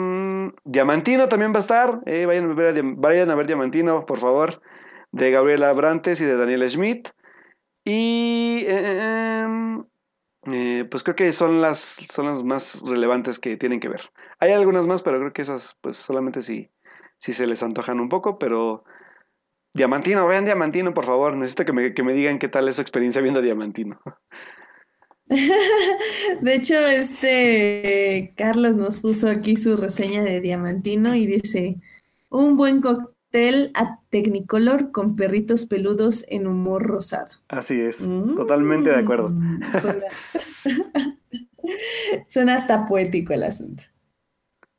Diamantino también va a estar. Eh, vayan, a ver vayan a ver Diamantino, por favor. De Gabriela Brantes y de Daniel Schmidt. Y eh, em, pues creo que son las, son las más relevantes que tienen que ver. Hay algunas más, pero creo que esas pues solamente si, si se les antojan un poco, pero Diamantino, vean Diamantino, por favor. Necesito que me, que me digan qué tal es su experiencia viendo Diamantino. De hecho, este Carlos nos puso aquí su reseña de Diamantino y dice, un buen cóctel a Technicolor con perritos peludos en humor rosado. Así es, totalmente de acuerdo. Mm, Suena, suena hasta poético el asunto.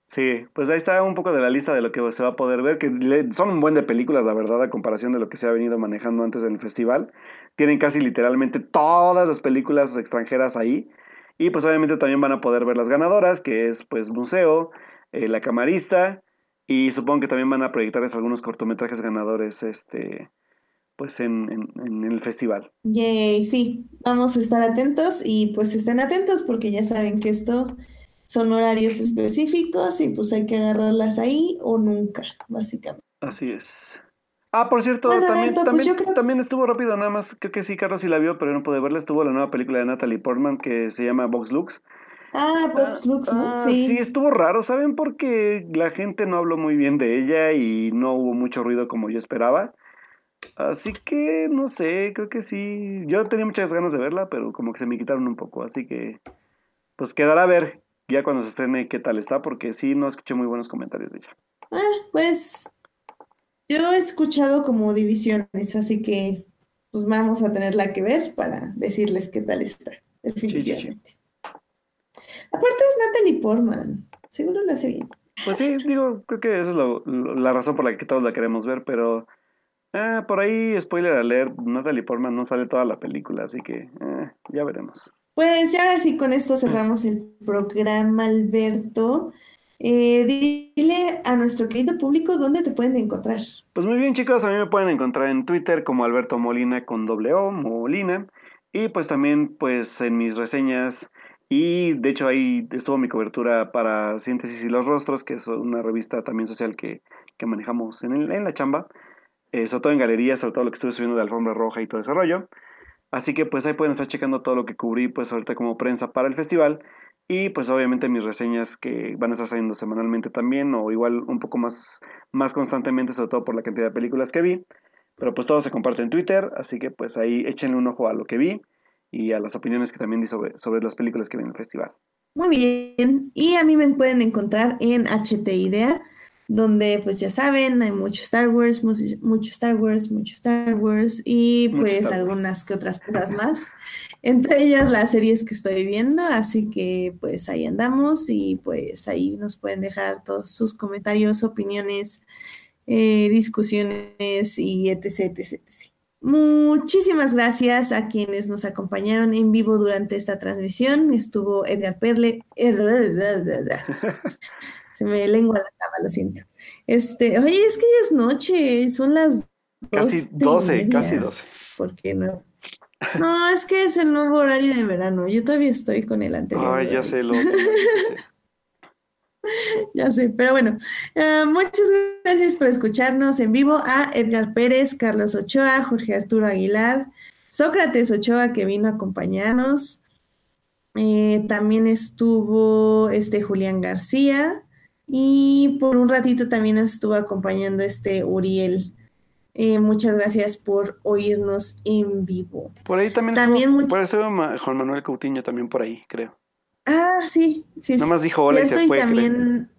Sí, pues ahí está un poco de la lista de lo que se va a poder ver, que son un buen de películas, la verdad, a comparación de lo que se ha venido manejando antes en el festival. Tienen casi literalmente todas las películas extranjeras ahí. Y pues obviamente también van a poder ver las ganadoras, que es pues Museo, eh, La Camarista, y supongo que también van a proyectarles algunos cortometrajes ganadores, este, pues en- en el festival. Yay, sí, vamos a estar atentos y pues estén atentos porque ya saben que esto son horarios específicos y pues hay que agarrarlas ahí o nunca, básicamente. Así es. Ah, por cierto, Bueno, también, pues también, creo- también estuvo rápido, nada más, creo que sí, Carlos sí la vio, pero no pude verla, estuvo la nueva película de Natalie Portman que se llama Vox Lux. Ah, Vox Lux, ¿no? Ah, Sí. sí, estuvo raro, ¿saben? Porque la gente no habló muy bien de ella y no hubo mucho ruido como yo esperaba. Así que, no sé, creo que sí. Yo tenía muchas ganas de verla, pero como que se me quitaron un poco. Así que, pues quedará a ver ya cuando se estrene qué tal está, porque sí, no escuché muy buenos comentarios de ella. Ah, pues yo he escuchado como divisiones, así que pues vamos a tenerla que ver para decirles qué tal está, sí, sí. definitivamente. Aparte es Natalie Portman. Seguro la hace bien. Pues sí, digo, creo que esa es lo- lo- la razón por la que todos la queremos ver, pero ah, por ahí, spoiler alert, Natalie Portman no sale toda la película, así que eh, ya veremos. Pues ya ahora sí, con esto cerramos el programa, Alberto. Eh, dile a nuestro querido público dónde te pueden encontrar. Pues muy bien chicos, a mí me pueden encontrar en Twitter como Alberto Molina con doble O, Molina, y pues también pues en mis reseñas, y de hecho ahí estuvo mi cobertura para Síntesis y los Rostros, que es una revista también social que, que manejamos en, el- en la chamba, eh, sobre todo en galerías, sobre todo lo que estuve subiendo de Alfombra Roja y todo ese rollo. Así que pues ahí pueden estar checando todo lo que cubrí pues ahorita como prensa para el festival. Y pues obviamente mis reseñas que van a estar saliendo semanalmente también o igual un poco más, más constantemente, sobre todo por la cantidad de películas que vi. Pero pues todo se comparte en Twitter, así que pues ahí échenle un ojo a lo que vi y a las opiniones que también di sobre, sobre las películas que vi en el festival. Muy bien. Y a mí me pueden encontrar en HT Idea, donde pues ya saben, hay mucho Star Wars, mu- mucho Star Wars, mucho Star Wars y pues Wars. algunas que otras cosas más. Entre ellas las series que estoy viendo, así que pues ahí andamos y pues ahí nos pueden dejar todos sus comentarios, opiniones, eh, discusiones y etc, etc, etc. Muchísimas gracias a quienes nos acompañaron en vivo durante esta transmisión. Estuvo Edgar Perle. Se me lengua la traba, lo siento. Este, oye, es que ya es noche, son las Casi 12 y 12, casi media. 12. ¿Por qué no? No, es que es el nuevo horario de verano. Yo todavía estoy con el anterior Ay, ya sé lo ya sé. Ya sé, pero bueno, eh, muchas gracias por escucharnos en vivo a Edgar Pérez, Carlos Ochoa, Jorge Arturo Aguilar, Sócrates Ochoa que vino a acompañarnos. Eh, también estuvo este Julián García y por un ratito también nos estuvo acompañando este Uriel. Eh, muchas gracias por oírnos en vivo. Por ahí también, También estuvo, por estuvo Ma- Juan Manuel Coutinho también por ahí, creo. Ah, sí, sí, sí. Nada más dijo hola y se Cierto, fue. también,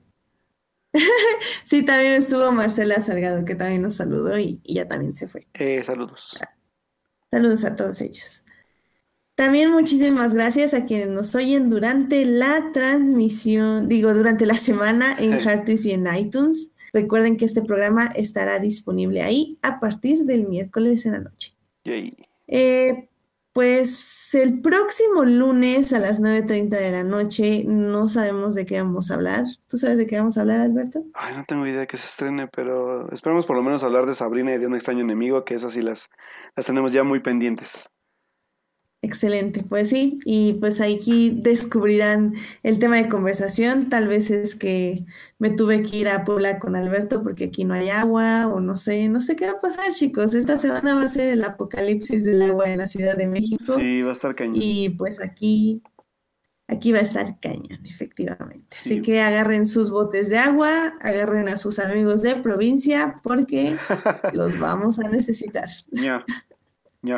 sí, también estuvo Marcela Salgado, que también nos saludó y, y ya también se fue. Eh, saludos. Saludos a todos ellos. También muchísimas gracias a quienes nos oyen durante la transmisión, digo, durante la semana en Heartis y en iTunes. Recuerden que este programa estará disponible ahí a partir del miércoles en la noche. Yay. Eh, pues el próximo lunes a las 9.30 de la noche no sabemos de qué vamos a hablar. ¿Tú sabes de qué vamos a hablar, Alberto? Ay, no tengo idea de que se estrene, pero esperemos por lo menos hablar de Sabrina y de un extraño enemigo, que esas sí las, las tenemos ya muy pendientes. Excelente, pues sí, y pues aquí descubrirán el tema de conversación. Tal vez es que me tuve que ir a Puebla con Alberto porque aquí no hay agua o no sé, no sé qué va a pasar, chicos. Esta semana va a ser el apocalipsis del agua en la Ciudad de México Sí, va a estar cañón. y pues aquí, aquí va a estar cañón, efectivamente. Sí. Así que agarren sus botes de agua, agarren a sus amigos de provincia porque los vamos a necesitar. Ya, ya.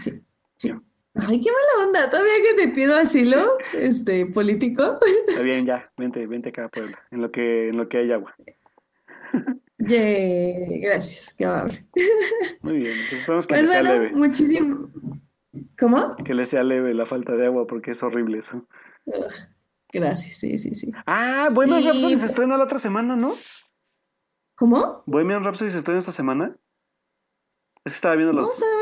Sí, sí. Ay, qué mala onda. Todavía que te pido asilo, este, político. Está bien, ya. Vente, vente acá a Puebla, en lo que, en lo que hay agua. Ye, gracias, qué amable. Muy bien, entonces esperemos que Pues le sea bueno, leve. muchísimo. ¿Cómo? Que le sea leve la falta de agua, porque es horrible eso. Gracias, sí, sí, sí. Ah, Bohemian Y- Rhapsody se estrena la otra semana, ¿no? ¿Cómo? Bohemian Rhapsody se estrena esta semana. Es que estaba viendo los... Bohemian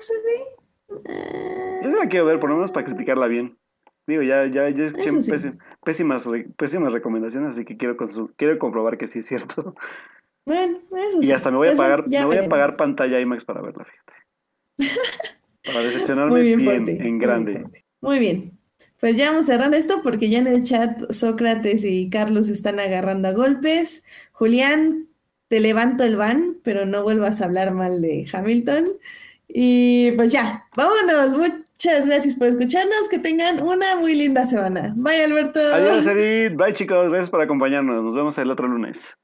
Rhapsody. Eh, Yo sí la quiero ver, por lo menos para criticarla bien. Digo, ya, ya, ya escuché Eso sí. pésim- pésimas, pésimas recomendaciones, así que quiero, quiero comprobar que sí es cierto. bueno, eso Y sí. hasta me voy a pagar, me voy a pagar pantalla IMAX para verla, fíjate. Para decepcionarme Muy bien, bien, en muy grande. bien por ti. Muy bien. Pues ya vamos cerrando esto porque ya en el chat Sócrates y Carlos están agarrando a golpes. Julián, te levanto el van, pero no vuelvas a hablar mal de Hamilton. Y pues ya, vámonos. Muchas gracias por escucharnos. Que tengan una muy linda semana. Bye, Alberto. Adiós, Edith. Bye, chicos. Gracias por acompañarnos. Nos vemos el otro lunes.